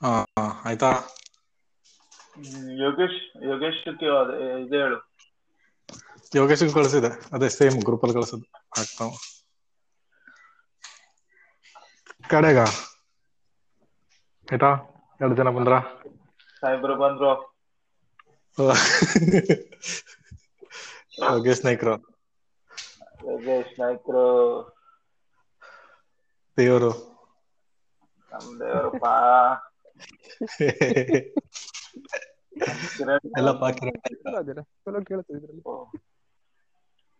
ಹಾ ಆಯ್ತಾ? ಯೋಗೇಶ್ ಯೋಗೇಶ್ ಇದು ಹೇಳು. ಯೋಗೇಶ್ ಕಳ್ಸಿದೆ. ಅದೇ ಸೇಮ್ ಗ್ರೂಪ್ ಅಲ್ಲಿ ಕಳ್ಸೋದು ಆಗ್ತಾವ ಕಡೆಗ? ಆಯ್ತಾ? ಎರಡು ಜನ ಬಂದ್ರ? ಸಾಹೇಬ್ರು ಬಂದ್ರು. ಯೋಗೇಶ್ ನಾಯ್ಕರು. ಯೋಗೇಶ್ ನಾಯ್ಕರು. ದೇವರು. ನಮ್ ದೇವರಪ್ಪ. ಎಲ್ಲ ಪಾಕಿರ ಅದೇನಾ ಚಲೋ ಕೇಳ್ತದೆ ಇದ್ರಲ್ಲಿ.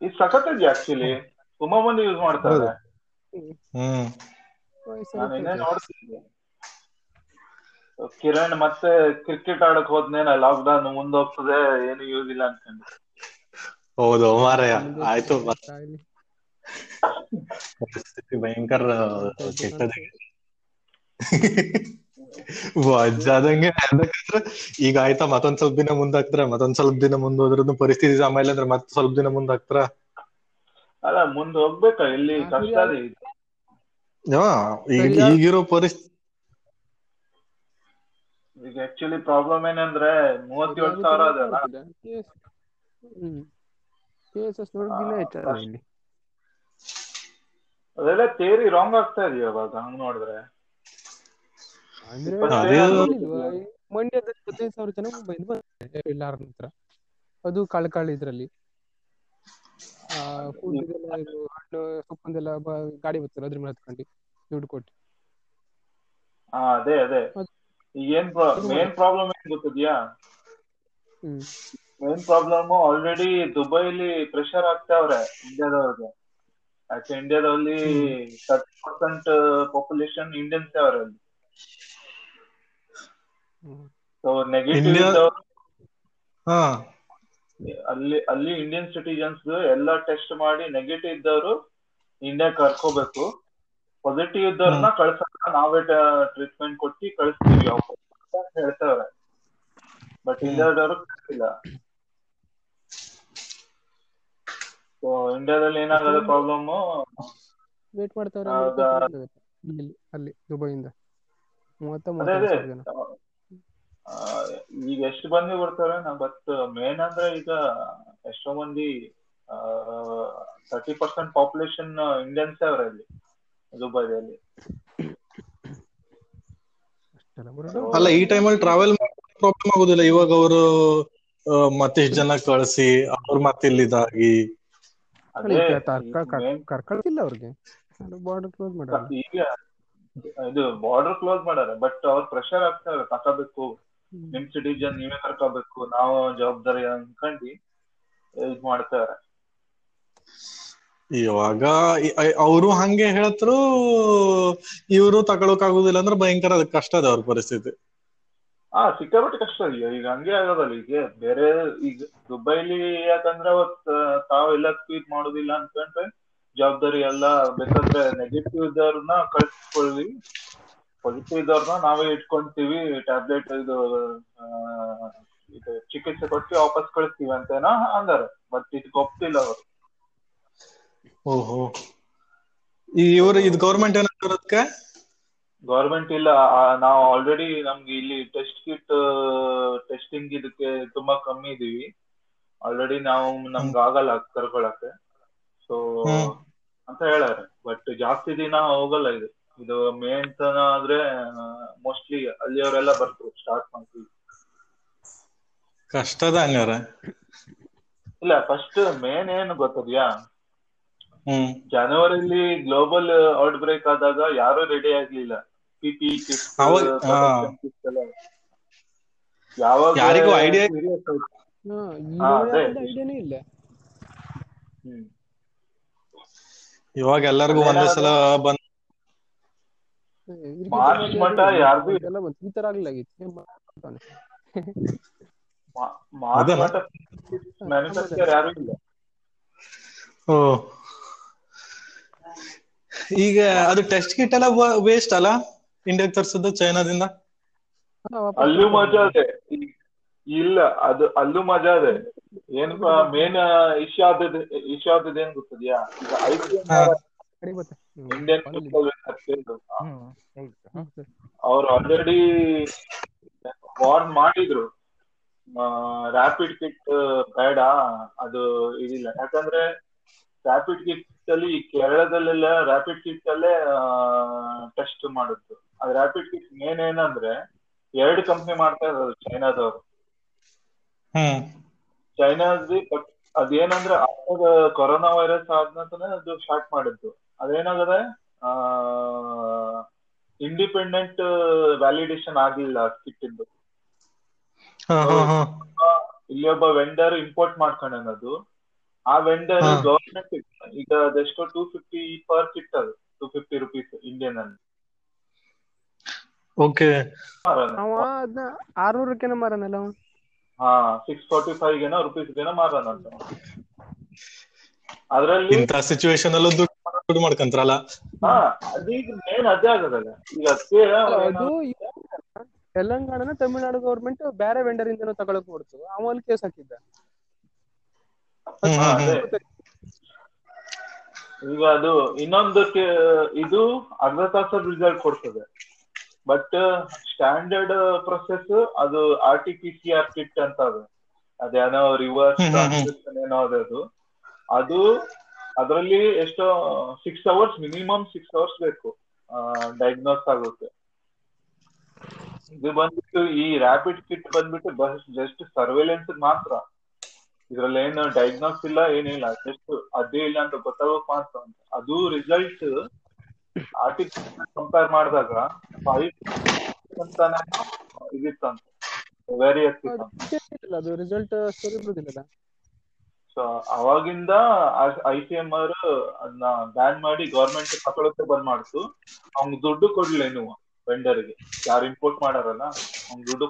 ಇದು ಸಖತ್ ಆಕ್ಚುಲಿ ತುಂಬಾ ಮಂದಿ ಯೂಸ್ ಮಾಡ್ತಾರೆ. ಕಿರಣ್ ಮತ್ತೆ ಕ್ರಿಕೆಟ್ ಆಡಕ್ ಹೋದ್ನೇನ ಲಾಕ್ ಡೌನ್ ಮುಂದೋಗ್ತದೆ ಏನು ಯೂಸ್ ಇಲ್ಲ ಅನ್ಕೊಂಡು. ಹೌದು ಮಾರಾಯ ಆಯ್ತು ಪರಿಸ್ಥಿತಿ ಭಯಂಕರ ಕೆಟ್ಟದೆ ವಜ್ಜಾದಂಗೆ ಅದಕ್ಕಂದ್ರ ಈಗ ಆಯ್ತಾ ಮತ್ತೊಂದ್ ಸ್ವಲ್ಪ ದಿನ ಮುಂದಾಕ್ತಾರ ಮತ್ತೊಂದ್ ಸ್ವಲ್ಪ ದಿನ ಮುಂದ್ ಹೋದ್ರೂ ಪರಿಸ್ಥಿತಿ ಆಮೇಲೆ ಅಂದ್ರೆ ಮತ್ ಸ್ವಲ್ಪ ದಿನ ಮುಂದಾಕ್ತಾರ ಅಲ್ಲ ಮುಂದ್ ಹೋಗ್ಬೇಕ? ಇಲ್ಲಿ ಕಷ್ಟ ಈಗ. ಈಗಿರೋ ಪರಿಸ್ಥಿತಿ ಈಗ ಆಕ್ಚುಲಿ ಪ್ರಾಬ್ಲಮ್ ಏನಂದ್ರೆ ಮೂವತ್ತೇಳು ಸಾವಿರ ಅದಲ್ಲ. ಕೇಸಸ್ ಇಲ್ಲಿ ಅದೆಲ್ಲ ತೇರಿ ರಾಂಗ್ ಆಗ್ತಾ ಇದೆಯಾ ಅವಾಗ ಹಂಗ್ ನೋಡಿದ್ರೆ. ಅಂದ್ರೆ ಹದಿನೈದು ಸಾವಿರ ಜನ ಮುಂಬೈಯಿಂದ ಬಂದಿದ್ದಾರೆ ಎಲ್ಲಾರ ನಂತರ ಅದು ಕಳ್ಕಳಿ ಇದ್ರಲ್ಲಿ. ಹಣ್ಣು ಸೊಪ್ಪಂದೆಲ್ಲ ಗಾಡಿ ಬರ್ತಾರೆ ಅದ್ರ ಮೇಲೆ ಹತ್ಕೊಂಡು ದುಡ್ಡು ಕೊಟ್ಟು. ಅದೇ ಅದೇ. ಏನ್ ಮೇನ್ ಪ್ರಾಬ್ಲಮ್ ಏನ್ ಗೊತ್ತಿದ್ಯಾ? ಮೇನ್ ಪ್ರಾಬ್ಲಮ್ ಆಲ್ರೆಡಿ ದುಬೈಲಿ ಪ್ರೆಷರ್ ಆಗ್ತಾವ್ರೆ ಇಂಡಿಯಾದವ್ರಿಗೆ. ಯಾಕೆ ಇಂಡಿಯಾದಲ್ಲಿ ತರ್ಟಿ ಪರ್ಸೆಂಟ್ ಪಾಪ್ಯುಲೇಷನ್ ಇಂಡಿಯನ್ಸ್ ಅವ್ರೆ ಅಲ್ಲಿ. ಹ್ಮ್ ಸೊ ನೆಗೆಟಿವ್ India- ಇದ್ದವ್ರು ಹಾ. ಅಲ್ಲಿ ಅಲ್ಲಿ ಇಂಡಿಯನ್ ಸಿಟಿಜನ್ಸ್ ಎಲ್ಲ ಟೆಸ್ಟ್ ಮಾಡಿ ನೆಗೆಟಿವ್ ಇದ್ದವರು ಇಂಡಿಯಾ ಕರ್ಕೋಬೇಕು. ಪಾಸಿಟಿವ್ ಇದ್ದವ್ರನ್ನ ಕಳ್ಸಲ್ಲ. ನಾವೇ ಟ್ರೀಟ್ಮೆಂಟ್ ಕೊಟ್ಟು ಕಳಿಸ್ತೀವಿ. ಹೇಳ್ತಾರೆ. ಬಟ್ ಇಂಡಿಯಾದವರು ಕಳಿಸಿಲ್ಲ ಸೊ ಇಂಡಿಯಾದಲ್ಲಿ ಏನಾಗದ ಪ್ರಾಬ್ಲಮ್ ವೇಟ್ ಮಾಡ್ತಾರೆ ಅಲ್ಲಿ ದುಬೈಯಿಂದ. ಮೂವತ್ತ ಮೂವತ್ತೈದು ಜನ ಈಗ ಎಷ್ಟು ಮಂದಿ ಬರ್ತಾರೆ? ನಾ ಬಟ್ ಮೇನ್ ಅಂದ್ರೆ ಈಗ ಎಷ್ಟೋ ಮಂದಿ ತರ್ಟಿ ಪರ್ಸೆಂಟ್ ಪಾಪ್ಯುಲೇಷನ್ ಇಂಡಿಯನ್ಸ್ ಅವ್ರೆ ಅಲ್ಲಿ ದುಬೈದಲ್ಲಿ. ಅಲ್ಲ ಈ ಟೈಮಲ್ಲಿ ಟ್ರಾವೆಲ್ ಪ್ರಾಬ್ಲಮ್ ಆಗುದಿಲ್ಲ. ಇವಾಗ ಅವರು ಮತ್ತಿಷ್ಟು ಜನ ಕಳಿಸಿ ಅವ್ರ ಮತ್ತೆ ಇಲ್ಲಿದಾಗಿ. ಕರ್ಕೊಳ್ತಿಲ್ಲ ಅವ್ರಿಗೆ. ಬಾರ್ಡರ್ ಕ್ಲೋಸ್ ಮಾಡ್ತಾರೆ ಈಗ ಇದು ಬಾರ್ಡರ್ ಕ್ಲೋಸ್ ಮಾಡ್ಯಾರ ಬಟ್ ಅವ್ರ ಪ್ರೆಷರ್ ಆಗ್ತಾರೆ ತಕೋಬೇಕು ನಿಮ್ ಸಿಟಿಜನ್ ನೀವೇ ಕರ್ಕೋಬೇಕು ನಾವು ಜವಾಬ್ದಾರಿ ಅನ್ಕೊಂಡು ಇದ್ ಮಾಡ್ತಾರೆ ಇವಾಗ ಅವರು ಹಂಗೆ ಹೇಳತ್ರು ಇವರು ತಗೊಳಕ್ ಆಗುದಿಲ್ಲ ಅಂದ್ರೆ ಭಯಂಕರ ಕಷ್ಟ ಅದ ಅವ್ರ ಪರಿಸ್ಥಿತಿ. ಹಾ ಸಿಕ್ಕಾಪಟ್ಟೆ ಕಷ್ಟ ಇದೆಯಾ ಈಗ ಹಂಗೆ ಆಗೋದಲ್ಲ ಈಗ ಬೇರೆ ಈಗ ದುಬೈಲಿ ಯಾಕಂದ್ರೆ ಅವತ್ ತಾವೆಲ್ಲ ಟ್ವೀಟ್ ಮಾಡೋದಿಲ್ಲ ಅನ್ಕೊಂಡ್ರೆ ಜವಾಬ್ದಾರಿ ಎಲ್ಲ ಬೇಕಾದ್ರೆ ನೆಗೆಟಿವ್ ಇದ್ದವ್ರನ್ನ ಕಳ್ಸ್ಕೊಳ್ಳಿ ಪಾಸಿಟಿವ್ ಇದ್ದವ್ರನ್ನ ನಾವೇ ಇಟ್ಕೊಂತೀವಿ ಟ್ಯಾಬ್ಲೆಟ್ ಇದು ಇದು ಚಿಕಿತ್ಸೆ ಕೊಟ್ಟು ವಾಪಸ್ ಕಳಿಸ್ತೀವಿ ಅಂತೇನೋ ಅಂದಾರೆ. ಬಟ್ ಇದಕ್ಕೆ ಒಪ್ತಿಲ್ಲ ಅವರು. ಓಹೋ. ಇವ್ರು ಇದು ಗೌರ್ಮೆಂಟ್ ಅದಕ್ಕೆ ಗೌರ್ಮೆಂಟ್ ಇಲ್ಲ. ನಾವು ಆಲ್ರೆಡಿ ನಮ್ಗೆ ಇಲ್ಲಿ ಟೆಸ್ಟ್ ಕಿಟ್ ಟೆಸ್ಟಿಂಗ್ ಇದಕ್ಕೆ ತುಂಬಾ ಕಮ್ಮಿ ಇದೀವಿ. ಆಲ್ರೆಡಿ ನಾವು ನಮ್ಗೆ ಆಗಲ್ಲ ಕರ್ಕೊಳಕ್ಕೆ. ಸೊ. ಅಂತ ಹೇಳಾರೆ. ಬಟ್ ಜಾಸ್ತಿ ದಿನ ಹೋಗಲ್ಲ ಇದು. ಇದು ಮೇನ್ ತನ ಆದ್ರೆ ಮೋಸ್ಟ್ಲಿ ಅಲ್ಲಿಯವರೆಲ್ಲ ಬರ್ತಾರೆ ಸ್ಟಾರ್ಟ್ ಮಾಡ್ತೀವಿ. ಕಷ್ಟದ ಹಂಗಾರ ಇಲ್ಲ ಫಸ್ಟ್ ಮೇನ್ ಏನು ಗೊತ್ತದ್ಯಾ? ಹ್ಮ್. ಜನವರಿಲಿ ಗ್ಲೋಬಲ್ ಔಟ್ ಬ್ರೇಕ್ ಆದಾಗ ಯಾರು ರೆಡಿ ಆಗ್ಲಿಲ್ಲ. ಪಿಪಿ ಹಾ. ಯಾವಾಗ ಯಾರಿಗೂ ಅದೇ. ಇಲ್ಲ. ಹ್ಮ್. ಇವಾಗ ಎಲ್ಲರಿಗೂ ಒಂದೇ ಸಲ ಬಂದ್ ಅದಲ್ಲ? ಮಟ್ಟ ಮ್ಯಾನುಫ್ಯಾಕ್ಚರ್ ಯಾರು ಇಲ್ಲ. ಓ. ಈಗ ಅದು ಟೆಸ್ಟ್ ಕಿಟ್ ಎಲ್ಲ ವೇಸ್ಟ್ ಅಲ್ಲ? ಇಂಡಿಯಾ ತರ್ಸದ್ದು ಚೈನಾದಿಂದ? ಅಲ್ಲೂ ಮಜಾ ಅದೇ. ಇಲ್ಲ ಅದು ಅಲ್ಲೂ ಮಜಾ ಅದೇ. ಏನ್ ಮೇನ್ ಇಶ್ಯೂ ಆದದ್ದು ಇಶ್ಯೂ ಆದದ್ದು ಏನ್ ಗೊತ್ತದ್ಯಾ? ಈಗ ಐ ಪಿ. ಕಡೆ. ಇಂಡಿಯನ್. ಅವ್ರು ಆಲ್ರೆಡಿ ವಾರ್ನ್ ಮಾಡಿದ್ರು. ರಾಪಿಡ್ ಕಿಟ್ ಬೇಡ ಅದು ಇದಿಲ್ಲ. ಯಾಕಂದ್ರೆ ರಾಪಿಡ್ ಕಿಟ್ ಅಲ್ಲಿ ಕೇರಳದಲ್ಲೆಲ್ಲ ರಾಪಿಡ್ ಕಿಟ್ ಅಲ್ಲೇ ಟೆಸ್ಟ್ ಮಾಡಿದ್ರು ಅದು ರಾಪಿಡ್ ಕಿಟ್ ಮೇನ್ ಏನಂದ್ರೆ ಎರಡು ಕಂಪ್ನಿ ಮಾಡ್ತಾ ಇರೋದು ಚೈನಾದವರು. ಹ್ಮ್. ಚೈನಾದ ಅದೇನಂದ್ರೆ ಆವಾಗ ಕೊರೋನಾ ವೈರಸ್ ಆದ ನಂತರ ಅದು ಸ್ಟಾರ್ಟ್ ಮಾಡಿದ್ದು. ಅದೇನಾಗದೆ ಆ ಇಂಡಿಪೆಂಡೆಂಟ್ ವ್ಯಾಲಿಡೇಷನ್ ಆಗಿಲ್ಲ ಕಿಟ್ಟಿಂದು ಇಂದು ಹಾ ಹಾ ಹಾ. ಇಲ್ಲಿ ಒಬ್ಬ ವೆಂಡರ್ ಇಂಪೋರ್ಟ್ ಮಾಡ್ಕೊಂಡನದು. ಆ ವೆಂಡರ್ ಗವರ್ನಮೆಂಟ್ ಗವರ್ಮೆಂಟ್ ಈಗ ಅದೆಷ್ಟೋ ಟೂ ಫಿಫ್ಟಿ ಪರ್ ಕಿಟ್ ಅದು ಟೂ ಫಿಫ್ಟಿ ರುಪೀಸ್ ಇಂಡಿಯನ್ ಅಲ್ಲಿ ಓಕೆ. ಅವ ಅದನ್ನ ಆರ್ನೂರಕ್ಕೇನ ಮಾರನಲ್ಲ ಅವ? ಹಾ ಸಿಕ್ಸ್ ಫೋರ್ಟಿ ಫೈವ್ ಏನೋ ರುಪೀಸ್ ಏನೋ ಮಾರನಂತ ಅದ್ರಲ್ಲಿ ಇಂತ ಸಿಚುವೇಶನ್ ಅಲ್ಲೂ ದುಡ್ಡು ದುಡ್ಡು ಮಾಡ್ಕಂತಾರಲ್ಲ? ಹಾ ಅದೀಗ ಮೇನ್ ಅದೇ ಆಗದಲ್ಲ ಈಗ ಅದು ತೆಲಂಗಾಣನ ತಮಿಳ್ನಾಡು ಗೌರ್ಮೆಂಟ್ ಬೇರೆ ವೆಂಡರ್ ಇಂದನೂ ತಗೊಳಕ್ ಕೊಡ್ತು. ಅವನ್ ಕೇಸ್ ಹಾಕಿದ್ದ. ಈಗ ಅದು ಇನ್ನೊಂದು ಇದು ಅರ್ಧ ತಾಸದ ರಿಸಲ್ಟ್ ಕೊಡ್ತದೆ. ಬಟ್ ಸ್ಟ್ಯಾಂಡರ್ಡ್ ಪ್ರೊಸೆಸ್ ಅದು R T P C R kit ಅಂತ ಅದು. ಅದೇನೋ ರಿವರ್ಸ್. ಏನೋ ಅದು. ಅದು ಅದರಲ್ಲಿ ಎಷ್ಟೋ six hours minimum six hours ಬೇಕು ಡಯಾಗ್ನೋಸ್ ಆಗುತ್ತೆ ಇದು ಬಂದ್ಬಿಟ್ಟು ಈ ರ್ಯಾಪಿಡ್ ಕಿಟ್ ಬಂದ್ಬಿಟ್ಟು ಬಸ್ ಜಸ್ಟ್ ಸರ್ವೇಲೆನ್ಸ್ ಮಾತ್ರ. ಇದ್ರಲ್ಲಿ ಏನು ಡಯಾಗ್ನೋಸ್ ಇಲ್ಲ ಏನಿಲ್ಲ ಜಸ್ಟ್ ಅದೇ ಇಲ್ಲ ಅಂತ ಗೊತ್ತಾಗೋಕ್ ಮಾತ್ರ ಅದು ರಿಸಲ್ಟ್ ಆರ್ಟಿಫಿಷಿಯಲ್ ಕಂಪೇರ್ ಮಾಡಿದಾಗ ಫೈವ್ ಅಂತಾನೆ ಇದಿತ್ತಂತ. ವೆರಿ ಅದು ಗೊತ್ತಿಲ್ಲ, ಅದು ರಿಸಲ್ಟ್ ಸರಿ ಬರುದಿಲ್ಲ ಸೊ ಅವಾಗಿಂದ ಐ ಸಿ ಎಂ ಆರ್ ಅದನ್ನ ಬ್ಯಾನ್ ಮಾಡಿ ಗೌರ್ಮೆಂಟ್ ತಗೊಳಕ್ಕೆ ಬಂದ್ ಮಾಡ್ತು. ಅವ್ನ್ ದುಡ್ಡು ವೆಂಡರ್ ವೆಂಡರ್ಗೆ ಯಾರು ಇಂಪೋರ್ಟ್ ಮಾಡಾರಲ್ಲ ಅವ್ನ್ ದುಡ್ಡು.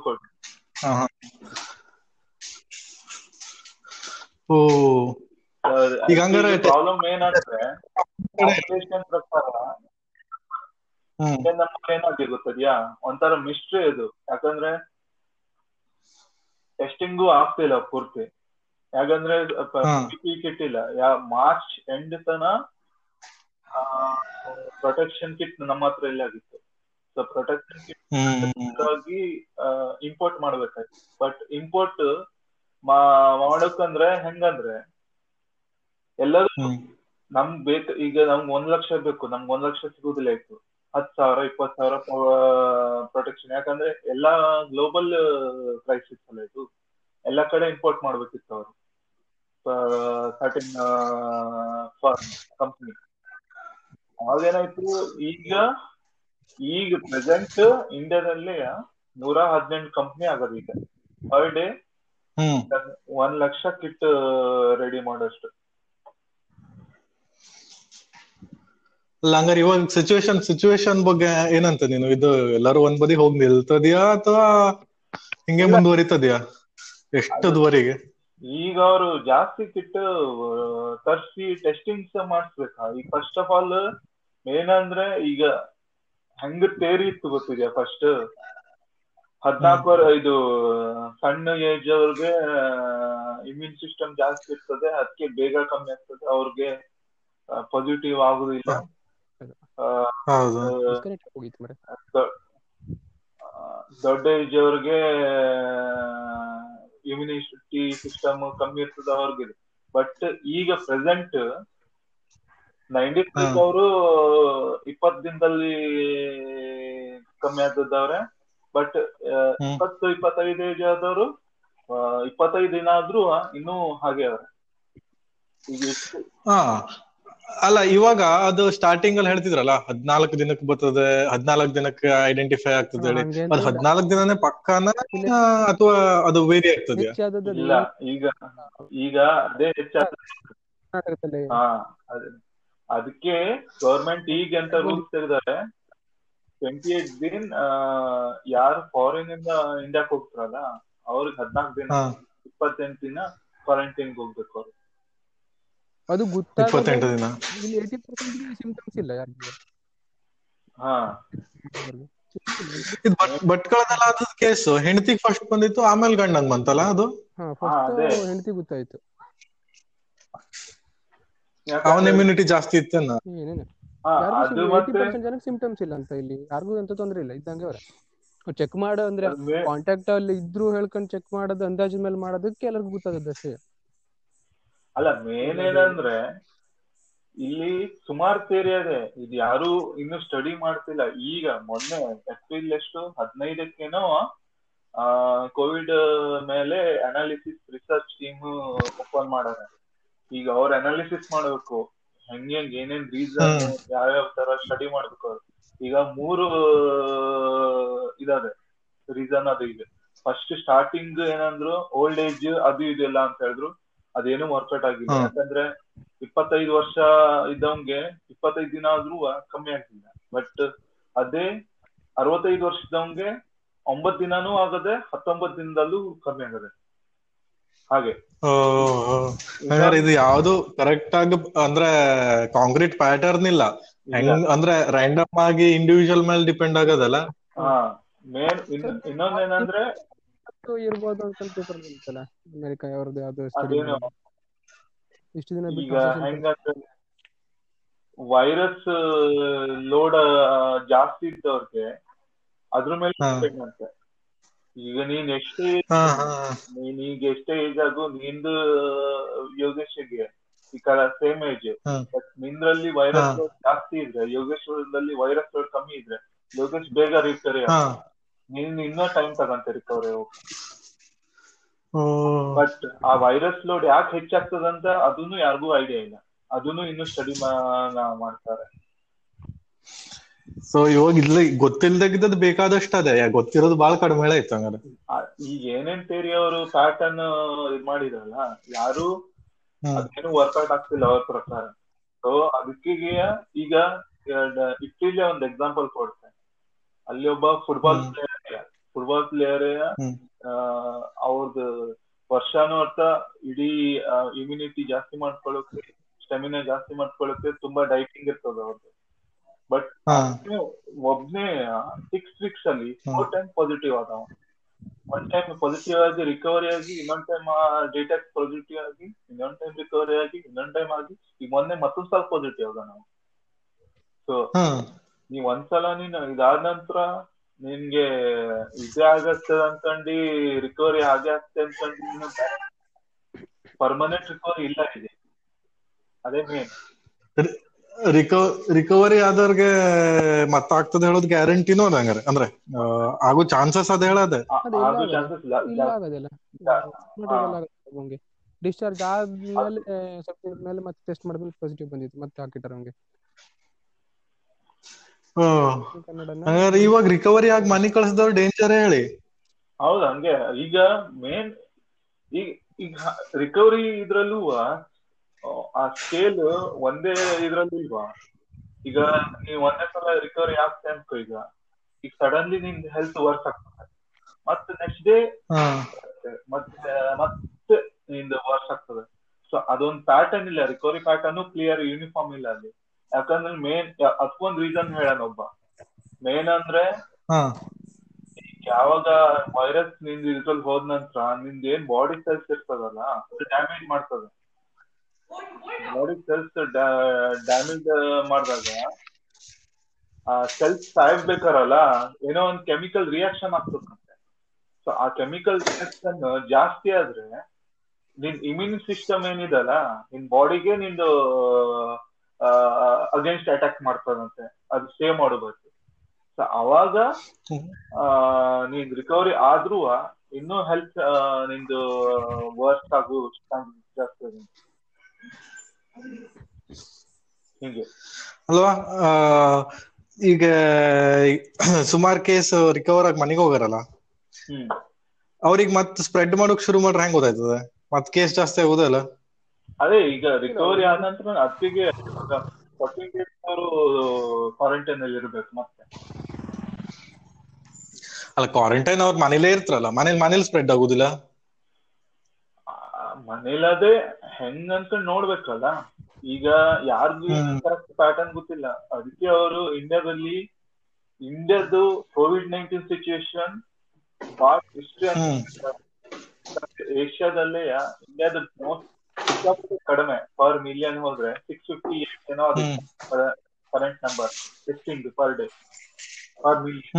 ಓ. ಈಗ ಪ್ರಾಬ್ಲಮ್ ಏನಂದ್ರೆ ಪ್ರಕಾರ ನಂಬರ್ ಏನಾಗಿ ಗೊತ್ತದ್ಯಾ? ಒಂಥರ ಮಿಸ್ಟ್ರಿ ಅದು. ಯಾಕಂದ್ರೆ ಟೆಸ್ಟಿಂಗು ಆಗ್ತಿಲ್ಲ ಪೂರ್ತಿ. ಯಾಕಂದ್ರೆ. ಕಿಟ್ ಇಲ್ಲ. ಯಾ ಮಾರ್ಚ್ ಎಂಡ್ ತನ ಪ್ರೊಟೆಕ್ಷನ್ ಕಿಟ್ ನಮ್ಮ ಹತ್ರ ಇಲ್ಲ ಆಗಿತ್ತು. ಸೊ ಪ್ರೊಟೆಕ್ಷನ್ ಕಿಟ್ ಆಗಿ ಇಂಪೋರ್ಟ್ ಮಾಡ್ಬೇಕಾಯ್ತು. ಬಟ್ ಇಂಪೋರ್ಟ್ ಮಾಡಕ್ಕಂದ್ರೆ ಹೆಂಗಂದ್ರೆ ಎಲ್ಲರೂ ನಮ್ಗ್ ಬೇಕು ಈಗ ನಮ್ಗ್ ಒಂದ್ ಲಕ್ಷ ಬೇಕು. ನಮ್ಗ್ ಒಂದ್ ಲಕ್ಷ ಸಿಗುದಿಲ್ಲ ಇತ್ತು. ಹತ್ ಸಾವಿರ ಇಪ್ಪತ್ ಸಾವಿರ ಪ್ರೊಟೆಕ್ಷನ್ ಯಾಕಂದ್ರೆ ಎಲ್ಲಾ ಗ್ಲೋಬಲ್ ಪ್ರೈಸ್ ಅಲ್ಲ ಇದು. ಎಲ್ಲಾ ಕಡೆ ಇಂಪೋರ್ಟ್ ಮಾಡ್ಬೇಕಿತ್ತು ಅವರು. ಸರ್ಟಿನ್ ಕಂಪ್ನಿ ಅವಾಗೇನಾಯ್ತು ಈಗ ಈಗ ಪ್ರೆಸೆಂಟ್ ಇಂಡಿಯಾದಲ್ಲಿ ನೂರ ಹದಿನೆಂಟು ಕಂಪ್ನಿ ಆಗೋದು ಈಗ ಪರ್ ಡೇ ಒಂದ್ ಲಕ್ಷ ಕಿಟ್ ರೆಡಿ ಮಾಡೋಷ್ಟು. ಅಲ್ಲ ಹಂಗಾರೆ ಇವಾಗ ಸಿಚುವೇಶನ್ ಸಿಚುವೇಶನ್ ಬಗ್ಗೆ ಏನಂತ ನೀನು? ಇದು ಎಲ್ಲರೂ ಒಂದ್ ಬದಿ ಹೋಗಿ ನಿಲ್ತದ್ಯಾ ಅಥವಾ ಹಿಂಗೆ ಮುಂದುವರಿತದ್ಯಾ? ಎಷ್ಟದವರೆಗೆ? ಈಗ ಅವರು ಜಾಸ್ತಿ ಕಿಟ್ ತರ್ಸಿ ಟೆಸ್ಟಿಂಗ್ಸ್ ಮಾಡಿಸ್ಬೇಕಾ? ಈಗ ಫಸ್ಟ್ ಆಫ್ ಆಲ್ ಏನಂದ್ರೆ ಈಗ ಹೆಂಗ್ ತೇರಿ ಇತ್ತು ಗೊತ್ತಿದ್ಯಾ ಫಸ್ಟ್ ಹದ್ನಾಲ್ಕು ಇದು ಸಣ್ಣ ಏಜ್ ಅವ್ರಿಗೆ ಇಮ್ಯೂನ್ ಸಿಸ್ಟಮ್ ಜಾಸ್ತಿ ಇರ್ತದೆ ಅದಕ್ಕೆ ಬೇಗ ಕಮ್ಮಿ ಆಗ್ತದೆ ಅವ್ರಿಗೆ ಪಾಸಿಟಿವ್ ಆಗುದಿಲ್ಲ. ದೊಡ್ಡ ಏಜ್ ಅವ್ರಿಗೆ ಇಮ್ಯುನಿಟಿ ಸಿಸ್ಟಮ್ ಕಮ್ಮಿ ಇರ್ತದ ಅವ್ರಿಗೆ. ಬಟ್ ಈಗ ಪ್ರೆಸೆಂಟ್ ನೈಂಟಿ. ಅವರು ಇಪ್ಪತ್ ದಿನದಲ್ಲಿ ಕಮ್ಮಿ ಆದವ್ರೆ ಬಟ್. ಇಪ್ಪತ್ತು ಇಪ್ಪತ್ತೈದು ಏಜ್ ಆದವರು ಇಪ್ಪತ್ತೈದು ದಿನ ಆದ್ರೂ ಇನ್ನೂ ಹಾಗೆ ಅವ್ರೆ. ಅಲ್ಲ ಇವಾಗ ಅದು ಸ್ಟಾರ್ಟಿಂಗ್ ಅಲ್ಲಿ ಹೇಳ್ತಿದ್ರಲ್ಲ ಹದ್ನಾಲ್ಕು ದಿನಕ್ಕೆ ಬರ್ತದೆ ಹದ್ನಾಲ್ಕು ದಿನಕ್ಕೆ ಐಡೆಂಟಿಫೈ ಆಗ್ತದೆ ಹೇಳಿ. ಅದು ಹದ್ನಾಲ್ಕು ದಿನನೇ ಪಕ್ಕಾನ ಅಥವಾ ಅದು ವೇರಿ ಆಗ್ತದೆ ಇಲ್ಲ ಈಗ ಈಗ ಅದೇ ಹೆಚ್ಚಾಗ್ತದೆ ಕರ್ನಾಟಕದಲ್ಲಿ ಹಾ ಅದ್- ಅದಕ್ಕೆ ಗವರ್ಮೆಂಟ್ ಈಗ ಎಂತ ರೂಲ್ಸ್ ತೆಗೆದಾರೆ ಟ್ವೆಂಟಿ ಏಟ್ ದಿನ ಯಾರು ಫಾರಿನ್ ಇಂದ ಇಂಡಿಯಾಕ್ ಹೋಗ್ತಾರಲ್ಲ ಅವ್ರಿಗೆ ಹದ್ನಾಲ್ಕು ದಿನ ಇಪ್ಪತ್ತೆಂಟು ದಿನ ಕ್ವಾರಂಟೈನ್ ಹೋಗ್ಬೇಕು ಅವ್ರು. ಅದು ಗೊತ್ತಾಗ ಇಲ್ಲಿ ಏಯ್ಟಿ ಪರ್ಸೆಂಟ್ ಸಿಂಪ್ಟಮ್ಸ್ ಇಲ್ಲ ಯಾರಿಗೂ. ಹಾ. ಬಟ್ ಭಟ್ಕಳದಲ್ಲ ಅದು ಕೇಸ್ ಹೆಂಡತಿಗ್ ಫಸ್ಟ್ ಬಂದಿತ್ತು ಆಮೇಲೆ ಗಂಡಂಗ್ ಬಂತಲ್ಲ ಅದು. ಹೆಂಡತಿ ಗೊತ್ತಾಯ್ತು. ಅವನ ಇಮ್ಯುನಿಟಿ ಜಾಸ್ತಿ ಇತ್ತೇನ ಜನಕ್ಕೆ ಸಿಂಪ್ಟಮ್ಸ್ ಇಲ್ಲ ಅಂತ ಇಲ್ಲಿ. ಯಾರಿಗೂ ಎಂತ ತೊಂದ್ರೆ ಇಲ್ಲ ಇದ್ದಂಗೆ ಅವ್ರೆ. ಚೆಕ್ ಮಾಡೋ ಅಂದ್ರೆ ಕಾಂಟ್ಯಾಕ್ಟ್ ಅಲ್ಲಿ ಇದ್ರು ಹೇಳ್ಕೊಂಡು ಚೆಕ್ ಮಾಡೋದು ಅಂದಾಜು ಮೇಲೆ ಮಾಡೋದಕ್ಕೆ ಎಲ್ಲರಿಗೂ ಗೊತ್ತಾಗುತ್ತೆ ಅಷ್ಟೇ. ಅಲ್ಲ ಮೇನ್ ಏನಂದ್ರೆ ಇಲ್ಲಿ ಸುಮಾರು ಥಿಯರಿ ಇದೆ. ಇದು ಯಾರು ಇನ್ನು ಸ್ಟಡಿ ಮಾಡ್ತಿಲ್ಲ. ಈಗ ಮೊನ್ನೆ ಏಪ್ರಿಲ್ ಎಷ್ಟು? ಹದಿನೈದಕ್ಕೇನೋ ಆ ಕೋವಿಡ್ ಮೇಲೆ ಅನಾಲಿಸಿಸ್ ರಿಸರ್ಚ್ ಟೀಮ್ ಓಪನ್ ಮಾಡೋಣ ಈಗ ಅವ್ರ ಅನಾಲಿಸಿಸ್ ಮಾಡ್ಬೇಕು. ಹೆಂಗ್ ಹೆಂಗ್ ಏನೇನ್ ರೀಸನ್ ಯಾವ ಯಾವ್ಯಾವ ತರ ಸ್ಟಡಿ ಮಾಡ್ಬೇಕು ಅವ್ರು. ಈಗ ಮೂರು ಇದಾವೆ. ರೀಸನ್ ಅದು ಇದೆ. ಫಸ್ಟ್ ಸ್ಟಾರ್ಟಿಂಗ್ ಏನಂದ್ರು ಓಲ್ಡ್ ಏಜ್ ಅದು ಇದೆಲ್ಲ ಅಂತ ಹೇಳಿದ್ರು. ಅದೇನು ವರ್ಕೌಟ್ ಆಗಿಲ್ಲ. ಯಾಕಂದ್ರೆ ಇಪ್ಪತ್ತೈದು ವರ್ಷ ಇದ್ದವಂಗೆ ಇಪ್ಪತ್ತೈದು ದಿನ ಆದ್ರೂ ಕಮ್ಮಿ ಆಗ್ತಿಲ್ಲ. ಬಟ್ ಅದೇ ಅರವತ್ತೈದು ವರ್ಷ ಇದ್ದವಂಗೆ ಒಂಬತ್ ದಿನಾನೂ ಆಗದೆ ಹತ್ತೊಂಬತ್ ದಿನದಲ್ಲೂ ಕಮ್ಮಿ ಆಗದೆ. ಹಾಗೆ. ಇದು ಯಾವ್ದು ಕರೆಕ್ಟ್ ಆಗಿ ಅಂದ್ರೆ ಕಾಂಕ್ರೀಟ್ ಪ್ಯಾಟರ್ನ್ ಇಲ್ಲ. ಅಂದ್ರೆ ರ್ಯಾಂಡಮ್ ಆಗಿ ಇಂಡಿವಿಜುವಲ್ ಮೇಲೆ ಡಿಪೆಂಡ್ ಆಗೋದಲ್ಲ? ಮೇನ್ ಇನ್ನೊಂದೇನಂದ್ರೆ ಇರ್ಬೋದು ಅಂತ ಪೇಪರ್ ಬಂತಲ್ಲ? ಅಮೆರಿಕ ಅವ್ರದ್ದು ಯಾವ್ದು ಇಷ್ಟು ದಿನ ವೈರಸ್ ಲೋಡ್ ಜಾಸ್ತಿ ಇದ್ದವ್ರಿಗೆ ಅದ್ರ ಮೇಲೆ. ಡಿಪೆಂಡ್ ಅಂತೆ ಈಗ ನೀನ್ ಎಷ್ಟೇ ಹಾ ಹಾ ನೀನ್ ಈಗ ಎಷ್ಟೇ ಏಜ್ ಆಗು ನಿಂದು ಯೋಗೇಶ್ಗೆ ಈ ತರ ಸೇಮ್ ಏಜ್. ಬಟ್ ನಿಂದ್ರಲ್ಲಿ ವೈರಸ್. ಜಾಸ್ತಿ ಇದ್ರೆ ಯೋಗೇಶ್ವರದಲ್ಲಿ ವೈರಸ್ ಕಮ್ಮಿ ಇದ್ರೆ ಯೋಗೇಶ್ ಬೇಗ ರಿಕವರಿ ನೀನ್ ಇನ್ನೂ ಟೈಮ್ ತಗಂತೆ ರಿಕವರಿ ಬಟ್ ಆ ವೈರಸ್ ಲೋಡ್ ಯಾಕೆ ಹೆಚ್ಚಾಗ್ತದಂತ ಅದನ್ನು ಯಾರಿಗೂ ಐಡಿಯಾ ಇಲ್ಲ. ಅದನ್ನು ಇನ್ನು ಸ್ಟಡಿ ಮಾಡ್ತಾರೆ. ಸೊ ಇವಾಗ ಇಲ್ಲ ಗೊತ್ತಿಲ್ದಾಗಿದ್ದದ್ ಬೇಕಾದಷ್ಟು ಅದೇ ಗೊತ್ತಿರೋದು ಬಾಳ ಕಡಿಮೆ ಆಯ್ತು ಹಂಗಾರೆ. ಈಗ ಏನೇನ್ ಥೇರಿ ಅವರು ಪ್ಯಾಟರ್ನ್ ಇದ್ ಮಾಡಿದ್ರಲ್ಲ ಯಾರು. ಅದೇನು ವರ್ಕೌಟ್ ಆಗ್ತಿಲ್ಲ ಅವ್ರ ಪ್ರಕಾರ. ಸೊ ಅದಕ್ಕೆ ಈಗ ಇಟ್ಟಿಲಿ ಒಂದು ಎಕ್ಸಾಂಪಲ್ ಕೊಡ್ತೇನೆ ಅಲ್ಲಿ ಒಬ್ಬ ಫುಟ್ಬಾಲ್ ಪ್ಲೇಯರ್ ಫುಟ್ಬಾಲ್ ಪ್ಲೇಯರ್. ಅವ್ರದ್ದು ವರ್ಷಾನುವರ್ತ ಇಡೀ ಇಮ್ಯುನಿಟಿ ಜಾಸ್ತಿ ಮಾಡ್ಕೊಳ್ಳೋಕೆ ಸ್ಟೆಮಿನಾ ಜಾಸ್ತಿ ಮಾಡ್ಕೊಳ್ಳೋಕೆ ತುಂಬಾ ಡೈಟಿಂಗ್ ಇರ್ತದ ಅವ್ರದ್ದು ಬಟ್ ಒಬ್ನೇ ಸಿಕ್ಸ್ ವೀಕ್ಸ್ ಅಲ್ಲಿ. ಫೋರ್ ಟೈಮ್ ಪಾಸಿಟಿವ್ ಆದವ. ಒನ್ ಟೈಮ್ ಪಾಸಿಟಿವ್ ಆಗಿ ರಿಕವರಿ ಆಗಿ ಇನ್ನೊಂದ್ ಟೈಮ್ ಡೇಟಾ ಪಾಸಿಟಿವ್ ಆಗಿ ಇನ್ನೊಂದ್ ಟೈಮ್ ರಿಕವರಿ ಆಗಿ ಇನ್ನೊಂದ್ ಟೈಮ್ ಆಗಿ ಈಗ ಮೊನ್ನೆ ಮತ್ತೊಂದ್ ಸಲ ಪಾಸಿಟಿವ್ ಆದ ನಾವು. ಸೊ ನೀವ್ ಒಂದ್ಸಲ ನೀನು ಇದಾದ ನಂತರ ನಿನ್ಗೆ ಇದೇ ಆಗತ್ತೆ ಅನ್ಕಂಡು ರಿಕವರಿ ಆಗೇ ಆಗ್ತದೆ ಅನ್ಕಂಡು ಪರ್ಮನೆಂಟ್ ರಿಕವರಿ ಇಲ್ಲ ಇದೆ. ಅದೇ ಮೇನ್ ರಿಕವ ರಿಕವರಿ ಆದವ್ರಿಗೆ ಮತ್ತಾಗ್ತದೆ ಹೇಳೋದು ಗ್ಯಾರಂಟಿನೂ ಅದ ಹಂಗಾರೆ. ಅಂದ್ರೆ ಆಗೋ ಚಾನ್ಸಸ್ ಅದ ಹೇಳದೆ. ಡಿಸ್ಚಾರ್ಜ್ ಆದ್ಮೇಲೆ ಸ್ವಲ್ಪ ಮೇಲೆ ಮತ್ತೆ ಟೆಸ್ಟ್ ಮಾಡಿದ್ಮೇಲೆ ಪಾಸಿಟಿವ್ ಬಂದಿತ್ತು. ಮತ್ತೆ ಹಾಕಿಟ್ಟಾರ ಅವ್ನಿಗೆ ಹಂಗಾರೆ ಇವಾಗ ರಿಕವರಿ ಆಗಿ ಮನಿ ಕಳ್ಸದವ್ರು ಡೇಂಜರ್ ಹೇಳಿ. ಹೌದು ಹಂಗೆ. ಈಗ ಮೇನ್ ಈಗ ಈಗ ರಿಕವರಿ ಇದ್ರಲ್ಲೂ ಆ ಸ್ಕೇಲ್ ಒಂದೇ ಇದ್ರಲ್ಲೂ ಇಲ್ವಾ ಈಗ ನೀವ್ ಒಂದೇ ಸಲ ರಿಕವರಿ ಆಗ್ತೇ ಅನ್ಕೋ ಈಗ. ಈಗ ಸಡನ್ಲಿ ನಿನ್ ಹೆಲ್ತ್ ವರ್ಕ್ ಆಗ್ತದೆ. ಮತ್ತೆ ನೆಕ್ಸ್ಟ್ ಡೇ ಹಾ. ಮತ್ತೆ ಮತ್ತೆ ನಿಂದ ವರ್ಕ್ ಆಗ್ತದೆ. ಸೊ ಅದೊಂದು ಪ್ಯಾಟರ್ನ್ ಇಲ್ಲ. ರಿಕವರಿ ಪ್ಯಾಟರ್ನ್ ಕ್ಲಿಯರ್ ಯೂನಿಫಾರ್ಮ್ ಇಲ್ಲ ಅಲ್ಲಿ. ಯಾಕಂದ್ರೆ ಮೇನ್ ಅದಕ್ಕೊಂದ್ ರೀಸನ್ ಹೇಳೋಣ ಒಬ್ಬ. ಮೇನ್ ಅಂದ್ರೆ ಯಾವಾಗ ವೈರಸ್ನಿಂದ ಇದ್ರಲ್ಲಿ ಹೋದ ನಂತರ ನಿಂದ ಏನ್ ಬಾಡಿ ಸೆಲ್ಸ್ ಇರ್ತದಲ್ಲ ಡ್ಯಾಮೇಜ್ ಮಾಡ್ತದೆ. ಬಾಡಿ ಸೆಲ್ಸ್ ಡ್ಯಾಮೇಜ್ ಮಾಡಿದಾಗ ಆ ಸೆಲ್ಸ್ ಸಾಯ್ಬೇಕಾರಲ್ಲ ಏನೋ ಒಂದ್ ಕೆಮಿಕಲ್ ರಿಯಾಕ್ಷನ್ ಆಗ್ತದಂತೆ. ಸೊ ಆ ಕೆಮಿಕಲ್ ರಿಯಾಕ್ಷನ್ ಜಾಸ್ತಿ ಆದ್ರೆ ನಿನ್ ಇಮ್ಯೂನ್ ಸಿಸ್ಟಮ್ ಏನಿದಲ್ಲ ನಿನ್ ಬಾಡಿಗೆ ನಿಂದು ಅಗೇನ್ಸ್ಟ್ ಅಟ್ಯಾಕ್ ಮಾಡ್ತದಂತೆ ಅದು ಸೇವ್ ಮಾಡಬೇಕು. ಸೊ ಅವಾಗ ನೀನ್ ರಿಕವರಿ ಆದ್ರೂ ಇನ್ನೂ ಹೆಲ್ತ್ ನಿಂದು ವರ್ಸ್ಟ್ ಆಗು ಜಾಸ್ತಿ ಹಿಂಗೆ. ಅಲ್ವಾ? ಈಗ ಸುಮಾರ್ ಕೇಸ್ ರಿಕವರ್ ಆಗಿ ಮನೆಗೆ ಹೋಗಾರಲ್ಲ? ಹ್ಮ್. ಅವ್ರಿಗೆ ಮತ್ತೆ ಸ್ಪ್ರೆಡ್ ಮಾಡೋಕ್ ಶುರು ಮಾಡ್ರೆ ಹೆಂಗ್ ಗೊತ್ತಾಯ್ತದೆ? ಮತ್ ಕೇಸ್ ಜಾಸ್ತಿ ಆಗುದಲ್ಲ ಅದೇ ಈಗ ರಿಕವರಿ ಆದ ನಂತರ ಅತ್ತಿಗೆ ಫೋರ್ಟೀನ್ ಡೇಸ್ ಅವರು ಕ್ವಾರಂಟೈನ್ ಅಲ್ಲಿ ಇರ್ಬೇಕು ಮತ್ತೆ. ಅಲ್ಲ ಕ್ವಾರಂಟೈನ್ ಅವ್ರ ಮನೇಲೇ ಇರ್ತಾರಲ್ಲ ಮನೇಲಿ ಮನೇಲಿ ಸ್ಪ್ರೆಡ್ ಆಗುದಿಲ್ಲ? ಮನೇಲದೇ ಹೆಂಗ್ ಅನ್ಕೊಂಡ್ ನೋಡ್ಬೇಕಲ್ಲ. ಈಗ ಯಾರ್ದು. ಕರೆಕ್ಟ್ ಪ್ಯಾಟರ್ನ್ ಗೊತ್ತಿಲ್ಲ. ಅದಕ್ಕೆ ಅವರು ಇಂಡಿಯಾದಲ್ಲಿ ಇಂಡಿಯಾದು ಕೋವಿಡ್ ನೈನ್ಟೀನ್ ಸಿಚುಯೇಷನ್ ಬಹಳ ಏಷ್ಯಾದಲ್ಲೇ ಇಂಡಿಯಾದ ಮೋಸ್ಟ್ ಕಡಿಮೆ. ಪರ್ ಮಿಲಿಯನ್ ಹೋದ್ರೆ ಸಿಕ್ಸ್ ಫಿಫ್ಟಿ ಏನೋ ಅದು current number testing per day per million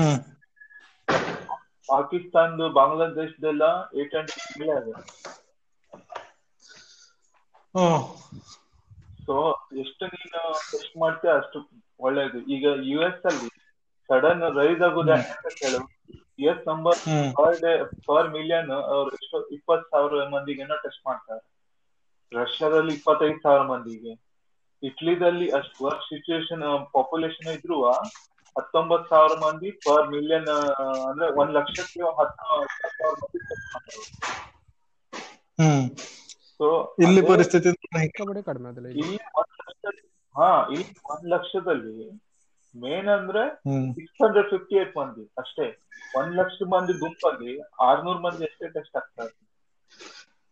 ಪಾಕಿಸ್ತಾನ್ದು ಬಾಂಗ್ಲಾದೇಶದೆಲ್ಲ ಏಟ್ ಅಂಡ್ ಮೇಲೆ ಇದೆ ಸೊ ಎಷ್ಟು ನೀನು ಟೆಸ್ಟ್ ಮಾಡ್ತೀಯ ಅಷ್ಟು ಒಳ್ಳೇದು. ಈಗ ಯು ಎಸ್ ಅಲ್ಲಿ ಸಡನ್ ರೈಸ್ ಆಗುದ ಅಂತ ಕೇಳು. U S number per day per million ಅವ್ರು ಎಷ್ಟು ಇಪ್ಪತ್ತು ಸಾವಿರ ಮಂದಿಗೆನೋ ಟೆಸ್ಟ್ ಮಾಡ್ತಾರೆ. ರಷ್ಯಾದಲ್ಲಿ ಇಪ್ಪತ್ತೈದು ಸಾವಿರ ಮಂದಿಗೆ. ಇಟ್ಲಿದಲ್ಲಿ ಅಷ್ಟ್ ವರ್ಕ್ ಸಿಚುವೇಶನ್ ಪಾಪ್ಯುಲೇಷನ್ ಇದ್ರು ಹತ್ತೊಂಬತ್ ಸಾವಿರ ಮಂದಿ ಪರ್ ಮಿಲಿಯನ್ ಅಂದ್ರೆ ಒಂದ್ ಲಕ್ಷಕ್ಕೆ ಹತ್ತು ಹತ್ತು ಸಾವಿರ ಮಂದಿ ಹ್ಮ್. ಸೊ ಇಲ್ಲಿ ಪರಿಸ್ಥಿತಿ ಇಲ್ಲಿ. ಇಲ್ಲಿ ಒಂದ್ ಲಕ್ಷದಲ್ಲಿ ಹಾ ಇಲ್ಲಿ ಒಂದ್ ಲಕ್ಷದಲ್ಲಿ ಮೇನ್ ಅಂದ್ರೆ ಸಿಕ್ಸ್ ಹಂಡ್ರೆಡ್ ಫಿಫ್ಟಿ ಏಟ್ ಮಂದಿ ಅಷ್ಟೇ. ಒಂದ್ ಲಕ್ಷ ಮಂದಿ ಗುಂಪಲ್ಲಿ ಆರ್ನೂರ್ ಮಂದಿ ಅಷ್ಟೇ ಟೆಸ್ಟ್ ಆಗ್ತಾರೆ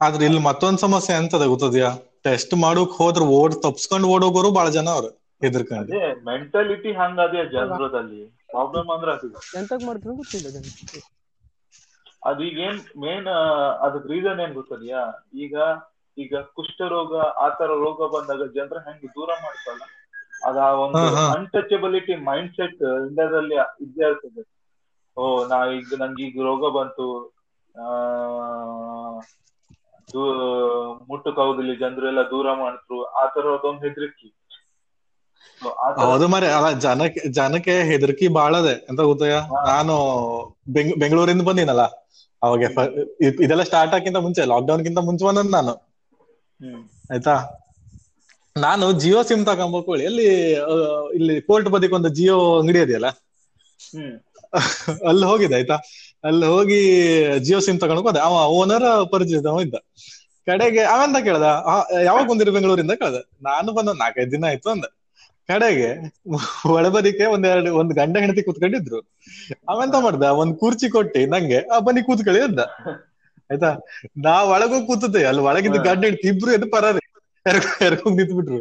ಆದ್ರೆ ಇಲ್ಲಿ ಮತ್ತೊಂದ್ ಸಮಸ್ಯೆ ಎಂತದ ಗೊತ್ತದ್ಯಾ? ಟೆಸ್ಟ್ ಮಾಡೋಕ್ ಹೋದ್ರ ಓಡ್ ತಪ್ಸ್ಕೊಂಡ್ ಓಡೋಗೋರು ಬಾಳ ಜನ ಅವ್ರು ಹೆದರ್ಕೊಂಡು ಅದೇ ಮೆಂಟಾಲಿಟಿ ಹಂಗದೇ ಜನರದಲ್ಲಿ. ಪ್ರಾಬ್ಲಮ್ ಅಂದ್ರ ಅದು. ಎಂತಕ್ ಮಾಡ್ತಾರೆ ಗೊತ್ತಿಲ್ಲ ಅದು ಈಗ ಏನ್ ಮೇನ್ ಅದಕ್ ರೀಸನ್ ಏನ್ ಗೊತ್ತದ್ಯಾ? ಈಗ ಈಗ ಕುಷ್ಠರೋಗ ಆತರ ರೋಗ ಬಂದಾಗ ಜನರ ಹೆಂಗ್ ದೂರ ಮಾಡ್ತಾರಲ್ಲ ಅದ ಒಂದು. ಅನ್ಟಚಬಿಲಿಟಿ ಮೈಂಡ್ ಸೆಟ್ ಇಂಡಿಯಾದಲ್ಲಿ ಇದ್ದೇ ಇರ್ತದೆ. ಓ ನಾ ಈಗ ನಂಗೆ ಈಗ ರೋಗ ಬಂತು. ಆ ಜನರು ಮುಟ್ಟಕ್ಕಾಗುದಿಲ್ಲ ಜನರೆಲ್ಲ ದೂರ ಮಾಡಿದ್ರು ಆತರ ಅದೊಂದು ಹೆದರಿಕೆ. ಹೌದು ಮರೆ ಅಲ್ಲ ಜನಕ್ಕೆ ಜನಕ್ಕೆ ಭಾಳ ಅದೇ ಎಂತ ಗೊತ್ತಯ್ಯ ನಾನು ಬೆಂಗ್ ಬೆಂಗಳೂರಿಂದ ಬಂದಿನಲ್ಲ. ಅವಾಗ ಇದೆಲ್ಲ ಸ್ಟಾರ್ಟ್ ಆಗಿಂತ ಮುಂಚೆ ಲಾಕ್ಡೌನ್ ಗಿಂತ ಮುಂಚೆ ಬಂದದ್ ನಾನು. ಆಯ್ತಾ? ನಾನು ಜಿಯೋ ಸಿಮ್ ತಗೊಂಬೋಕೊಳ್ಳಿ ಎಲ್ಲಿ ಇಲ್ಲಿ ಕೋರ್ಟ್ ಬದಿಗೆ ಒಂದು ಜಿಯೋ ಅಂಗಡಿ ಇದೆಯಲ್ಲ? ಅಲ್ಲಿ ಹೋಗಿದೆ ಆಯ್ತಾ? ಅಲ್ಲಿ ಹೋಗಿ ಜಿಯೋ ಸಿಮ್ ತಗೊಂಡು ಹೋದೆ. ಅವ ಓನರ್ ಪರಿಚಯದವ ಇದ್ದ. ಕಡೆಗೆ ಅವಂತ ಕೇಳ್ದ ಯಾವಾಗ ಬಂದಿರ ಬೆಂಗಳೂರಿಂದ ಕೇಳ್ದ. ನಾನು ಬಂದ ನಾಲ್ಕೈದು ದಿನ ಆಯ್ತು ಅಂದ. ಕಡೆಗೆ ಒಳಬದಿಕೆ ಒಂದೆರಡು ಒಂದ್ ಗಂಡ ಹೆಂಡತಿ ಕೂತ್ಕೊಂಡಿದ್ರು. ಅವಂತ ಮಾಡ್ದ ಒಂದ್ ಕುರ್ಚಿ ಕೊಟ್ಟಿ ನಂಗೆ ಆ ಬನ್ನಿ ಕೂತ್ಕೊಳ್ಳಿ ಅಂದ. ಆಯ್ತಾ? ನಾ ಒಳಗೂ ಕೂತದೆ ಅಲ್ಲಿ ಒಳಗಿದ್ದ. ಗಂಡ ಹೆಂಡತಿ ಇಬ್ರು ಎದ್ದು ಪರಾರಿ. ಎರಕೊಂಡ್ ನಿಂತ್ಬಿಟ್ರು.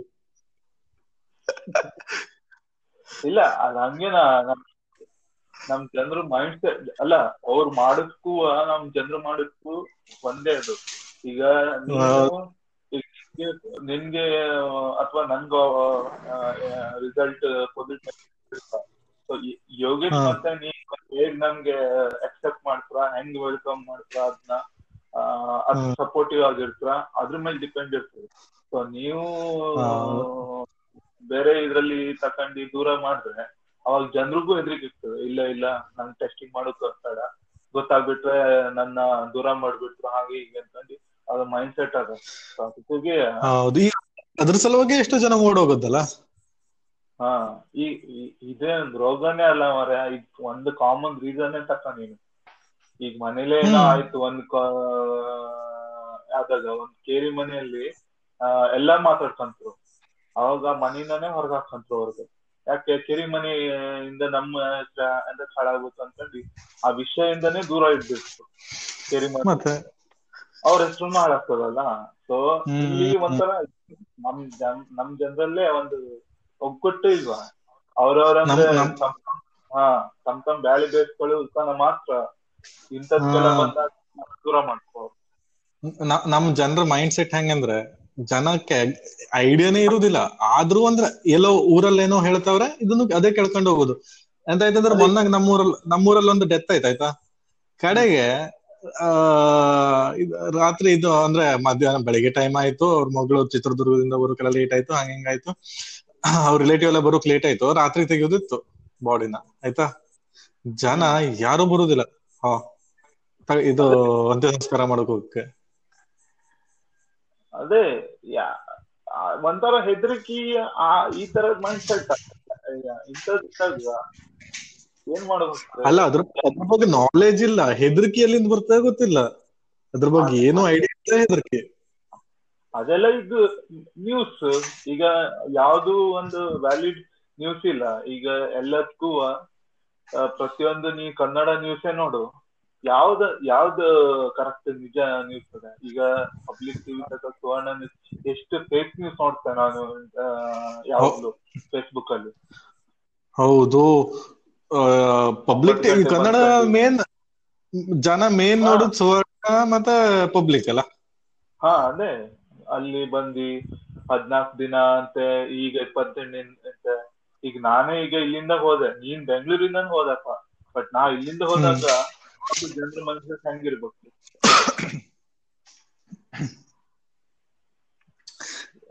ಇಲ್ಲ ಅದ್ ಹಂಗೇನ ನಮ್ ನಮ್ ಜನರು ಮೈಂಡ್ ಸೆಟ್ ಅಲ್ಲ ಅವ್ರು ಮಾಡಕ್ಕೂ ನಮ್ ಜನರು ಮಾಡಕ್ಕೂ ಒಂದೇ ಅದು. ಈಗ ನೀನು ನಿನ್ಗೆ- ಅಥವಾ ನಂಗ ರಿಸಲ್ಟ್ ಸೊ ಯೋಗೇಶ್. ಮತ್ತೆ ನೀವ್ ಹೇಗ್ ನಮ್ಗೆ ಅಕ್ಸೆಪ್ಟ್ ಮಾಡ್ತೀರಾ? ಹೆಂಗ್ ವೆಲ್ಕಮ್ ಮಾಡ್ತೀರಾ ಅದನ್ನ ಅದ್. ಸಪೋರ್ಟಿವ್ ಆಗಿರ್ತಾರ? ಅದ್ರ ಮೇಲೆ ಡಿಪೆಂಡ್ ಇರ್ತದೆ. ಸೊ ನೀವು ಬೇರೆ ಇದ್ರಲ್ಲಿ ತಕೊಂಡಿ ದೂರ ಮಾಡಿದ್ರೆ ಅವಾಗ ಜನರಿಗೂ ಹೆದರಿಕೆ ಇರ್ತದೆ ಇಲ್ಲ ಇಲ್ಲ ನನ್ ಟೆಸ್ಟಿಂಗ್ ಮಾಡೋಕ್ ಬರ್ತಾಡ ಗೊತ್ತಾಗ್ಬಿಟ್ರೆ ನನ್ನ ದೂರ ಮಾಡ್ಬಿಟ್ರು ಹಾಗೆ ಹೀಗೆ ಅಂತಂದು ಅದ್ರ ಮೈಂಡ್ ಸೆಟ್ ಅದ. So ಅದಕ್ಕಾಗಿ ಹೌದು ಅದ್ರ ಸಲುವಾಗಿ ಎಷ್ಟು ಜನ ಓಡೋಗೋದಲ್ಲ? ಹಾ ಈ ಇದೇ ರೋಗನೇ ಅಲ್ಲ ಮರ ಈಗ ಒಂದು ಕಾಮನ್ ರೀಸನ್ ತಕ್ಕ ನೀನು? ಈಗ ಮನೇಲೆ ಏನೋ. ಆಯ್ತು ಒಂದ್ ಯಾವ್ದಾಗ ಒಂದ್ ಕೇರಿ ಮನೆಯಲ್ಲಿ ಎಲ್ಲಾ ಮಾತಾಡ್ಕಂತ್ರು. ಅವಾಗ ಮನೆಯಿಂದಾನೇ ಹೊರಗ್ ಹಾಕಂತ್ರು ಅವ್ರಿಗೆ. ಯಾಕೆ ಕೆರಿ ಇಂದ ನಮ್ಮ ಅಂತ ಎಂತ ಹಾಳಾಗುತ್ತೆ ಅನ್ಕೊಂಡು ಆ ವಿಷಯದಿಂದನೇ ದೂರ ಇಡ್ಬೇಕು ಕೆರಿ ಮನೆ ಅವ್ರ ಹೆಸರು ಹಾಳಾಗ್ತದಲ್ಲ ಸೊ. ಇಲ್ಲಿ ಒಂಥರ ನಮ್ ನಮ್ ಜನರಲ್ಲೇ ಒಂದು ಒಗ್ಗಟ್ಟು ಇಲ್ವಾ? ತಮ್- ಹಾ ತಮ್ ತಮ್ ಬ್ಯಾಳಿ ಬೇಸ್ಕೊಳ್ಳಿ ಉತ್ಪನ್ನ ಮಾತ್ರ. ಇಂಥದ್ಕೆಲ್ಲ ಹಾ. ಬಂದಾಗ ದೂರ ಮಾಡ್ಕೋ. ನಮ್ ಜನರ ಮೈಂಡ್ ಸೆಟ್ ಹೆಂಗಂದ್ರೆ ಜನಕ್ಕೆ ಐಡಿಯಾನೇ ಇರುದಿಲ್ಲ. ಆದ್ರೂ ಅಂದ್ರೆ ಎಲ್ಲೋ ಊರಲ್ಲೇನೋ ಹೇಳ್ತಾವ್ರೆ, ಇದನ್ನು ಅದೇ ಕೇಳ್ಕೊಂಡು ಹೋಗುದು. ಎಂತ ಆಯ್ತಂದ್ರೆ. ಮೊನ್ನಾಗ ನಮ್ಮೂರಲ್ಲಿ ನಮ್ಮೂರಲ್ಲಿ ಒಂದು ಡೆತ್ ಆಯ್ತು ಆಯ್ತಾ? ಕಡೆಗೆ, ಆ ರಾತ್ರಿ ಇದು ಅಂದ್ರೆ ಮಧ್ಯಾಹ್ನ ಬೆಳಿಗ್ಗೆ ಟೈಮ್ ಆಯ್ತು, ಅವ್ರ ಮಗಳು ಚಿತ್ರದುರ್ಗದಿಂದ ಬರೋಕೆಲ್ಲ ಲೇಟ್ ಆಯ್ತು, ಹಂಗ ಹಿಂಗಾಯ್ತು ಅವ್ರ ರಿಲೇಟಿವ್ ಎಲ್ಲ ಬರೋಕ್ ಲೇಟ್ ಆಯ್ತು, ರಾತ್ರಿ ತೆಗೆಯೋದಿತ್ತು ಬಾಡಿನ ಆಯ್ತಾ? ಜನ ಯಾರು ಬರುದಿಲ್ಲ. ಹ ಇದು ಅಂತ್ಯ ಸಂಸ್ಕಾರ ಮಾಡಕ್ ಅದೇ ಯಾ ಒಂಥರ ಹೆದರಿಕಿ ಆ ಈ ತರದ್ ಮೈಂಡ್ ಸೆಟ್ ಏನ್ ಮಾಡ್ಬೇಕು? ಅಲ್ಲ ಅದ್ರ ಅದ್ರ ಬಗ್ಗೆ ನಾಲೆಜ್ ಇಲ್ಲ. ಹೆದರಿಕೆ ಎಲ್ಲಿಂದ ಬರ್ತದೆ ಗೊತ್ತಿಲ್ಲ. ಅದ್ರ ಬಗ್ಗೆ ಏನು ಐಡಿಯಾ ಇಲ್ಲ ಹೆದರಿಕೆ. ಅದೆಲ್ಲ ಇದು ನ್ಯೂಸ್ ಈಗ ಯಾವುದು ಒಂದು ವ್ಯಾಲಿಡ್ ನ್ಯೂಸ್ ಇಲ್ಲ. ಈಗ ಎಲ್ಲದಕ್ಕೂ ಪ್ರತಿಯೊಂದು ನೀ ಕನ್ನಡ ನ್ಯೂಸೇ ನೋಡು. ಯಾವ್ದ ಯಾವ್ದು ಕರೆಕ್ಟ್ ನಿಜ ನ್ಯೂಸ್ ಅದ ಈಗ ಪಬ್ಲಿಕ್ ಟಿವಿ ಸುವರ್ಣ ಎಷ್ಟು ಫೇಕ್ ನ್ಯೂಸ್ ನೋಡ್ತೇನೆ ನಾನು ಯಾವಾಗ್ಲೂ ಫೇಸ್ಬುಕ್ ಅಲ್ಲಿ. ಹೌದು. ಪಬ್ಲಿಕ್ ಟಿವಿ ಕನ್ನಡ ಮೇನ್ ಜನ ಮೇನ್. ನೋಡುದು ಸುವರ್ಣ ಮತ್ತೆ ಪಬ್ಲಿಕ್ ಅಲ್ಲ? ಹಾ ಅದೇ. ಅಲ್ಲಿ ಬಂದಿ ಹದ್ನಾಲ್ಕು ದಿನ ಅಂತೆ ಈಗ ಇಪ್ಪತ್ತೆಂಟು ಅಂತೆ. ಈಗ ನಾನೇ ಈಗ ಇಲ್ಲಿಂದ ಹೋದೆ. ನೀನ್ ಬೆಂಗಳೂರಿಂದ ಹೋದಪ್ಪ. ಬಟ್ ನಾ ಇಲ್ಲಿಂದ ಹೋದಾಗ ಜನರ ಹೆಂಗಿರ್ಬೇಕು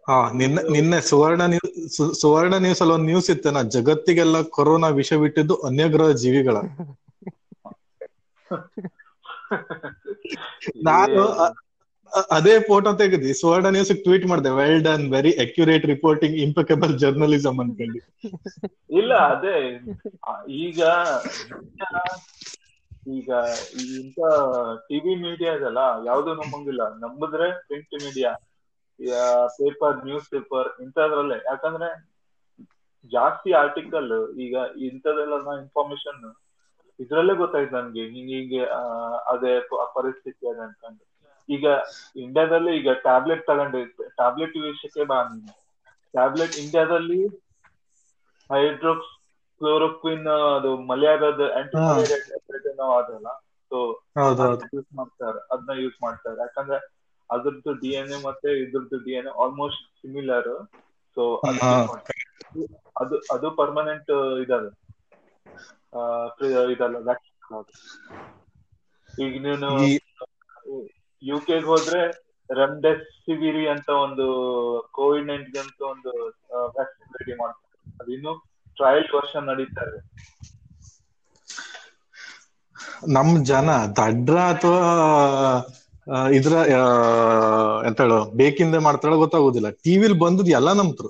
ಹಾ ನಿನ್ನೆ ನಿನ್ನೆ ಸುವರ್ಣ ನ್ಯೂಸ್ ಸುವರ್ಣ ನ್ಯೂಸ್ ಅಲ್ಲಿ ಒಂದು ನ್ಯೂಸ್ ಇತ್ತೇನ ಜಗತ್ತಿಗೆಲ್ಲ ಕೊರೋನಾ ವಿಷ ಬಿಟ್ಟಿದ್ದು ಅನ್ಯಗ್ರಹ ಜೀವಿಗಳ. ನಾನು ಅದೇ ಫೋಟೋ ತೆಗೆದಿ ಸುವರ್ಣ ನ್ಯೂಸ್ ಟ್ವೀಟ್ ಮಾಡಿದೆ well done very accurate reporting impeccable journalism ಅನ್ಕೊಂಡು ಇಲ್ಲ ಅದೇ ಈಗ ಈಗ ಇಂಥ ಟಿವಿ ಮೀಡಿಯಾ ಇದೆಲ್ಲ ಯಾವ್ದು ನಂಬಂಗಿಲ್ಲ. ನಂಬಿದ್ರೆ print media paper news paper ಇಂಥದ್ರಲ್ಲೇ ಯಾಕಂದ್ರೆ ಜಾಸ್ತಿ ಆರ್ಟಿಕಲ್ ಈಗ ಇಂಥದೆಲ್ಲ ಇನ್ಫಾರ್ಮೇಶನ್ ಇದ್ರಲ್ಲೇ ಗೊತ್ತಾಯ್ತು ನನ್ಗೆ. ಹಿಂಗೆ ಹಿಂಗೆ ಅದೇ ಪರಿಸ್ಥಿತಿ ಅದ ಅನ್ಕೊಂಡು ಈಗ ಇಂಡಿಯಾದಲ್ಲಿ ಈಗ ಟ್ಯಾಬ್ಲೆಟ್ ತಗೊಂಡು. ಟ್ಯಾಬ್ಲೆಟ್ ವಿಷಯಕ್ಕೆ ಬಾ ಟ್ಯಾಬ್ಲೆಟ್ ಇಂಡಿಯಾದಲ್ಲಿ ಹೈಡ್ರೋಕ್ಸ್ ಕ್ಲೋರೋಕ್ವಿನ್ ಅದು ಮಲೇರಿಯಾದ ಆಂಟಿ ಮಲೇರಿಯಾ ಅದಲ್ಲ ಸೊ ಯೂಸ್ ಮಾಡ್ತಾರೆ ಅದನ್ನ ಯೂಸ್ ಮಾಡ್ತಾರೆ. ಯಾಕಂದ್ರೆ ಅದ್ರದ್ದು ಡಿ ಎನ್ ಎ ಮತ್ತೆ ಇದ್ರದ್ದು D N A almost similar so ಅದು ಅದು ಪರ್ಮನೆಂಟ್ ಇದಲ್ಲ. ಇದಲ್ಲ. ಈಗ ನೀನು ಯು ಗೆ ಹೋದ್ರೆ ರೆಮ್ಡೆಸಿವಿರಿ ಅಂತ ಒಂದು ಕೋವಿಡ್ ನೈನ್ಟೀನ್ ಅಂತ ಒಂದು ವ್ಯಾಕ್ಸಿನ್ ರೆಡಿ ಮಾಡ್ತಾರೆ. ಅದು ಇನ್ನು ಟ್ರಯಲ್ ವರ್ಷನ್ ನಡೀತಾ ಇದೆ. ನಮ್ ಜನ ದಡ್ರ ಅಥವಾ ಇದ್ರ ಎಂತ ಹೇಳು ಬೇಕಿಂದ ಮಾಡ್ತಾಳ ಗೊತ್ತಾಗುದಿಲ್ಲ. ಟಿವಿಲ್ ಬಂದದ್ ಎಲ್ಲ ನಮ್ತ್ರು.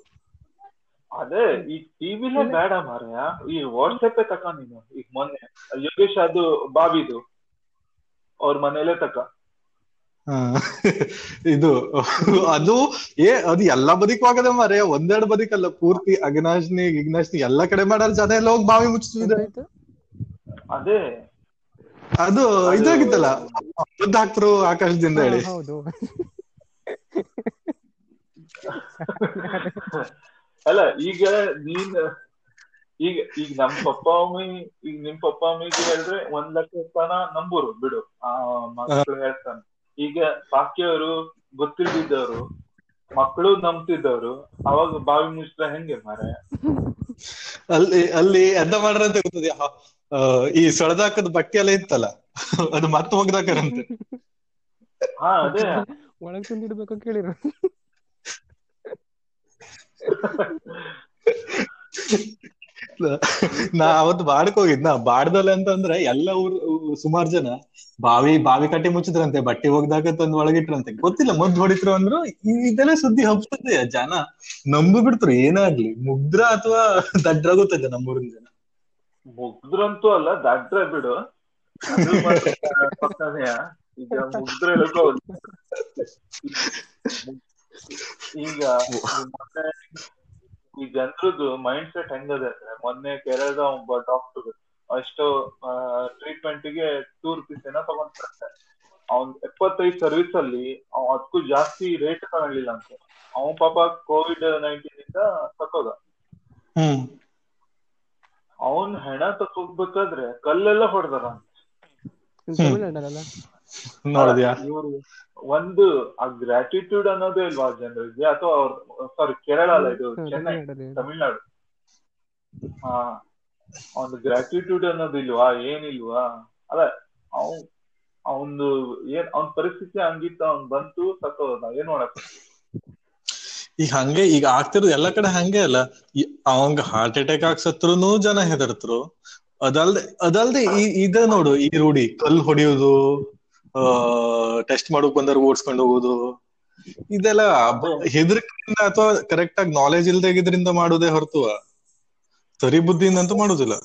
ಅದೇ ಈ ಟಿವಿಲೇ ಬೇಡ ಮಾರ್ಯ ಈ ವಾಟ್ಸಪ್ ತಕ ನೀನು. ಈಗ ಮೊನ್ನೆ ಯೋಗೇಶ್ ಅದು ಬಾಬಿದು ಅವ್ರ ಮನೇಲೆ ತಕ. ಇದು ಅದು ಏ ಅದು ಎಲ್ಲಾ ಆಗದೆ ಮಾರೆ ಒಂದೆರಡು ಬದಿಕಲ್ಲ ಪೂರ್ತಿ ಅಗ್ನಾಶ್ನಿ ಗಿಗ್ನಾಶ್ನಿ ಎಲ್ಲಾ ಕಡೆ ಮಾಡಾರ ಜನ ಎಲ್ಲ ಹೋಗಿ ಬಾವಿ ಮುಚ್ಚಿದೆ ಎಂತಾಯ್ತು? ಅದೇ. ಅದು ಇದಾಗಿತ್ತಲ್ಲ ಬುದ್ಧ ಹಾಕ್ತರು ಆಕಾಶದಿಂದ ಹೇಳಿ. ಹೌದು. ಅಲ್ಲ ಈಗ ನೀನ್ ಈಗ ಈಗ ನಮ್ ಪಪ್ಪ ಅಮ್ಮಿ ಈಗ ನಿಮ್ ಪಪ್ಪ ಅಮ್ಮಿಗೆ ಹೇಳಿದ್ರೆ ಒಂದ್ ಲಕ್ಷ ಸ್ಥಾನ ನಂಬರು ಬಿಡು. ಆ ಮಕ್ಕಳು ಹೇಳ್ತಾನೆ. ಈಗ ಬಾಕಿಯವರು ಗೊತ್ತಿಲ್ದಿದ್ದವರು ಮಕ್ಕಳು ನಂಬ್ತಿದ್ದವರು ಅವಾಗ ಬಾವಿ ಮುಚ್ಚಿದ್ರೆ ಹೆಂಗೆ ಮಾರಾಯ ಅಲ್ಲಿ ಅಲ್ಲಿ ಎಂತ ಮಾಡ್ರಂತ ಗೊತ್ತದೆ ಈ ಸೊಳದಾಕದ ಬಟ್ಟೆ ಎಲ್ಲ ಇತ್ತಲ್ಲ? ಅದು ಮತ್ತೆ ಒಗ್ದಾಕರಂತೆ ಹಾ ಅದೇ. ಒಳಗ್ ತಂದಿಡ್ಬೇಕು ಕೇಳಿರು ನಾ ಅವತ್ತು ಬಾಡಕ್ ಹೋಗಿದ್ನ ಬಾಡ್ದಲ್ಲ ಅಂತಂದ್ರೆ ಎಲ್ಲ ಊರು, ಸುಮಾರು ಜನ ಬಾವಿ ಬಾವಿ ಕಟ್ಟಿ ಮುಚ್ಚಿದ್ರಂತೆ, ಬಟ್ಟೆ ಒಗ್ದಾಗ ತಂದು ಒಳಗಿಟ್ರಂತೆ. ಗೊತ್ತಿಲ್ಲ, ಮದ್ದು ಹೊಡಿತ್ರು ಅಂದ್ರು ಇದೆಲ್ಲ ಸುದ್ದಿ ಹಬ್ತದೆ ಜನ. ನಂಬು ಬಿಡ್ತ್ರು, ಏನಾಗ್ಲಿ. ಮುಗ್ದ್ರ ಅಥವಾ ದಡ್ರ ಗೊತ್ತಿಲ್ಲ ನಮ್ಮೂರಿನ ಜನ? ಮುಗ್ದ್ರಂತೂ ಅಲ್ಲ, ದಡ್ರ ಬಿಡು. ಈಗ ಮುಗ್ದ್ರ ಈಗ ಈ ಜನರದ್ದು ಮೈಂಡ್ ಸೆಟ್ ಹೆಂಗದೆ ಅಂದ್ರೆ ಮೊನ್ನೆ ಕೇರಳದ ಒಬ್ಬ ಡಾಕ್ಟರ್ ಅಷ್ಟು ಟ್ರೀಟ್ಮೆಂಟ್ಗೆ ಟೂ ರುಪೀಸ್ ಏನೋ ತಗೊಂಡ್ಬರ್ತಾರೆ ಅವ್ನ್ ಎಪ್ಪತ್ತೈದು ಸರ್ವಿಸ್ ಅಲ್ಲಿ ಅವ್ ಅದಕ್ಕೂ ಜಾಸ್ತಿ ರೇಟ್ ತಗೊಳ್ಳಿಲ್ಲ ಅಂತ. ಅವನ್ ಪಾಪ ಕೋವಿಡ್ ನೈನ್ಟೀನ್ ಇಂದ ತಕೋದ ಹ್ಮ್. ಅವನ್ ಹೆಣ ತಕೋಬೇಕಾದ್ರೆ ಕಲ್ಲೆಲ್ಲ ಹೊಡೆದಾರ ಇವ್ರು ಒಂದು ಆ ಗ್ರಾಟಿಟ್ಯೂಡ್ ಅನ್ನೋದು ಇಲ್ವಾ ಜನರಿಗೆ? ಅಥವಾ ಅವ್ರ ಸಾರಿ ಕೇರಳ ಅಲ್ಲ ಇದು ಚೆನ್ನೈ ತಮಿಳ್ನಾಡು. ಹಾ ಒಂದು ಗ್ರಾಟಿಟ್ಯೂಡ್ ಅನ್ನೋದು ಇಲ್ವಾ? ಏನಿಲ್ವಾ? ಅಲ್ಲ ಅವ್ ಅವಂದು ಏನ್ ಅವನ್ ಪರಿಸ್ಥಿತಿ ಹಂಗಿತ್ತು ಅವ್ನ್ ಬಂತು ಸತ್ತೋದ ಏನ್ ಮಾಡಕ್ ಈಗ ಹಂಗೆ ಈಗ ಆಗ್ತಿರೋದು ಎಲ್ಲಾ ಕಡೆ ಹಂಗೆ ಅಲ್ಲ. ಅವಂಗ ಹಾರ್ಟ್ ಅಟ್ಯಾಕ್ ಆಗ್ ಸತ್ರುನು ಜನ ಹೆದರ್ತರು. ಅದಲ್ದೆ ಅದಲ್ದೆ ಈ ಇದ ನೋಡು ಈ ರೂಢಿ ಕಲ್ ಹೊಡಿಯೋದು ಟೆಸ್ಟ್ ಮಾಡೋಕ್ ಬಂದವ್ರು ಓಡಿಸ್ಕೊಂಡು ಹೋಗೋದು. ಇದೆಲ್ಲ ಹೆದರಿಕೆಯಿಂದ ಅಥವಾ ಕರೆಕ್ಟ್ ಆಗಿ ನಾಲೆಜ್ ಇದ್ರಿಂದ ಮಾಡೋದೇ ಹೊರತು, ಸರಿ ಬುದ್ಧಿಯಿಂದ ಅಂತೂ ಮಾಡುದಿಲ್ಲ.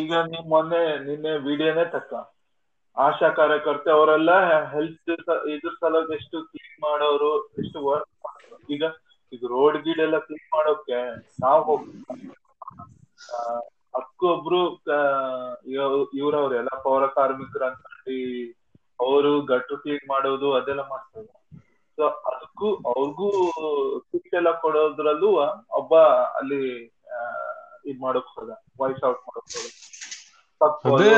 ಈಗ ನೀವು ಮೊನ್ನೆ, ನಿನ್ನೆ ವಿಡಿಯೋನೇ ತಕ್ಕ. ಆಶಾ ಕಾರ್ಯಕರ್ತೆ ಅವರೆಲ್ಲ ಹೆಲ್ತ್ ಇದ್ರ ಸಲುವಾಗಿ ಎಷ್ಟು ಕ್ಲೀನ್ ಮಾಡೋರು, ಎಷ್ಟು ವರ್ಕ್ ಈಗ ಈಗ ರೋಡ್ ಗೀಡ್ ಎಲ್ಲ ಕ್ಲೀನ್ ಮಾಡೋಕೆ ನಾವ್ ಹೋಗ್ತೀವಿ ಒಬ್ರು ಇವ್ರವ್ರು ಎಲ್ಲ ಪೌರ ಕಾರ್ಮಿಕರು ಅನ್ಕೊಂಡು ಅವರು ಗಟ್ಟು ಕ್ಲೀನ್ ಮಾಡೋದು ಅದೆಲ್ಲ ಮಾಡ್ತಾರೆ. ಸೊ ಅದಕ್ಕೂ ಅವ್ರಿಗೂ ಕಿಟ್ ಎಲ್ಲ ಕೊಡೋದ್ರಲ್ಲೂ ಒಬ್ಬ ಅಲ್ಲಿ ಇದ್ ಮಾಡಕ್ ಹೋದ ವಾಯ್ಸ್ ಔಟ್ ಮಾಡಕ್ ಹೋದ. ತಪ್ಪು ಅದೇ.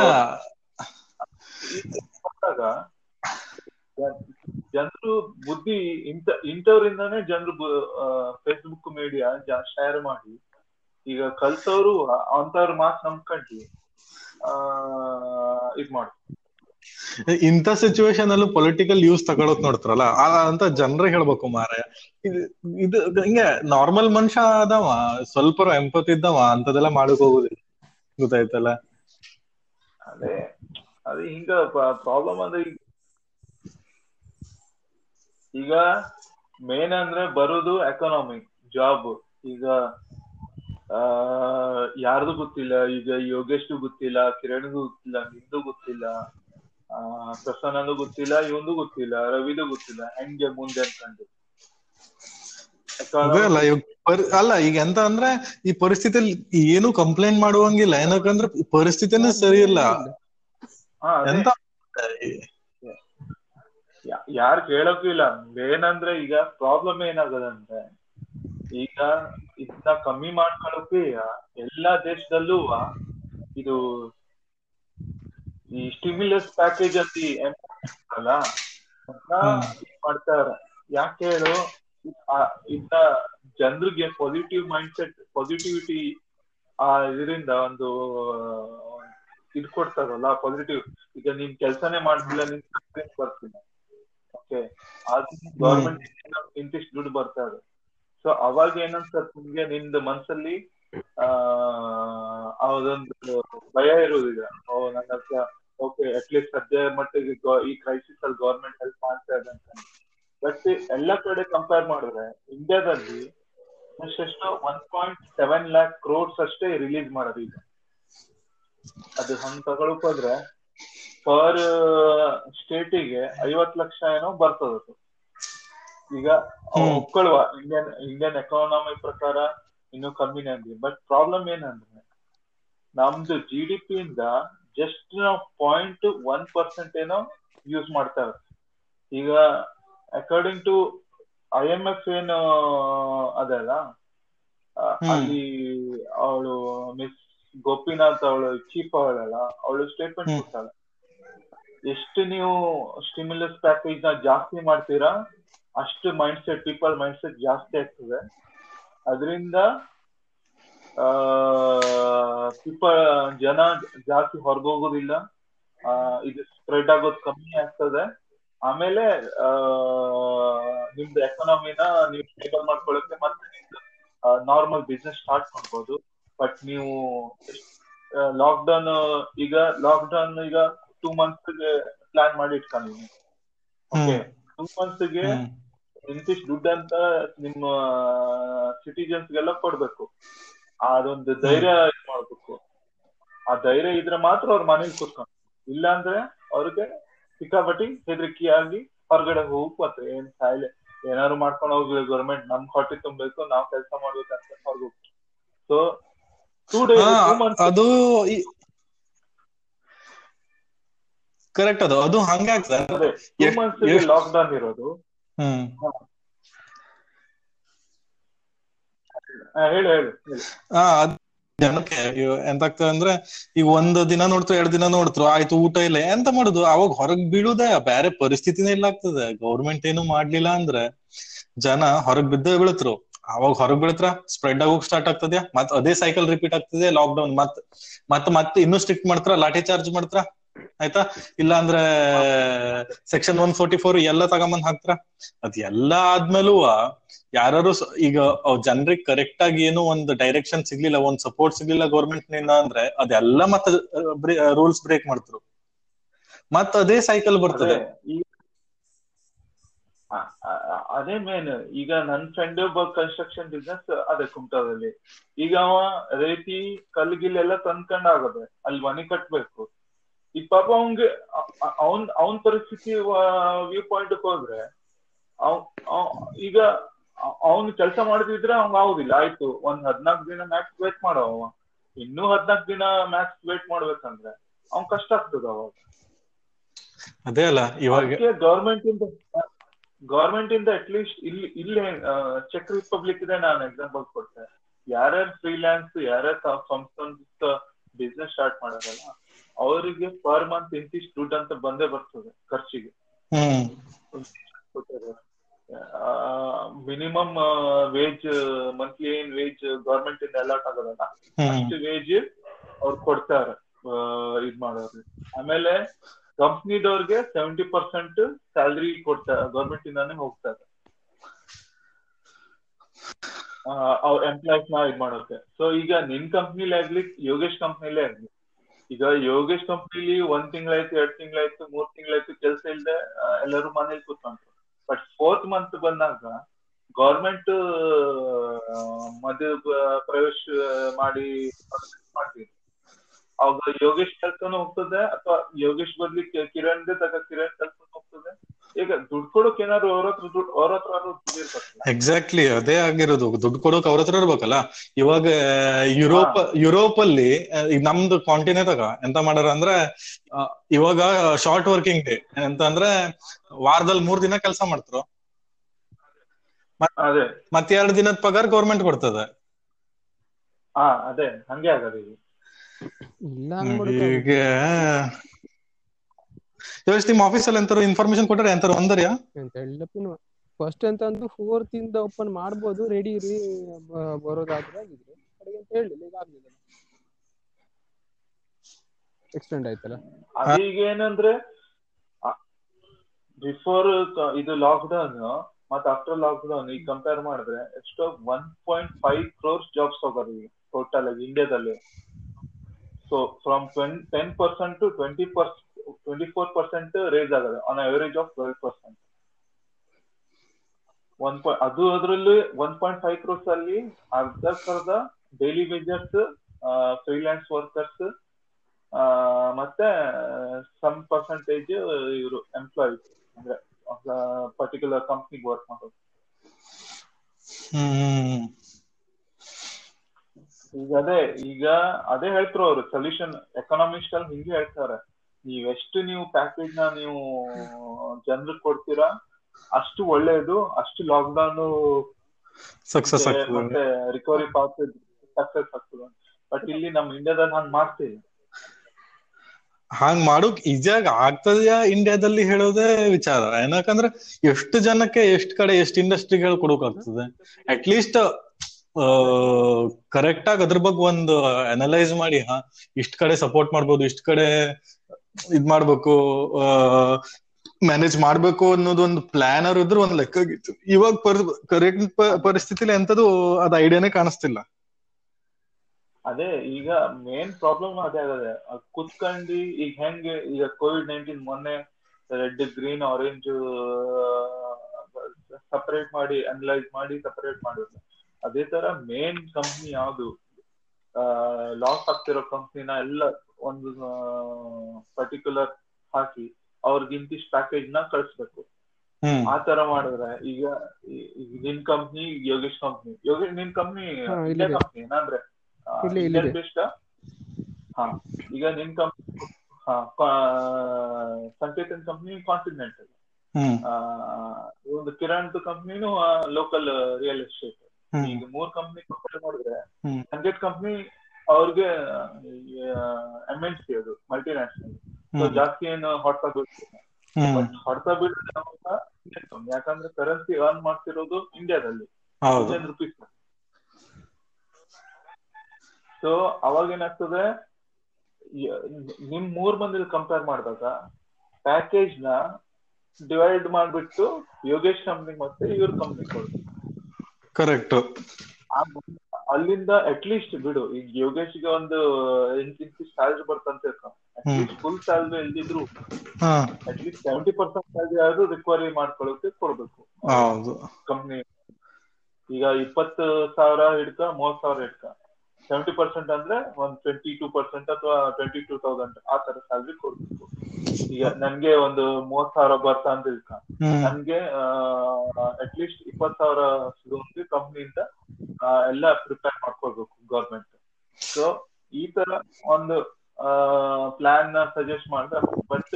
ಅದು ಕೊಟ್ಟಾಗ ಜನರು ಬುದ್ಧಿ ಇಂಥ ಇಂಥವ್ರಿಂದಾನೇ ಜನರು ಫೇಸ್ಬುಕ್ ಮೀಡಿಯಾ ಶೇರ್ ಮಾಡಿ ಈಗ ಕಲ್ತವ್ರು ಅಂತವ್ರ ಮಾತ್ ನಂಬ್ಕೊಂಡಿ ಆ ಇದ್ ಮಾಡ್. ಇಂಥ ಸಿಚುವೇಶನ್ ಅಲ್ಲೂ ಪೊಲಿಟಿಕಲ್ ಯೂಸ್ ತಗೊಳಕ್ ನೋಡ್ತಾರಲ್ಲ ಅಂತ ಜನರೇ ಹೇಳ್ಬೇಕು ಮಾರಾಯ ಇದು ಇದು ಹಿಂಗೆ ನಾರ್ಮಲ್ ಮನುಷ್ಯ ಅದಾವ ಸ್ವಲ್ಪ ಎಂಪತ್ ಇದ್ದವ ಅಂತದೆಲ್ಲ ಮಾಡಕ್ ಹೋಗುದಿಲ್ಲ. ಗೊತ್ತಾಯ್ತಲ್ಲ? ಅದೇ ಅದೇ ಹಿಂಗ ಪ್ರಾಬ್ಲಮ್ ಅಂದ್ರೆ ಈಗ ಈಗ ಮೇನ್ ಅಂದ್ರೆ ಬರುದು ಎಕನಾಮಿಕ್ ಜಾಬ್ ಈಗ ಆ ಯಾರ್ದು ಗೊತ್ತಿಲ್ಲ ಈಗ ಯೋಗೇಶ್ಗೂ ಗೊತ್ತಿಲ್ಲ ಕಿರಣ್ಗೂ ಗೊತ್ತಿಲ್ಲ ನಿಂದು ಗೊತ್ತಿಲ್ಲ ಆ ಪ್ರಸನ್ನದು ಗೊತ್ತಿಲ್ಲ ಇವಂದು ಗೊತ್ತಿಲ್ಲ ರವಿದು ಗೊತ್ತಿಲ್ಲ ಹೆಂಗೆ ಮುಂದೆ ಅನ್ಕೊಂಡು ಅಲ್ಲ ಈಗ ಎಂತ ಅಂದ್ರೆ ಈ ಪರಿಸ್ಥಿತಿಯಲ್ಲಿ ಏನು ಕಂಪ್ಲೇಂಟ್ ಮಾಡುವಂಗಿಲ್ಲ ಏನಕ್ಕಂದ್ರೆ ಪರಿಸ್ಥಿತಿನೇ ಸರಿ ಇಲ್ಲ. ಎಂತ? ಯಾರು ಯಾರ್ ಕೇಳಕ್ಕೂ ಇಲ್ಲ ಏನಂದ್ರೆ ಈಗ ಪ್ರಾಬ್ಲಮ್ ಏನಾಗದಂದ್ರೆ ಈಗ ಇದನ್ನ ಕಮ್ಮಿ ಮಾಡ್ಕೊಳಕ್ಕೆ ಎಲ್ಲಾ ದೇಶದಲ್ಲೂ ಇದು ಈ ಸ್ಟಿಮ್ಯುಲಸ್ ಪ್ಯಾಕೇಜ್ ಅಂತ ಈ ಅಲ್ಲ ಮಾಡ್ತಾರ ಯಾಕೆ ಹೇಳು ಇಂತ ಜನರಿಗೆ ಪಾಸಿಟಿವ್ ಮೈಂಡ್ ಸೆಟ್ ಪಾಸಿಟಿವಿಟಿ ಆ ಇದರಿಂದ ಒಂದು ಇದ್ ಕೊಡ್ತಾರಲ್ಲ ಪಾಸಿಟಿವ್ ಈಗ ನೀನ್ ಕೆಲ್ಸನೇ ಮಾಡ್ತಿಲ್ಲ ನಿನ್ ಬರ್ತೀನಿ. ಓಕೆ ಗೌರ್ಮೆಂಟ್ ಇಂತಿಷ್ಟು ದುಡ್ಡು ಬರ್ತಾರೆ ಇದೆ. ಸೊ ಅವಾಗ ಏನನ್ಸತ್ ನಿಮ್ಗೆ ನಿಂದ ಮನ್ಸಲ್ಲಿ, ಆ, ಅದೊಂದು ಭಯ ಇರುವುದಿಲ್ಲ ಓ, ನನ್ನ ಹತ್ರ, ಓಕೆ ಅಟ್ಲೀಸ್ಟ್ ಸದ್ಯ ಮಟ್ಟಿಗೆ ಈ ಕ್ರೈಸಿಸ್ ಅಲ್ಲಿ ಗೌರ್ಮೆಂಟ್ ಹೆಲ್ಪ್ ಮಾಡ್ತಾ ಇದೆ ಅಂತ. ಬಟ್ ಎಲ್ಲ ಕಡೆ ಕಂಪೇರ್ ಮಾಡಿದ್ರೆ ಇಂಡಿಯಾದಲ್ಲಿ ಎಷ್ಟು one point seven lakh crores ಅಷ್ಟೇ ರಿಲೀಸ್ ಮಾಡೋದು ಈಗ. ಅದು ಹಂಗ್ ತಗೊಳಕ್ ಹೋದ್ರೆ ಪರ್ ಸ್ಟೇಟಿಗೆ ಐವತ್ ಲಕ್ಷ ಏನೋ ಬರ್ತದ ಅದು. ಈಗ ಒಪ್ಕೊಳ್ಳುವ ಇಂಡಿಯನ್ ಇಂಡಿಯನ್ ಎಕಾನಮಿ ಪ್ರಕಾರ ಇನ್ನು ಕಮ್ಮಿನೇ ಅಂದ್ರೆ ಬಟ್ ಪ್ರಾಬ್ಲಮ್ ಏನಂದ್ರೆ ನಮ್ದು ಜಿ ಡಿ ಪಿ ಇಂದ ಜಸ್ಟ್ ನಾವು ಪಾಯಿಂಟ್ ಒನ್ ಪರ್ಸೆಂಟ್ ಏನೋ ಯೂಸ್ ಮಾಡ್ತಾರೆ ಈಗ according to I M F ಏನು ಅದಲ್ಲ ಅಲ್ಲಿ? ಅವಳು ಮಿಸ್ ಗೋಪಿನಾಥ್ ಅವಳು ಚೀಫ್ ಅವಳಲ್ಲ ಅವಳು ಸ್ಟೇಟ್ಮೆಂಟ್. ಕೊಡ್ತಾಳೆ. ಎಷ್ಟು ನೀವು ಸ್ಟಿಮ್ಯುಲಸ್ ಪ್ಯಾಕೇಜ್ನ ಜಾಸ್ತಿ ಮಾಡ್ತೀರಾ? ಅಷ್ಟು mind set people mind set ಜಾಸ್ತಿ ಆಗ್ತದೆ. ಅದರಿಂದ ಪೀಪಲ್ ಜನ ಜಾಸ್ತಿ ಹೊರಗೋಗೋದಿಲ್ಲ. ಇದು ಸ್ಪ್ರೆಡ್ ಆಗೋದು ಕಮ್ಮಿ ಆಗ್ತದೆ. ಆಮೇಲೆ ನಿಮ್ದು ಎಕನಾಮಿನ ನೀವು ಸ್ಟೇಬಲ್ ಮಾಡ್ಕೊಳಕ್ಕೆ ಮತ್ತೆ ನಿಮ್ದು ನಾರ್ಮಲ್ ಬಿಸ್ನೆಸ್ ಸ್ಟಾರ್ಟ್ ಮಾಡ್ಬೋದು. ಬಟ್ ನೀವು ಲಾಕ್ ಡೌನ್ ಈಗ ಲಾಕ್ ಡೌನ್ ಈಗ ಟೂ ಮಂತ್ಸ್ಗೆ ಪ್ಲಾನ್ ಮಾಡಿ ಇಟ್ಕೊಂಡಿದ್ದೀನಿ ಓಕೆ ಟೂ ಮಂತ್ಸ್ಗೆ ಹ್ಮ್. ಇಂತಿಷ್ಟು ದುಡ್ಡು ಅಂತ ನಿಮ್ಮ ಸಿಟಿಜನ್ಸ್ ಗೆಲ್ಲ ಕೊಡ್ಬೇಕು. ಅದೊಂದು ಧೈರ್ಯ ಇದ್ ಮಾಡ್ಬೇಕು. ಆ ಧೈರ್ಯ ಇದ್ರೆ ಮಾತ್ರ ಅವ್ರ ಮನೇಲಿ ಕೂತ್ಕೊಂಡು ಇಲ್ಲ ಅಂದ್ರೆ ಅವ್ರಿಗೆ ಸಿಕ್ಕಾಪಟ್ಟಿ ಹೆದರಿಕೆ ಆಗಿ ಹೊರಗಡೆ ಹೋಗ್ಬೇಕು ಮತ್ತೆ ಏನ್ ಕಾಯಿಲೆ? ಏನಾದ್ರು ಮಾಡ್ಕೊಂಡು ಹೋಗ್ಲಿ ಗೌರ್ಮೆಂಟ್ ನಮ್ ಹೊಟ್ಟೆ ತುಂಬಬೇಕು ನಾವ್ ಕೆಲಸ ಮಾಡ್ಬೇಕಂತ ಹೊರಗು ಸೊ ಟೂ ಡೇಸ್ ಅದು ಕರೆಕ್ಟ್ ಅದು. ಅದು ಹಂಗೆ ಆಗ್ತದೆ. ಲಾಕ್ ಡೌನ್ ಇರೋದು. ಹೇಳು ಜನಕ್ಕೆ ಎಂತಾಗ್ತದೆ ಅಂದ್ರೆ ಈಗ ಒಂದ್ ದಿನ ನೋಡ್ತು ಎರಡ್ ದಿನ ನೋಡ್ತ್ರು ಆಯ್ತು ಊಟ ಇಲ್ಲ ಎಂತ ಮಾಡುದು? ಅವಾಗ ಹೊರಗ್ ಬೀಳುದೇ ಬೇರೆ ಪರಿಸ್ಥಿತಿನೇ ಇಲ್ಲ ಆಗ್ತದೆ. ಗೌರ್ಮೆಂಟ್ ಏನು ಮಾಡ್ಲಿಲ್ಲ ಅಂದ್ರೆ ಜನ ಹೊರಗ್ ಬಿದ್ದೇ ಬೀಳತ್ರು. ಅವಾಗ ಹೊರಗ್ ಬೀಳತ್ರ? ಸ್ಪ್ರೆಡ್ ಆಗೋಕ್ ಸ್ಟಾರ್ಟ್ ಆಗ್ತದ್ಯಾ? ಮತ್ ಅದೇ ಸೈಕಲ್ ರಿಪೀಟ್ ಆಗ್ತದೆ ಲಾಕ್ ಡೌನ್ ಮತ್ ಮತ್ ಮತ್ತೆ ಇನ್ನೂ ಸ್ಟ್ರಿಕ್ಟ್ ಮಾಡ್ತಾರ? ಲಾಠಿ ಚಾರ್ಜ್ ಮಾಡ್ತಾರ? ಆಯ್ತಾ? ಇಲ್ಲ ಅಂದ್ರೆ ಸೆಕ್ಷನ್ ಒನ್ ಫೋರ್ಟಿ ಫೋರ್ ಎಲ್ಲ ತಗೊಂಬಂದ್ ಹಾಕ್ತಾರ? ಅದ್ ಎಲ್ಲಾ ಆದ್ಮೇಲೂ ಯಾರು ಈಗ ಜನರಿಗೆ ಕರೆಕ್ಟ್ ಆಗಿ ಏನು ಒಂದು ಡೈರೆಕ್ಷನ್ ಸಿಗ್ಲಿಲ್ಲ, ಒಂದ್ ಸಪೋರ್ಟ್ ಸಿಗ್ಲಿಲ್ಲ ಗೌರ್ಮೆಂಟ್ನಿಂದ ಅಂದ್ರೆ ಅದೆಲ್ಲ ಮತ್ತೆ ರೂಲ್ಸ್ ಬ್ರೇಕ್ ಮಾಡ್ತರು. ಮತ್ತ ಅದೇ ಸೈಕಲ್ ಬರ್ತದೆ. ಅದೇ ಮೇನ್ ಈಗ ನನ್ ಫ್ರೆಂಡ್ ಒಬ್ಬ ಕನ್ಸ್ಟ್ರಕ್ಷನ್ ಬಿಸ್ನೆಸ್ ಅದೇ ಕುಮಟಾದಲ್ಲಿ. ಈಗ ಅವ, ರೇತಿ ಕಲ್ಗಿಲ್ ಎಲ್ಲ ತಂದ್ಕೊಂಡ್ ಆಗದೆ, ಅಲ್ಲಿ ಮನೆ ಕಟ್ಬೇಕು. ಈ ಪಾಪ ಅವಂಗೆ ಅವನ್ ಅವನ್ ಪರಿಸ್ಥಿತಿ ವ್ಯೂ ಪಾಯಿಂಟ್ ಹೋದ್ರೆ ಈಗ ಅವನು ಕೆಲಸ ಮಾಡದಿದ್ರೆ ಅವ್ನ್ ಆಗುದಿಲ್ಲ. ಆಯ್ತು ಒಂದ್ ಹದ್ನಾಲ್ಕು ದಿನ ಮ್ಯಾಕ್ಸ್ ವೇಟ್ ಮಾಡವ. ಇನ್ನೂ ಹದ್ನಾಲ್ಕು ದಿನ ಮ್ಯಾಕ್ಸ್ ವೇಟ್ ಮಾಡ್ಬೇಕಂದ್ರೆ ಅವ್ನ್ ಕಷ್ಟ ಆಗ್ತದ ಅವಾಗ. ಅದೇ ಅಲ್ಲ ಇವಾಗ ಗವರ್ಮೆಂಟ್ ಇಂದ ಗವರ್ಮೆಂಟ್ ಇಂದ ಅಟ್ಲೀಸ್ಟ್ ಇಲ್ಲಿ ಇಲ್ಲಿ ಚೆಕ್ ರಿಪಬ್ಲಿಕ್ ಇದೆ ನಾನು ಎಕ್ಸಾಂಪಲ್ ಕೊಡ್ತೇನೆ ಯಾರ್ಯಾರು ಫ್ರೀಲ್ಯಾನ್ಸ್ ಯಾರ್ಯಾರು ಸಂಸ್ಥೆ ಬಿಸ್ನೆಸ್ ಸ್ಟಾರ್ಟ್ ಮಾಡೋರಲ್ಲ ಅವರಿಗೆ ಪರ್ ಮಂತ್ ಇಂತಿಷ್ಟು ದುಡ್ಡು ಅಂತ ಬಂದೇ ಬರ್ತದೆ ಖರ್ಚಿಗೆ. ಮಿನಿಮಮ್ ವೇಜ್ ಮಂತ್ಲಿ ಏನ್ ವೇಜ್ ಗವರ್ಮೆಂಟ್ ಇಂದ ಅಲಾಟ್ ಆಗೋದಲ್ಲ ಅಷ್ಟು ವೇಜ್ ಅವ್ರು ಕೊಡ್ತಾರೆ ಇದ್ ಮಾಡೋರು ಆಮೇಲೆ ಕಂಪ್ನಿದವ್ರಿಗೆ ಸೆವೆಂಟಿ ಪರ್ಸೆಂಟ್ ಸ್ಯಾಲ್ರಿ ಕೊಡ್ತಾರೆ ಗವರ್ಮೆಂಟ್ ಇಂದಾನೆ ಹೋಗ್ತಾರೆ. ಅವ್ರ ಎಂಪ್ಲಾಯ್ಸ್ನ ಇದ್ ಮಾಡೋಕೆ. ಸೊ ಈಗ ನಿನ್ ಕಂಪ್ನಿಲೇ ಆಗ್ಲಿ ಯೋಗೇಶ್ ಕಂಪ್ನಿಲೇ ಆಗ್ಲಿ ಈಗ ಯೋಗೇಶ್ ಕಂಪ್ನಿಲಿ ಒಂದ್ ತಿಂಗಳಾಯ್ತು ಎರಡ್ ತಿಂಗಳಾಯ್ತು ಮೂರ್ ತಿಂಗಳಾಯ್ತು ಕೆಲಸ ಇಲ್ದೆ ಆ, ಎಲ್ಲರೂ ಮನೇಲಿ ಕೂತ್ಕೊಂಡ್ರು. ಬಟ್ ಫೋರ್ತ್ ಮಂತ್ ಬಂದಾಗ ಗೌರ್ಮೆಂಟ್ ಮದು ಪ್ರವೇಶ ಮಾಡಿ ಮಾಡ್ತೀವಿ. ಅವಾಗ ಯೋಗೇಶ್ ಕೆಲ್ಸನೂ ಹೋಗ್ತದೆ ಅಥವಾ ಯೋಗೇಶ್ ಬದ್ಲಿ ಕಿರಣ್ ಕಿರಣ್ ಕೆಲ್ಸನು ಹೋಗ್ತದೆ? ಈಗ ದುಡ್ಡು ಕೊಡೋಕೆ ಏನಾದ್ರು ಅವ್ರ ಹತ್ರ ದುಡ್ಡು ಅವ್ರ ಹತ್ರ ಎಕ್ಸಾಕ್ಟ್ಲಿ ಅದೇ ಆಗಿರೋದು. ದುಡ್ಡು ಕೊಡೋಕೆ ಅವ್ರ ಹತ್ರ ಇರ್ಬೇಕಲ್ಲ. ಇವಾಗ ಯುರೋಪ್ ಯುರೋಪ್ ಅಲ್ಲಿ ನಮ್ದು ಕಾಂಟಿನೆಂಟ್ ಆಗ ಎಂತ ಮಾಡಾರ ಅಂದ್ರೆ ಇವಾಗ ಶಾರ್ಟ್ ವರ್ಕಿಂಗ್ ಡೇ ಎಂತ ಅಂದ್ರೆ ವಾರದಲ್ಲಿ ಮೂರ್ ದಿನ ಕೆಲಸ ಮಾಡ್ತಾರ? ಅದೇ. ಮತ್ತೆ ಎರಡು ದಿನದ ಪಗಾರ ಗೌರ್ಮೆಂಟ್ ಕೊಡ್ತದೆ. ಹಾ ಅದೇ. ಹಂಗೆ ಆಗದ ಈಗ ಇಲ್ಲ ನಿಮ್ಮ ಮಾಡೋದು ಈಗ ಯೋಚ್ ನಿಮ್ ಆಫೀಸ್ ಅಲ್ಲಿ ಎಂತಾರು ಇನ್ಫಾರ್ಮೇಶನ್ ಕೊಟ್ಟರೆ ಎಂತಾರು ಅಂದರ್ಯಾ ಅಂತ ಹೇಳಪ್ಪಿನ ಫಸ್ಟ್ ಅಂತ ಅಂದ್ರೆ ಫೋರ್ತ್ ಇಂದ ಓಪನ್ ಮಾಡ್ಬೋದು ರೆಡಿ ರೀ ಬರೋದಾದ್ರೆ ಆಗಿದ್ರೆ. ಕಡೆಗೆ ಅಂತ ಹೇಳಿಲ್ಲ ಈಗ ಆಗ್ಲಿಲ್ಲ. ಎಕ್ಸ್ಟೆಂಡ್ ಆಯ್ತಲ್ಲ? ಅದೀಗ ಏನಂದ್ರೆ ಬಿಫೋರ್ ಇದು ಲಾಕ್ ಡೌನ್ ಮತ್ತೆ ಆಫ್ಟರ್ ಲಾಕ್ಡೌನ್ ಈಗ ಕಂಪೇರ್ ಮಾಡಿದ್ರೆ ಎಷ್ಟೋ one point five crores jobs ಹೋಗೋದು ಈಗ ಟೋಟಲ್ ಆಗಿ ಇಂಡಿಯಾದಲ್ಲಿ so from ten percent to twenty percent twenty four percent raise ಆಗದೆ on average of twelve percent one point ಅದು ಅದರಲ್ಲಿ ಒನ್ ಪಾಯಿಂಟ್ ಫೈವ್ ಕ್ರೋರ್ಸ್ ಅಲ್ಲಿ ಅರ್ಧಕ್ಕರ್ಧ ಡೈಲಿ ವೇಜರ್ಸ್ ಫ್ರೀಲ್ಯಾನ್ಸ್ ವರ್ಕರ್ಸ್ ಮತ್ತೆ ಸಮ್ ಪರ್ಸೆಂಟೇಜ್ ಇವರು ಎಂಪ್ಲಾಯೀಸ್ ಅಂದ್ರೆ ಪರ್ಟಿಕ್ಯುಲರ್ ಕಂಪ್ನಿಗೆ ವರ್ಕ್ ಮಾಡೋದು ಈಗ ಅದೇ ಈಗ ಅದೇ ಹೇಳ್ತಾರೆ ಅವರು ಸೊಲ್ಯೂಷನ್ ಎಕನಾಮಿಸ್ಟ್ ಅಲ್ಲಿ ಹಿಂಗೆ ಹೇಳ್ತಾರೆ. ನೀವೆಷ್ಟು ನೀವು ಪ್ಯಾಕೇಜ್ನ ನೀವು ಜನರಿಗೆ ಕೊಡ್ತೀರಾ ಅಷ್ಟು ಒಳ್ಳೇದು ಅಷ್ಟು ಲಾಕ್ಡೌನ್ ಸಕ್ಸಸ್ ಆಗ್ತದೆ. ಮತ್ತೆ ರಿಕವರಿ ಪಾತ್ ಸಕ್ಸಸ್ ಆಗ್ತದೆ ಬಟ್ ಇಲ್ಲಿ ನಮ್ ಇಂಡಿಯಾದಲ್ಲಿ ಹಂಗ್ ಮಾಡ್ತೀವಿ ಹಾಂಗ್ ಮಾಡೋಕ್ ಈಜಿಯಾಗಿ ಆಗ್ತದ್ಯಾ ಇಂಡಿಯಾದಲ್ಲಿ ಹೇಳೋದೇ ವಿಚಾರ. ಏನಕಂದ್ರೆ ಎಷ್ಟು ಜನಕ್ಕೆ ಎಷ್ಟ್ ಕಡೆ ಎಷ್ಟ್ ಇಂಡಸ್ಟ್ರಿಗಳು ಕೊಡೋಕ್ ಆಗ್ತದೆ ಅಟ್ ಲೀಸ್ಟ್ ಕರೆಕ್ಟ್ ಆಗಿ ಅದ್ರ ಬಗ್ಗೆ ಒಂದು ಅನಲೈಸ್ ಮಾಡಿ ಹಾ ಇಷ್ಟ್ ಕಡೆ ಸಪೋರ್ಟ್ ಮಾಡ್ಬೋದು ಇಷ್ಟ್ ಕಡೆ ಇದ್ ಮಾಡ್ಬೇಕು ಮ್ಯಾನೇಜ್ ಮಾಡ್ಬೇಕು ಅನ್ನೋದು ಒಂದು ಪ್ಲಾನರ್ ಇದ್ರ ಒಂದ್ ಲೆಕ್ಕ ಆಗಿತ್ತು. ಇವಾಗ ಕರೆಕ್ಟ್ ಪರಿಸ್ಥಿತಿಲಿ ಎಂತದು ಅದ್ ಐಡಿಯಾನೇ ಕಾಣಿಸ್ತಿಲ್ಲ. ಅದೇ, ಈಗ ಮೇನ್ ಪ್ರಾಬ್ಲಮ್ ಅದೇ ಆಗದೆ. ಕುತ್ಕೊಂಡಿ ಈಗ ಹೆಂಗೆ, ಈಗ ಕೋವಿಡ್ ನೈನ್ಟೀನ್ ಮೊನ್ನೆ ರೆಡ್, ಗ್ರೀನ್ ಆರೆಂಜ್ ಸಪರೇಟ್ ಮಾಡಿ ಅನಲೈಸ್ ಮಾಡಿ ಸಪರೇಟ್ ಮಾಡಿದ್ರು. ಅದೇ ತರ ಮೇನ್ ಕಂಪ್ನಿ ಯಾವ್ದು? ಲಾಸ್ ಆಗ್ತಿರೋ ಕಂಪ್ನಿನ ಎಲ್ಲ ಒಂದು ಪರ್ಟಿಕ್ಯುಲರ್ ಹಾಕಿ ಅವ್ರಿಗೆ ಇಂತಿಷ್ಟು ಪ್ಯಾಕೇಜ್ನ ಕಳಿಸ್ಬೇಕು. ಆ ತರ ಮಾಡಿದ್ರೆ ಈಗ ನಿನ್ ಕಂಪ್ನಿ ಯೋಗೇಶ್ ಕಂಪ್ನಿ ಯೋಗೇಶ್ ನಿನ್ ಕಂಪ್ನಿ ಇಲ್ಲೇ. ಕಂಪ್ನಿ. ಬೇಸ್ಡ್ ಹಾ. ಈಗ ನಿನ್ ಕಂಪ್ನಿ ಹಾ ಸಂಕೇತನ್ ಕಂಪ್ನಿ ಕಾಂಟಿನೆಂಟಲ್ ಆ ಒಂದು ಕಿರಣ್ ಕಂಪ್ನಿನೂ ಲೋಕಲ್ ರಿಯಲ್ ಎಸ್ಟೇಟ್ ಈಗ ಮೂರ್ ಕಂಪ್ನಿ ಕಂಪೇರ್ ಮಾಡಿದ್ರೆ ಸಂಕೇತ್ ಕಂಪ್ನಿ ಅವ್ರಿಗೆ ಎಂಎನ್ಸಿ ಎನ್ ಸಿ ಅದು ಮಲ್ಟಿನ್ಯಾಷನಲ್ ಸೊ ಜಾಸ್ತಿ ಏನು ಹೊಡ್ತಾ ಬೀಳ್ತಿಲ್ಲ ಹೊಡೆತ ಬೀಳಿದ್ರೆ ಯಾಕಂದ್ರೆ ಕರೆನ್ಸಿ ಅರ್ನ್ ಮಾಡ್ತಿರೋದು ಇಂಡಿಯಾದಲ್ಲಿ ಇಂಡಿಯನ್ ರುಪೀಸ್ ಸೊ ಅವಾಗ ಏನಾಗ್ತದೆ? ನಿಮ್ ಮೂರ್ ಮಂದಿಲಿ ಕಂಪೇರ್ ಮಾಡಿದಾಗ ಪ್ಯಾಕೇಜ್ನ ಡಿವೈಡ್ ಮಾಡ್ಬಿಟ್ಟು ಯೋಗೇಶ್ ಕಂಪ್ನಿ ಮತ್ತೆ ಇವ್ರ ಕಂಪ್ನಿ ಕೊಡ್ತಾರೆ ಕರೆಕ್ಟ್ ಮುಂದೆ ಅಲ್ಲಿಂದ ಅಟ್ಲೀಸ್ಟ್ ಬಿಡು ಈಗ ಯೋಗೇಶ್ಗೆ ಒಂದು ಇಂತಿಂತಿ ಸ್ಯಾಲ್ರಿ ಬರ್ತಂತ at least full salary ಇಲ್ದಿದ್ರು at least seventy percent salary ಆದ್ರೂ ರಿಕ್ವೈರಿ ಮಾಡ್ಕೊಳ್ಳೋಕೆ ಕೊಡ್ಬೇಕು. ಕಂಪ್ನಿ ಈಗ ಇಪ್ಪತ್ತು ಸಾವಿರ ಹಿಡ್ಕ ಮೂವತ್ ಸಾವಿರ ಹಿಡ್ಕ. ಸೆವೆಂಟಿ ಪರ್ಸೆಂಟ್ ಅಂದ್ರೆ ಒಂದ್ ಟ್ವೆಂಟಿ ಟೂ ಪರ್ಸೆಂಟ್ ಅಥವಾ ಟ್ವೆಂಟಿ ಟೂ ತೌಸಂಡ್ ಆ ತರ ಸ್ಯಾಲ್ರಿ ಕೊಡ್ಬೇಕು. ಈಗ ನನ್ಗೆ ಒಂದು ಮೂವತ್ ಸಾವಿರ ಬರ್ತಾ ಅಂತ ಇರ್ಕ ನನ್ಗೆ ಅಟ್ ಲೀಸ್ಟ್ ಇಪ್ಪತ್ ಸಾವಿರ ಸಿಗೋಂಗೆ ಕಂಪ್ನಿಯಿಂದ ಎಲ್ಲ ಪ್ರಿಪೇರ್ ಮಾಡ್ಕೊಳ್ಬೇಕು ಗೌರ್ಮೆಂಟ್ ಸೊ ಈ ತರ ಒಂದು ಪ್ಲಾನ್ನ ಸಜೆಸ್ಟ್ ಮಾಡಿದ್ರೆ ಬಟ್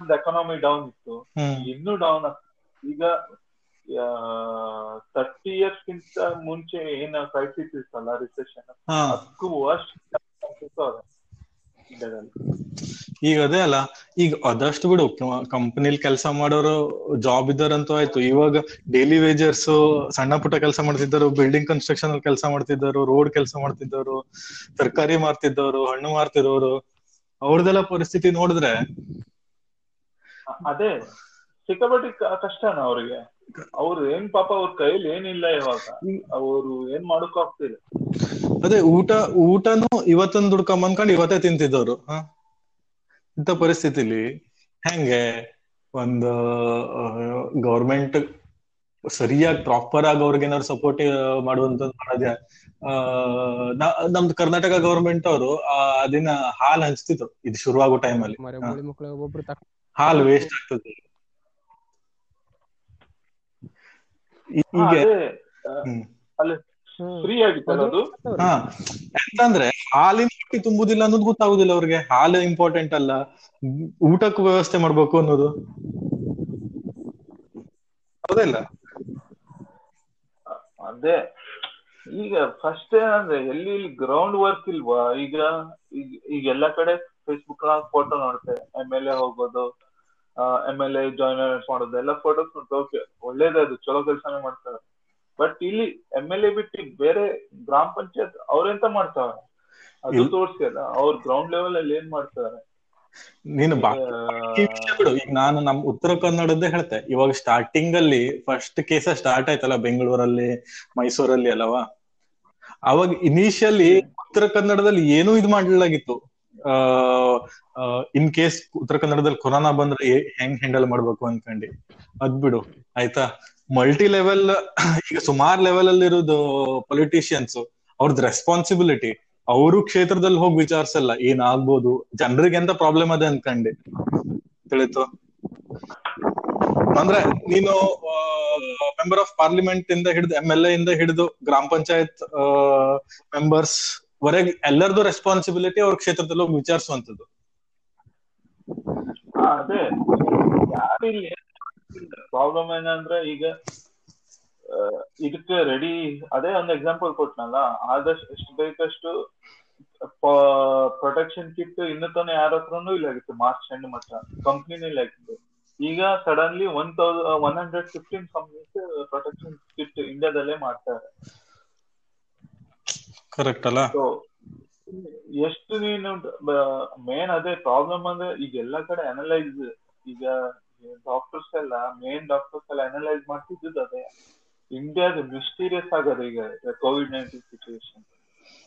ಒಂದು ಎಕಾನಮಿ ಡೌನ್ ಇತ್ತು. ಇನ್ನೂ ಡೌನ್ ಈಗ ತರ್ಟಿ ಇಯರ್ಸ್ ಗಿಂತ ಮುಂಚೆ ಏನ ಕ್ರೈಸಿಸ್ ಇತ್ತಲ್ಲ ರಿಸೆಷನ್ ಅದಕ್ಕೂ ಈಗ ಅದೇ ಅಲ್ಲ ಈಗ ಅದಷ್ಟು ಬಿಡು ಕಂಪನಿಲಿ ಕೆಲಸ ಮಾಡೋರು ಜಾಬ್ ಇದ್ದಾರಂತೂ ಆಯ್ತು. ಇವಾಗ ಡೈಲಿ ವೇಜರ್ಸ್ ಸಣ್ಣ ಪುಟ್ಟ ಕೆಲಸ ಮಾಡ್ತಿದ್ದರು ಬಿಲ್ಡಿಂಗ್ ಕನ್ಸ್ಟ್ರಕ್ಷನ್ ಅಲ್ಲಿ ಕೆಲಸ ಮಾಡ್ತಿದ್ದರು ರೋಡ್ ಕೆಲಸ ಮಾಡ್ತಿದ್ದವರು ತರಕಾರಿ ಮಾರ್ತಿದ್ದವರು ಹಣ್ಣು ಮಾರ್ತಿರೋರು ಅವ್ರದೆಲ್ಲ ಪರಿಸ್ಥಿತಿ ನೋಡಿದ್ರೆ ಅದೇ. ಸಿಕ್ಕಾಪಟ್ಟೆ ಕಷ್ಟನ ಅವ್ರಿಗೆ. ಅವ್ರು ಏನ್ ಪಾಪ ಅವ್ರ ಕೈಲಿ ಏನಿಲ್ಲ ಇವಾಗ. ಅವರು ಏನ್ ಮಾಡಕ್ ಆಗ್ತಿಲ್ಲ. ಅದೇ ಊಟ ಊಟನು ಇವತ್ತೊಂದು ದುಡ್ಕೊಂಡ್ ಬಂದ್ಕೊಂಡು ಇವತ್ತೇ ತಿಂತಿದ್ದವ್ರು. ಇಂತ ಇಂಥ ಪರಿಸ್ಥಿತಿಲಿ ಹೆಂಗೆ ಒಂದು ಗೌರ್ಮೆಂಟ್ ಸರಿಯಾಗಿ ಪ್ರಾಪರ್ ಆಗಿ ಅವ್ರಿಗೆ ಏನಾದ್ರು ಸಪೋರ್ಟ್ ಮಾಡುವಂತ ಮಾಡೋದೇ ಆ ನಾ- ನಮ್ದು ಕರ್ನಾಟಕ ಗೌರ್ಮೆಂಟ್ ಅವರು ಅದನ್ನ ಹಾಲ್ ಹಂಚ್ತಿದ್ರು. ಇದು ಶುರುವಾಗೋ ಟೈಮಲ್ಲಿ ತಕ್ಕ ಹಾಲ್ ವೇಸ್ಟ್ ಆಗ್ತದೆ ಈ- ಹಾ, ಹೀಗೆ ಅಲ್ಲಿ. ಫ್ರೀ ಆಗಿತ್ತಲ್ಲ ಅದು? ಯಾಕಂದ್ರೆ ಹಾಲಿನ ಹೊಟ್ಟಿ ತುಂಬುದಿಲ್ಲ ಅನ್ನೋದು ಗೊತ್ತಾಗುದಿಲ್ಲ ಅವ್ರಿಗೆ. ಹಾಲು ಇಂಪಾರ್ಟೆಂಟ್ ಅಲ್ಲ. ಊಟಕ್ಕೂ ವ್ಯವಸ್ಥೆ ಮಾಡ್ಬೇಕು ಅನ್ನೋದು. ಹೌದಿಲ್ಲ ಅದೇ. ಈಗ ಫಸ್ಟ್ ಏನಂದ್ರೆ ಎಲ್ಲಿ ಇಲ್ಲಿ ಗ್ರೌಂಡ್ ವರ್ಕ್ ಇಲ್ವಾ? ಈಗ ಈಗ ಈಗ ಎಲ್ಲಾ ಕಡೆ ಫೇಸ್ಬುಕ್ ಫೋಟೋ ನೋಡ್ತೇವೆ. ಎಂ ಎಲ್ ಎ ಹೋಗೋದು. ಎಂ ಎಲ್ ಎ ಜಾಯಿನ್ ಮಾಡೋದು ಎಲ್ಲ ಫೋಟೋಸ್ ಓಕೆ ಒಳ್ಳೇದೇ ಅದು ಚಲೋ ಕೆಲಸನೇ ಮಾಡ್ತಾರೆ. ಬಟ್ ಇಲ್ಲಿ ಎಂ ಎಲ್ ಎ ಬಿಟ್ಟು ಬೇರೆ ಗ್ರಾಮ ಪಂಚಾಯತ್ ಅವ್ರೆಂತ ಮಾಡ್ತಾರೆ ಅದು ಇಲ್- ತೋರ್ಸಿ ಅಲ್ಲ ಅವ್ರ ಗ್ರೌಂಡ್ ಲೆವೆಲ್ ಅಲ್ಲಿ ಏನ್ ಮಾಡ್ತಾರೆ? ನೀನು ಬಿಡು ಈಗ ನಾನು ನಮ್ ಉತ್ತರ ಕನ್ನಡದ್ದೇ ಹೇಳ್ತೆ. ಇವಾಗ ಸ್ಟಾರ್ಟಿಂಗ್ ಅಲ್ಲಿ ಫಸ್ಟ್ ಕೇಸ ಸ್ಟಾರ್ಟ್ ಆಯ್ತಲ್ಲ ಬೆಂಗಳೂರಲ್ಲಿ ಮೈಸೂರಲ್ಲಿ ಅಲ್ಲವಾ? ಅವಾಗ ಇನಿಷಿಯಲಿ ಉತ್ತರ ಕನ್ನಡದಲ್ಲಿ ಏನೂ ಇದು ಮಾಡ್ಲಾಗಿತ್ತು ಇನ್ ಕೇಸ್ ಉತ್ತರ ಕನ್ನಡದಲ್ಲಿ ಕೊರೋನಾ ಬಂದ್ರೆ ಹೆಂಗ್ ಹ್ಯಾಂಡಲ್ ಮಾಡ್ಬೇಕು ಅನ್ಕಂಡಿ. ಅದ್ ಬಿಡು, ಆಯ್ತಾ? ಮಲ್ಟಿ ಲೆವೆಲ್ ಈಗ ಸುಮಾರ್ ಲೆವೆಲ್ ಅಲ್ಲಿ ಇರೋದು ಪೊಲಿಟಿಷಿಯನ್ಸ್ ಅವ್ರದ್ ರೆಸ್ಪಾನ್ಸಿಬಿಲಿಟಿ ಅವರು ಕ್ಷೇತ್ರದಲ್ಲಿ ಹೋಗಿ ವಿಚಾರಿಸಲ್ಲ, ಏನಾಗ್ಬೋದು? ಜನರಿಗೆ ಎಂತ ಪ್ರಾಬ್ಲಮ್ ಅದೇ ಅನ್ಕಂಡಿ. ತಿಳಿತು? ಅಂದ್ರೆ ನೀನು ಮೆಂಬರ್ ಆಫ್ ಪಾರ್ಲಿಮೆಂಟ್ ಇಂದ ಹಿಡಿದು ಎಂ ಎಲ್ ಎ ಇಂದ ಹಿಡಿದು, ಗ್ರಾಮ ಪಂಚಾಯತ್ ಮೆಂಬರ್ಸ್ ವರೆಗೆ ಎಲ್ಲರದು ರೆಸ್ಪಾನ್ಸಿಬಿಲಿಟಿ ಅವ್ರ ಕ್ಷೇತ್ರದಲ್ಲಿ ಹೋಗಿ ವಿಚಾರಿಸುವಂತದ್ದು ಅದೇ. ಪ್ರಾಬ್ಲಮ್ ಏನಂದ್ರೆ ಈಗ ಇದಕ್ಕೆ ರೆಡಿ ಅದೇ ಒಂದು ಎಕ್ಸಾಂಪಲ್ ಕೊಟ್ನಲ್ಲ, ಆದಷ್ಟು ಎಷ್ಟು ಬೇಕಷ್ಟು ಪ್ರೊಟೆಕ್ಷನ್ ಕಿಟ್ ಇನ್ನು ತಾನೇ ಯಾರ ಹತ್ರನೂ ಇಲ್ಲ ಆಗಿತ್ತು. ಮಾರ್ಚ್ ಎಂಡ್ ಮಟ್ಟ ಕಂಪ್ನಿನೂ ಇಲ್ಲ ಆಗಿತ್ತು. ಈಗ suddenly one thousand one hundred fifteen companies protection kit ಇಂಡಿಯಾದಲ್ಲೇ ಮಾಡ್ತಾರೆ ಕರೆಕ್ಟ್ ಅಲ್ಲ? ಎಷ್ಟು ನೀನು ಮೇನ್ ಅದೇ ಪ್ರಾಬ್ಲಮ್ ಅಂದ್ರೆ ಈಗ ಎಲ್ಲಾ ಕಡೆ ಅನಲೈಸ್ ಈಗ ಡಾಕ್ಟರ್ಸ್ ಎಲ್ಲ ಮೇನ್ ಡಾಕ್ಟರ್ಸ್ ಎಲ್ಲ ಅನಲೈಸ್ ಮಾಡ್ತಿದ್ದು ಅದೇ. ಇಂಡಿಯಾದ ಮಿಸ್ಟೀರಿಯಸ್ ಆಗದೆ ಈಗ ಕೋವಿಡ್ ನೈನ್ಟೀನ್ ಸಿಚುವೇಶನ್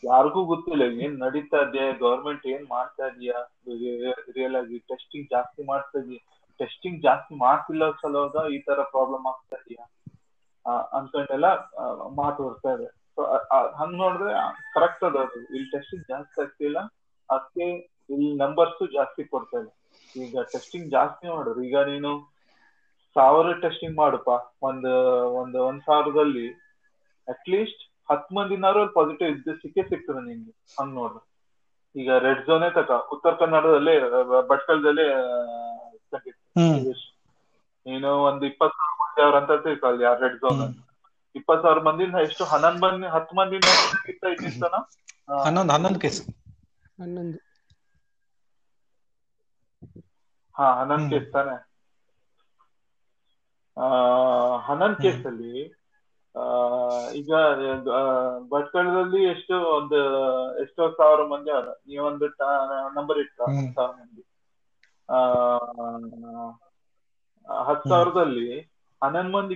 ಯಾರಿಗೂ ಗೊತ್ತಿಲ್ಲ, ಏನ್ ನಡೀತಾ ಇದೆಯಾ ಗವರ್ಮೆಂಟ್ ಏನ್ ಮಾಡ್ತಾ ಇದೆಯಾ? ರಿಯಲ್ ಆಗಿ ಟೆಸ್ಟಿಂಗ್ ಜಾಸ್ತಿ ಮಾಡ್ತಾ ಇದೆಯಾ? ಟೆಸ್ಟಿಂಗ್ ಜಾಸ್ತಿ ಮಾಡ್ತಿಲ್ಲ ಸಲುವಾಗ ಈ ತರ ಪ್ರಾಬ್ಲಮ್ ಆಗ್ತಾ ಇದೆಯಾ? ಅನ್ಕೊಂಡೆಲ್ಲ ಮಾತು ಬರ್ತಾ ಇದೆ. ಹಂಗ್ ನೋಡಿದ್ರೆ ಕರೆಕ್ಟ್ ಅದ ಅದು. ಇಲ್ಲಿ ಟೆಸ್ಟಿಂಗ್ ಜಾಸ್ತಿ ಆಗ್ತಿಲ್ಲ ಅದಕ್ಕೆ ಇಲ್ಲಿ ನಂಬರ್ಸ್ ಜಾಸ್ತಿ ಕೊಡ್ತಾ ಇಲ್ಲ ಈಗ ಟೆಸ್ಟಿಂಗ್ ಜಾಸ್ತಿ ಮಾಡೋರು ಈಗ ನೀನು ಸಾವಿರ ಟೆಸ್ಟಿಂಗ್ ಮಾಡಪ್ಪ ಒಂದ್ ಒಂದ್ ಒಂದ್ ಸಾವಿರದಲ್ಲಿ ಅಟ್ಲೀಸ್ಟ್ ಹತ್ ಮಂದಿನಾರು ಪಾಸಿಟಿವ್ ಇದ್ದು ಸಿಕ್ಕೇ ಸಿಗ್ತದೆ ನಿಂಗೆ. ಹಂಗ್ ನೋಡ್ರಿ ಈಗ ರೆಡ್ ಝೋನೇ ತಕ ಉತ್ತರ ಕನ್ನಡದಲ್ಲಿ ಭಟ್ಕಲ್ದಲ್ಲಿ ನೀನು ಒಂದ್ ಇಪ್ಪತ್ ಸಾವಿರ ಅಂತ ತಿಳ್ಕೊಳ್ಳಿ ಆ ರೆಡ್ ಝೋನ್ ಹ್ಮ್. ಇಪ್ಪತ್ ಸಾವಿರ ಮಂದಿ ಎಷ್ಟು? ಹನ್ನೊಂದ್ ಮಂದಿ ಹತ್ತು ಮಂದಿನ ಇಟ್ಟಿರ್ತಾನ ಹನ್ನೊಂದು ಹನ್ನೊಂದು ಕೇಸ್ ಹನ್ನೊಂದು. ಹಾ ಹನ್ನೊಂದು. ಕೇಸ್ ತಾನೆ. ಹನ್ನೊಂದು. ಕೇಸ್ ಅಲ್ಲಿ ಆ ಈಗ ಭಟ್ಕಳದಲ್ಲಿ ಎಷ್ಟು ಒಂದು ಎಷ್ಟೋ ಸಾವಿರ ಮಂದಿ ಅದ. ನೀವೊಂದು ನಂಬರ್ ಇಟ್ಟ ಸಾವಿರ ಮಂದಿ. ಆ ಹತ್ತು ಸಾವಿರದಲ್ಲಿ ಹನ್ನೊಂದು ಮಂದಿ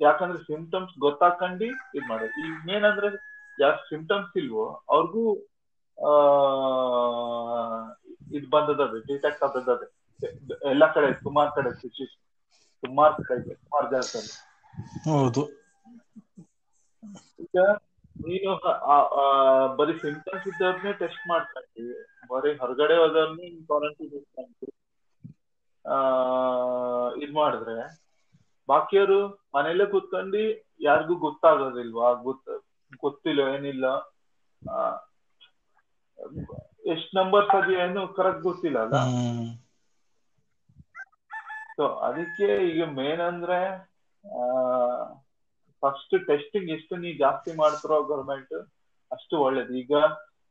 ಯಾಕಂದ್ರೆ ಸಿಂಪ್ಟಮ್ಸ್ ಗೊತ್ತಾಕಂಡಿ ಇದ್ ಮಾಡೋದು. ಈಗ ಏನಂದ್ರೆ ಯಾರು ಸಿಂಪ್ಟಮ್ಸ್ ಇಲ್ವೋ ಅವ್ರಿಗೂ ಆ ಇದ್ ಬಂದದ ಡಿಟೆಕ್ಟ್ ಆದದ ಎಲ್ಲಾ ಕಡೆ ಸುಮಾರು ಕಡೆ ಸುಮಾರು ಕಡೆ ಸುಮಾರ್ ಜಾಗದಲ್ಲಿ ಹೌದು. ಈಗ ನೀನು ಬರೀ ಸಿಂಪ್ಟಮ್ಸ್ ಇದ್ದವ್ರನ್ನೇ ಟೆಸ್ಟ್ ಮಾಡ್ಕೊಂಡು ಬರೀ ಹೊರಗಡೆ ಹೋದವ್ರನ್ನೇ ಕ್ವಾರಂಟೈನ್ ಆ ಇದ್ ಮಾಡಿದ್ರೆ ಬಾಕಿಯವರು ಮನೆಯಲ್ಲೇ ಕೂತ್ಕೊಂಡು ಯಾರಿಗೂ ಗೊತ್ತಾಗೋದಿಲ್ವಾ? ಗೊತ್ತ ಗೊತ್ತಿಲ್ಲ ಏನಿಲ್ಲ. ಎಷ್ಟ್ ನಂಬರ್ಸ್ ಅದು ಏನು ಕರೆಕ್ಟ್ ಗೊತ್ತಿಲ್ಲ ಅಲ್ಲ? ಸೊ ಅದಕ್ಕೆ ಈಗ ಮೇನ್ ಅಂದ್ರೆ ಫಸ್ಟ್ ಟೆಸ್ಟಿಂಗ್ ಎಷ್ಟು ನೀವು ಜಾಸ್ತಿ ಮಾಡ್ತಿರೋ ಗೌರ್ಮೆಂಟ್ ಅಷ್ಟು ಒಳ್ಳೇದು. ಈಗ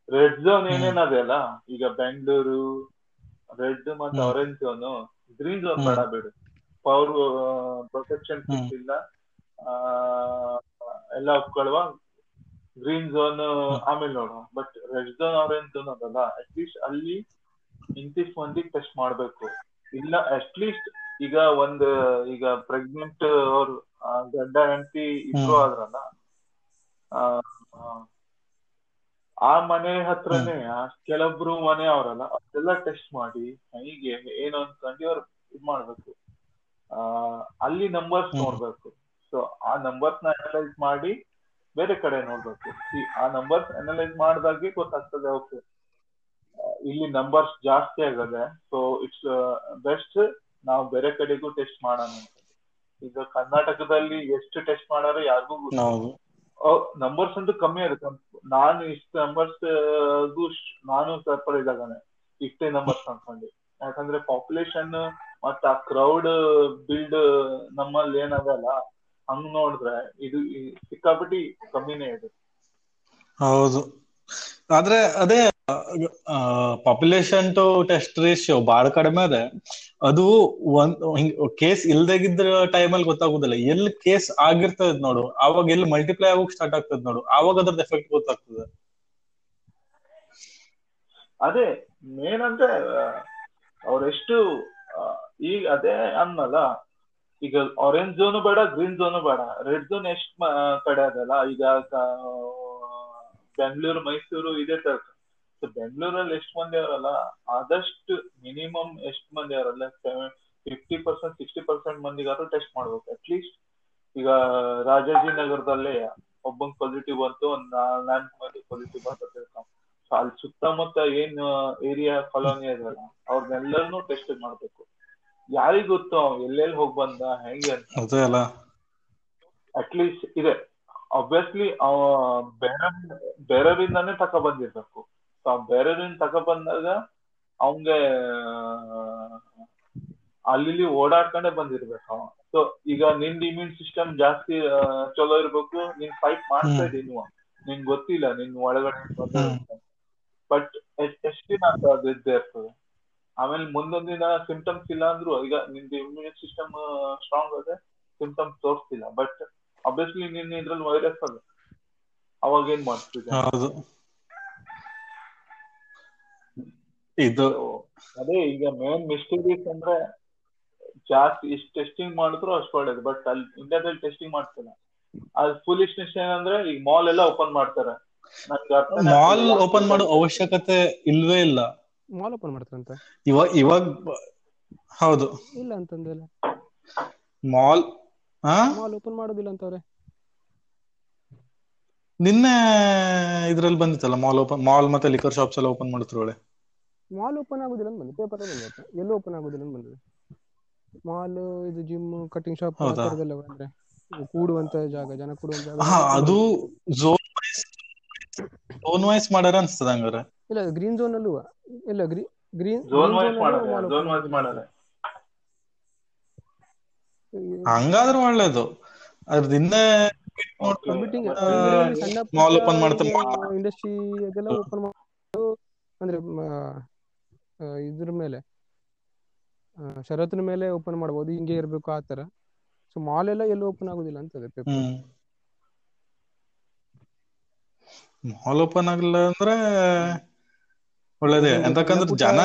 ರೆಡ್ ಝೋನ್ ಏನೇನದೆ ಅಲ್ಲ? ಈಗ ಬೆಂಗಳೂರು ರೆಡ್ ಮತ್ತೆ. Orange zone green zone. ಬೇಡ ಬಿಡು. ಪವರ್ ಪ್ರೊಟೆಕ್ಷನ್ ಆ, ಎಲ್ಲ ಒಪ್ಕೊಳ್ಳುವ ಗ್ರೀನ್ ಝೋನ್ ಆಮೇಲೆ ನೋಡುವ. But red zone orange zone ಅದಲ್ಲ ಅಟ್ಲೀಸ್ಟ್ ಅಲ್ಲಿ ಇಂತಿಷ್ಟು ಮಂದಿಗೆ ಟೆಸ್ಟ್ ಮಾಡ್ಬೇಕು. ಇಲ್ಲ ಅಟ್ಲೀಸ್ಟ್ ಈಗ ಒಂದ್ ಈಗ ಪ್ರೆಗ್ನೆಂಟ್ ಅವ್ರು ಗಂಡ ಹೆಂಡತಿ ಇಬ್ರು ಆದ್ರಲ್ಲ ಆ, ಮನೆ ಹತ್ರನೇ ಕೆಲವೊಬ್ರು ಮನೆ ಅವರಲ್ಲ ಅದೆಲ್ಲ ಟೆಸ್ಟ್ ಮಾಡಿ ಹೀಗೆ ಏನು ಅನ್ಕೊಂಡು ಅವ್ರು ಇದ್ ಮಾಡ್ಬೇಕು. ಅಲ್ಲಿ ನಂಬರ್ಸ್. ನೋಡ್ಬೇಕು. ಸೊ ಆ ನಂಬರ್ಸ್ನ ಅನಲೈಸ್ ಮಾಡಿ ಬೇರೆ ಕಡೆ ನೋಡ್ಬೇಕು. ಈ ಆ ನಂಬರ್ಸ್ ಅನಲೈಸ್ ಮಾಡಿದಾಗೆ ಗೊತ್ತಾಗ್ತದೆ ಓಕೆ ಇಲ್ಲಿ ನಂಬರ್ಸ್ ಜಾಸ್ತಿ ಆಗದೆ. ಸೊ ಇಟ್ಸ್ ಬೆಸ್ಟ್ ನಾವು ಬೇರೆ ಕಡೆಗೂ ಟೆಸ್ಟ್ ಮಾಡೋಣ ಅಂತ. ಈಗ ಕರ್ನಾಟಕದಲ್ಲಿ ಎಷ್ಟು ಟೆಸ್ಟ್ ಮಾಡಾರೋ ಯಾರಿಗೂ ನಂಬರ್ಸ್ ಅಂತೂ ಕಮ್ಮಿ ಆಗುತ್ತೆ. ನಾನು ಇಷ್ಟು ನಂಬರ್ಸ್ ನಾನು ಸರ್ಪ್ರೈಸ್ ಆಗಾನೆ ಇಷ್ಟೇ ನಂಬರ್ಸ್ ಅನ್ಕೊಂಡು ಯಾಕಂದ್ರೆ ಪಾಪ್ಯುಲೇಷನ್ ಮತ್ತ ಆ ಕ್ರೌಡ್ ಬಿಲ್ಡ್ ನಮ್ಮಲ್ಲಿ ಏನದಲ್ಲ ಹಂಗ್ ನೋಡಿದ್ರೆ ಇದು ಸಿಕ್ಕಾಪಟ್ಟಿ ಕಮ್ಮಿನೇ ಇದೆ. ಹೌದು. ಆದ್ರೆ ಅದೇ ಪಾಪ್ಯುಲೇಷನ್ ಟು ಟೆಸ್ಟ್ ರೇಷಿಯೋ ಬಹಳ ಕಡಿಮೆ ಅದೇ. ಅದು ಒಂದ್ ಕೇಸ್ ಇಲ್ದಾಗಿದ್ರ ಅಲ್ಲಿ ಗೊತ್ತಾಗುದಿಲ್ಲ. ಎಲ್ಲಿ ಕೇಸ್ ಆಗಿರ್ತದ ನೋಡು ಅವಾಗ ಎಲ್ಲಿ ಮಲ್ಟಿಪ್ಲೈ ಆಗೋಕ್ ಸ್ಟಾರ್ಟ್ ಆಗ್ತದ ನೋಡು ಅವಾಗ ಅದ್ರದ್ದು ಎಫೆಕ್ಟ್ ಗೊತ್ತಾಗ್ತದೆ. ಅದೇ ಮೇನ್ ಅಂದ್ರೆ ಅವರೆಷ್ಟು ಈಗ ಅದೇ ಅನ್ನಲ್ಲ. ಈಗ ಆರೆಂಜ್ ಝೋನು ಬೇಡ ಗ್ರೀನ್ ಝೋನು ಬೇಡ. ರೆಡ್ ಝೋನ್ ಎಷ್ಟ್ ಕಡೆ ಅದಲ್ಲ. ಈಗ ಬೆಂಗಳೂರು, ಮೈಸೂರು ಇದೇ ತರ ಸೊ ಬೆಂಗಳೂರಲ್ಲಿ ಎಷ್ಟ್ ಮಂದಿ ಅವರಲ್ಲ? ಆದಷ್ಟು ಮಿನಿಮಮ್ ಎಷ್ಟ್ ಮಂದಿ ಅವರಲ್ಲ? ಫಿಫ್ಟಿ ಪರ್ಸೆಂಟ್ ಸಿಕ್ಸ್ಟಿ ಪರ್ಸೆಂಟ್ ಮಂದಿಗಾದ್ರೂ ಟೆಸ್ಟ್ ಮಾಡ್ಬೇಕು. ಅಟ್ಲೀಸ್ಟ್ ಈಗ ರಾಜಾಜಿನಗರದಲ್ಲೇ ಒಬ್ಬಂಗ್ ಪಾಸಿಟಿವ್ ಬಂತು, ಒಂದ್ ನಾಲ್ಕು ಮಂದಿ ಪಾಸಿಟಿವ್ ಬಂತು ಅಲ್ಲಿ ಸುತ್ತಮುತ್ತ ಏನ್ ಏರಿಯಾ ಕಾಲೋನಿ ಅದಲ್ಲ ಅವ್ರನ್ನೆಲ್ಲರನ್ನೂ ಟೆಸ್ಟ್ ಮಾಡ್ಬೇಕು. ಯಾರಿಗ್ ಗೊತ್ತು ಅವ್ ಎಲ್ಲೆಲ್ಲಿ ಹೋಗ್ ಬಂದ ಹೆಂಗೆ ಅಂತ. ಅದೇ ಅಲ್ಲ. ಅಟ್ಲೀಸ್ಟ್ ಇದೆ. ಅಬ್ವಿಯಸ್ಲಿ ಅವ ಬೇರೆ ಬೇರೆಯವರಿಂದಾನೇ ತಕ ಬಂದಿರ್ಬೇಕು. ಸೊ ಬೇರೆಯವರಿಂದ ತಕ ಬಂದಾಗ ಅವಂಗೆ ಅಲ್ಲಿ ಓಡಾಡ್ಕೊಂಡೇ ಬಂದಿರ್ಬೇಕು ಅವ. ಸೊ ಈಗ ನಿಂದ್ ಇಮ್ಯೂನ್ ಸಿಸ್ಟಮ್ ಜಾಸ್ತಿ ಚಲೋ ಇರ್ಬೇಕು ನೀನ್ ಫೈಟ್ ಮಾಡ್ತಾ ಹ್ಮ್. ನಿನ್ ಗೊತ್ತಿಲ್ಲ ನಿನ್ ಒಳಗಡೆ. ಬಟ್ ಎಷ್ಟ್ ದಿನ ಅಂತ ಅದು ಇದ್ದೇ ಇರ್ತದೆ? ಆಮೇಲೆ ಮುಂದೊಂದ್ ದಿನ ಸಿಂಪ್ಟಮ್ಸ್ ಇಲ್ಲ ಅಂದ್ರು ಈಗ ನಿಮ್ದು ಇಮ್ಯೂನ್ ಸಿಸ್ಟಮ್ ಸ್ಟ್ರಾಂಗ್ ಆದ್ರೆ ಸಿಂಪ್ಟಮ್ಸ್ ತೋರಿಸ್ತಿಲ್ಲ. ಬಟ್ ಅಬ್ವಿಯಸ್ಲಿ ನಿನ್ನ ಇದ್ರಲ್ಲಿ ವೈರಸ್ ಅದ. ಅವಾಗ ಏನ್ ಮಾಡ್ತಿದ್ದೆ? ಇದು ಅದೇ ಈಗ ಮೇನ್ ಮಿಸ್ಟೇಕ್ ಅಂದ್ರೆ ಜಾಸ್ತಿ ಇಷ್ಟು ಟೆಸ್ಟಿಂಗ್ ಮಾಡಿದ್ರು ಅಷ್ಟು ಒಳ್ಳೇದು. ಬಟ್ ಅಲ್ಲಿ ಇಂಡಿಯಾದಲ್ಲಿ ಟೆಸ್ಟಿಂಗ್ ಮಾಡ್ತಿಲ್ಲ. ಅದು ಫುಲಿಶ್ನೆಸ್ ಏನಂದ್ರೆ ಈಗ ಮಾಲ್ ಎಲ್ಲ ಓಪನ್ ಮಾಡ್ತಾರೆ. ಮಾಲ್. ಓಪನ್ ಮಾಡೋ ಅವಶ್ಯಕತೆ ಇಲ್ವೇ ಇಲ್ಲ. ಮಾಲ್ ಓಪನ್ ಮಾಡ್ತಾರಂತ. ಇವಾಗ ಇವಾಗ ಹೌದು. ಇಲ್ಲ ಅಂತಂದಿಲ್ಲ ಮಾಲ್ ಮಾಲ್ ಓಪನ್ ಮಾಡೋದಿಲ್ಲ ಅಂತವ್ರೆ ನಿನ್ನೆ ಇದ್ರಲ್ಲಿ ಬಂದಿತ್ತಲ್ಲ ಮಾಲ್ ಓಪನ್ ಮಾಲ್ ಮತ್ತೆ ಲಿಕರ್ ಶಾಪ್ಸ್ ಎಲ್ಲ ಓಪನ್ ಮಾಡ್ತಿರೋಳೆ ಮಾಲ್ ಓಪನ್ ಆಗುದಿಲ್ಲ ಅಂತ ಬಂದಿದೆ ಪೇಪರ್ ಬಂದಿತ್ತು ಎಲ್ಲೂ ಓಪನ್ ಆಗುದಿಲ್ಲ ಅಂತ ಬಂದಿದೆ. ಮಾಲ್ ಇದು ಜಿಮ್ ಕಟಿಂಗ್ ಶಾಪ್ ಆ ಹೌದಾ? ಬಂದ್ರೆ. ಕೂಡುವಂತ ಜಾಗ ಜನ ಕೂಡುವಂತ ಜಾಗ. ಅದು ವೈಸ್ ಝೋನ್ ವೈಸ್ ಮಾಡಾರ ಅನ್ಸ್ತದ ಹಂಗಾರ? ಇಲ್ಲ ಗ್ರೀನ್ ಝೋನ್ ಅಲ್ಲೂ. ಇಲ್ಲ ಗ್ರೀ ಗ್ರೀನ್ ಝೋನ್ ವೈಸ್ ಮಾಡಾರ ಝೋನ್ ವೈಸ್ ಮಾಡಾರ ಹಂಗಾದ್ರೆ ಒಳ್ಳೇದು. ಅದ್ರಿಂದ ಹಿಂದೆ ಓಪನ್ ಮಾಡ್ತಾರೆ. ಇಂಡಸ್ಟ್ರಿ ಅದೆಲ್ಲ ಓಪನ್ ಮಾಡೋದು ಅಂದ್ರೆ ಇದ್ರ ಮೇಲೆ ಶರತ್ನ ಷರತ್ತಿನ ಮೇಲೆ ಓಪನ್ ಮಾಡಬಹುದು ಹಿಂಗೆ ಇರಬೇಕು ಆ ತರ ಸೊ ಮಾಲ್ ಎಲ್ಲ ಎಲ್ಲೂ ಓಪನ್ ಆಗುದಿಲ್ಲ ಅಂತದೆ ಪೇಪರ್ ಹ್ಮ್ ಮಾಲ್ ಓಪನ್ ಆಗಿಲ್ಲ ಅಂದ್ರೆ ಒಳ್ಳೇದೇ ಒಂದು ಎಂತಕಂದ್ರೆ ಜನ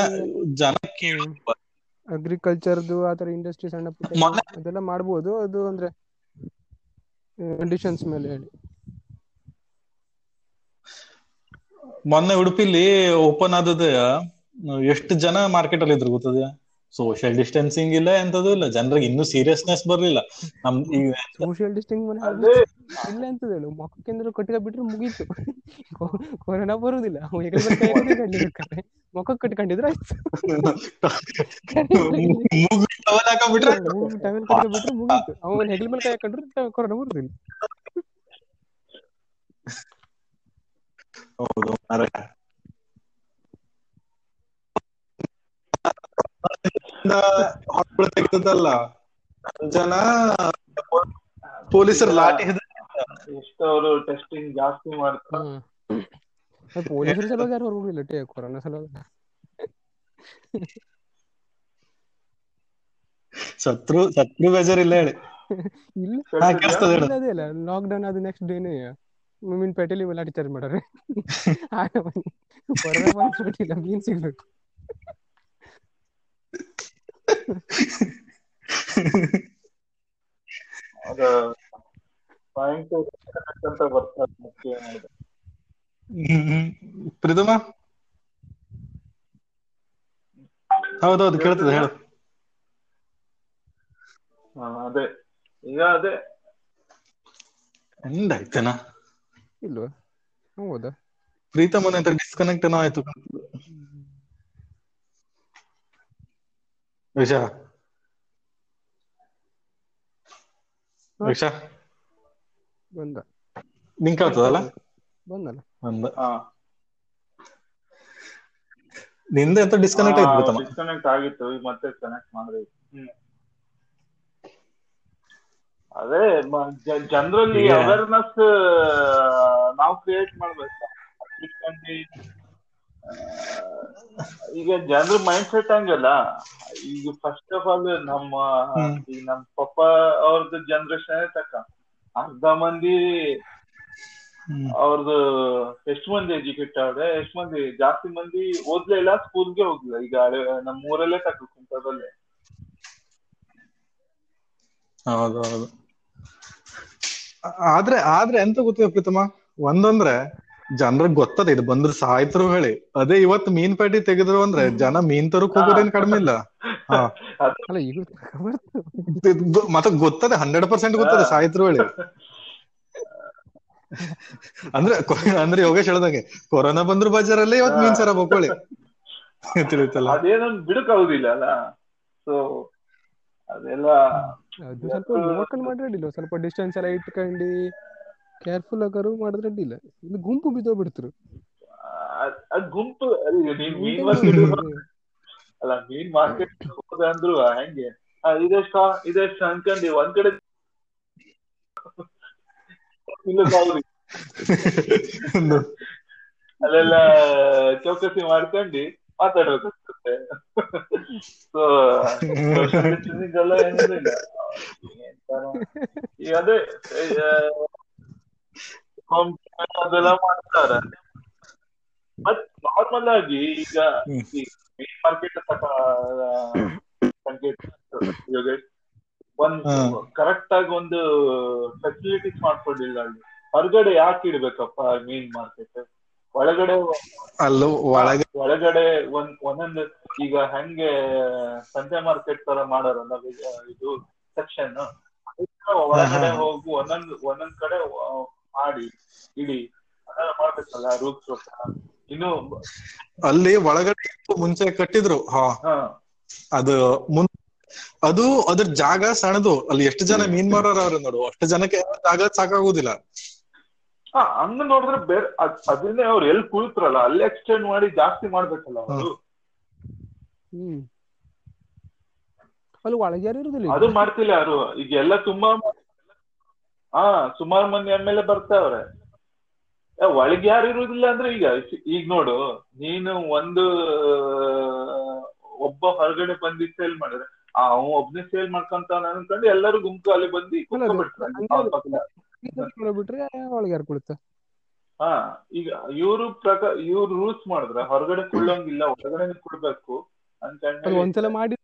ಜನಕ್ಕೆ ಜನ ಅಗ್ರಿಕಲ್ಚರ್ದು ಆ ತರ ಇಂಡಸ್ಟ್ರಿ ಸಣ್ಣ ಪುಟ್ಟ ಅದೆಲ್ಲ ಮಾಡ್ಬೋದು. ಅದು ಅಂದ್ರೆ ಕಂಡೀಷನ್ಸ್ ಮೇಲೆ ಹೇಳಿ. ಮೊನ್ನೆ ಉಡುಪಿಲಿ ಓಪನ್ ಆದದ ಎಷ್ಟು ಜನ ಮಾರ್ಕೆಟ್ ಅಲ್ಲಿ ಇದ್ರು ಗೊತ್ತದ ಸೋಷಿಯಲ್ ಡಿಸ್ಟೆನ್ಸಿಂಗ್ ಇಲ್ಲ ಎಂತದೂ ಇಲ್ಲ. ಜನರಿಗೆ ಇನ್ನೂ ಸೀರಿಯಸ್ನೆಸ್ ಬರ್ಲಿಲ್ಲ. ನಮ್ ಈಗ ಸೋಷಿಯಲ್ ಅದೇ. ಇಲ್ಲ ಅಂತ ಹೇಳು ಮಕ್ಕಕ್ಕೆಂದ್ರೆ ಕಟ್ಟಿಗೆ ಬಿಟ್ರೆ ಮುಗೀತು. ಕೊರೋನಾ ಬರುದಿಲ್ಲ. ಮೊಕ್ಕ ಕಟ್ಕೊಂಡಿದ್ರೆ ಆಯ್ತು. ಬಿಟ್ರೆ ಮುಗೀತು. ಅವನ ಹೆಗಲ ಮೇಲೆ ಕೈ ಹಾಕೊಂಡ್ರು ಕೊರೋನಾ ಬರುದಿಲ್ಲ. ಹೌದು ಮಾರ್ರೆ. ಇಂದ ಹೊರಗಡೆ ತೆಗ್ದದ್ದಲ್ಲ. ಜನ ಪೊಲೀಸರು ಲಾಠಿ ಅವರು ಟೆಸ್ಟಿಂಗ್ ಜಾಸ್ತಿ ಮಾಡ್ತಾರೆ ಪೊಲೀಸರ ಸಲುವಾಗಿ ಯಾರು ಹೊರಗೋಗಿಲ್ಲ ಟೇ ಕೊರೋನಾ ಸಲುವಾಗಿ. ಸತ್ರು ಸತ್ರು ಬೇಜಾರಿಲ್ಲ ಹೇಳಿ. ಇಲ್ಲ ಲಾಕ್ ಡೌನ್ ಆದ ನೆಕ್ಸ್ಟ್ ಡೇನೇ ಮೀನ್ ಪೇಟೆಲಿ ಲಾಠಿ ಚಾರ್ಜ್ ಮಾಡ್ಯಾರೆ ಕೊರೋನಾ ಬಂದ್ಬಿಟ್ಟಿಲ್ಲ ಮೀನ್ ಸಿಗ್ಬೇಕು. ಅದ ಪಾಯಿಂಟ್ ಅಂತ ಹ್ಮ್. ಪ್ರೀತಮ? ಹೌದೌದು ಕೇಳ್ತದೆ ಹೇಳು. ಹಾ, ಅದೇ. ಈಗ ಅದೇ. ಎಂದಾಯ್ತೇನ? ಇಲ್ವಾ? ಹೌದಾ? ಪ್ರೀತಮ್ ಅಂತ ಡಿಸ್ಕನೆಕ್ಟ್ ಏನೋ ಆಯ್ತು. ವಿಷ ವಿಷ ಬಂದ ನಿಂಗ್ ಕೇಳ್ತದಲ್ಲ ಬಂದಲ್ಲ ಹಾ ನಿಂದ ಎಂತ ಡಿಸ್ಕನೆಕ್ಟ್ ಆಯ್ತು ಡಿಸ್ಕನೆಕ್ಟ್ ಆಗಿತ್ತು ಈಗ ಮತ್ತೆ ಕನೆಕ್ಟ್ ಮಾಡಿದ್ರಿ ಅದೇ ಜನರಲ್ಲಿ. ಅವೇರ್ನೆಸ್ ನಾವು ಕ್ರಿಯೇಟ್ ಮಾಡ್ಬೇಕು. ಆ, ಈಗ ಜನರ ಮೈಂಡ್ ಸೆಟ್ ಹಂಗಲ್ಲ. ಈಗ ಫಸ್ಟ್ ಆಫ್ ಆಲ್ ನಮ್ಮ ನಮ್ ಈಗ ನಮ್ಮ ಪಪ್ಪ ಅವ್ರದ್ದು ಜನರೇಷನ್ ತಕ್ಕ. ಅರ್ಧ ಮಂದಿ. ಅವ್ರದ್ದು ಎಷ್ಟು ಮಂದಿ ಎಜುಕೇಟ್ ಆದ್ರೆ ಎಷ್ಟು ಮಂದಿ ಜಾಸ್ತಿ ಮಂದಿ ಓದ್ಲೇ ಇಲ್ಲ ಸ್ಕೂಲ್ಗೆ ಹೋಗ್ಲಿಲ್ಲ. ಈಗ ನಮ್ಮ ಊರಲ್ಲೇ ತಕ್ಕ ಕುಂತದಲ್ಲೇ ಹೌದು ಹೌದು ಆದ್ರೆ ಆದ್ರೆ ಎಂತ ಗೊತ್ತಿದೆ ಪ್ರೀತಮ ಒಂದಂದ್ರೆ ಜನರಿಗೆ ಗೊತ್ತದ ಇದು ಬಂದ್ರ ಸಾಯ್ತರು ಹೇಳಿ. ಅದೇ ಇವತ್ತು ಮೀನ್ ಪೇಟಿ ತೆಗೆದ್ರು ಅಂದ್ರೆ ಜನ ಮೀನ್ ತರಕ್ ಹೋಗೋದೇನ್ ಕಡಿಮೆ ಇಲ್ಲ. ಮತ್ತ ಗೊತ್ತದ ಹಂಡ್ರೆಡ್ ಪರ್ಸೆಂಟ್ ಗೊತ್ತದೆ ಸಾಯ್ತರು ಹೇಳಿ. ಅಂದ್ರೆ ಅಂದ್ರೆ ಯೋಗೇಶ್ ಹೇಳ್ದಂಗೆ ಕೊರೋನಾ ಬಂದ್ರು ಬಜಾರಲ್ಲೇ ಇವತ್ತು ಮೀನ್ ಸರ ಬಕ್ಕೊಳ್ಳಿ ತಿಳಿತಲ್ಲ ಅದೇನೊಂದು ಬಿಡುಕ್ ಆಗುದಿಲ್ಲ ಅಲ್ಲ. ಸೊ ಅದೆಲ್ಲ ಅದು ಸ್ವಲ್ಪ ಲೋಕಲ್ ಮಾಡಿರಡಿಲ್ಲ ಸ್ವಲ್ಪ ಡಿಸ್ಟೆನ್ಸ್ ಎಲ್ಲ ಇಟ್ಕೊಂಡು ಕೇರ್ಫುಲ್ ಆಗಾರು ಮಾಡಿದ್ರೆ ಅಡ್ಡಿಲ್ಲ ಇಲ್ಲಿ ಗುಂಪು ಬಿದ್ದೋಗ್ಬಿಡ್ತರು ಗುಂಪು ಅಲ್ಲ. ಮೀನ್ ಮಾರ್ಕೆಟ್ ಹೋದೆ ಅಂದ್ರು ಹೆಂಗೆ? ಇದೆಷ್ಟ ಇದೆಷ್ಟ ಅನ್ಕೊಂಡಿ ಒಂದ್ ಕಡೆ. ಅಲ್ಲೆಲ್ಲ ಚೌಕಸಿ ಮಾಡ್ಕೊಂಡು ಮಾತಾಡ್ಬೇಕಾಗ್ತದೆ ಸೊ ಏನಿಲ್ಲ. ಅದೇ ಅದೆಲ್ಲ ಮಾಡ್ತಾರೆ ಬಟ್ ನಾರ್ಮಲ್ ಆಗಿ ಈಗ ಮಾರ್ಕೆಟ್ ಸಂಖ್ಯೆ ಒಂದ್. ಕರೆಕ್ಟ್ ಆಗಿ ಒಂದು ಫೆಸಿಲಿಟೀಸ್ ಮಾಡ್ಕೊಂಡಿಲ್ಲ ಅಲ್ಲಿ ಹೊರಗಡೆ ಯಾಕೆ ಇಡ್ಬೇಕಪ್ಪ ಮೀನ್ ಮಾರ್ಕೆಟ್ ಒಳಗಡೆ ಒಳಗಡೆ ಒಂದ್ ಒಂದೊಂದು ಈಗ ಹೆಂಗೆ ಸಂತೆ ಮಾರ್ಕೆಟ್ ತರ ಮಾಡಾರಲ್ಲ ಇದು- ಸೆಕ್ಷನ್ ಒಳಗಡೆ ಹೋಗು, ಒಂದೊಂದ್ ಒಂದೊಂದ್ ಕಡೆ ಮಾಡಿ ಇಡಿ. ಅದೆಲ್ಲ ಮಾಡ್ಬೇಕಲ್ಲ ರೂಲ್ಸ್ ಪ್ರಕಾರ ಇನ್ನು ಅಲ್ಲಿ ಒಳಗಡೆ ಮುಂಚೆ ಕಟ್ಟಿದ್ರು. ಹಾ. ಹಾ. ಅದು ಮುನ್ ಅದು ಅದ್ರ ಜಾಗ ಸಣ್ಣದು. ಅಲ್ಲಿ ಎಷ್ಟು ಜನ ಮೀನ್ ಮಾರೋರ್ ಅವ್ರು ನೋಡು. ಅಷ್ಟು ಜನಕ್ಕೆ ಜಾಗ ಸಾಕಾಗುದಿಲ್ಲ. ಹಾ ಹಂಗ ನೋಡಿದ್ರೆ ಬೇರೆ ಅದ್- ಅದನ್ನೇ ಅವ್ರು ಎಲ್ಲಿ ಕುಳಿತ್ರಲ್ಲ ಅಲ್ಲಿ ಎಕ್ಸ್ಟೆಂಡ್ ಮಾಡಿ ಜಾಸ್ತಿ ಮಾಡ್ಬೇಕಲ್ಲ ಅವರು. ಹ್ಮ್. ಅಲ್ಲಿ ಒಳಗೆ ಯಾರು ಇರುದಿಲ್ಲ ಅದು ಮಾಡ್ತಿಲ್ಲ ಯಾರು. ಈಗ ಎಲ್ಲ ತುಂಬಾ ಹಾ ಸುಮಾರು ಮಂದಿ ಎಂ ಎಲ್ ಎ ಬರ್ತಾವ್ರೆ. ಒಳಗೆ ಯಾರು ಇರುವುದಿಲ್ಲ ಅಂದ್ರೆ ಈಗ ಈಗ ನೋಡು ನೀನು ಒಂದು ಒಬ್ಬ ಹೊರಗಡೆ ಬಂದಿ ಸೇಲ್ ಮಾಡಿದ್ರೆ ಆ ಅವ ಒಬ್ನೇ ಸೇಲ್ ಮಾಡ್ಕೊಂತಾನ ಅನ್ಕೊಂಡು ಎಲ್ಲರೂ ಗುಂಪು ಅಲ್ಲಿ ಬಂದು ಕುಳ್ಕೊಂಡ್ಬಿಟ್ರೆ ಬಿಟ್ರೆ ಒಳಗೆ ಯಾರು ಕುಳಿತ ಹಾ ಈಗ ಇವ್ರು ಪ್ರಕಾರ ಇವ್ರು ರೂಲ್ಸ್ ಮಾಡಿದ್ರೆ ಹೊರಗಡೆ ಕುಳ್ಳಂಗಿಲ್ಲ ಹೊರಗಡೆ ಕುಡ್ಬೇಕು ಅಂತ ಒಂದ್ಸಲ ಮಾಡಿ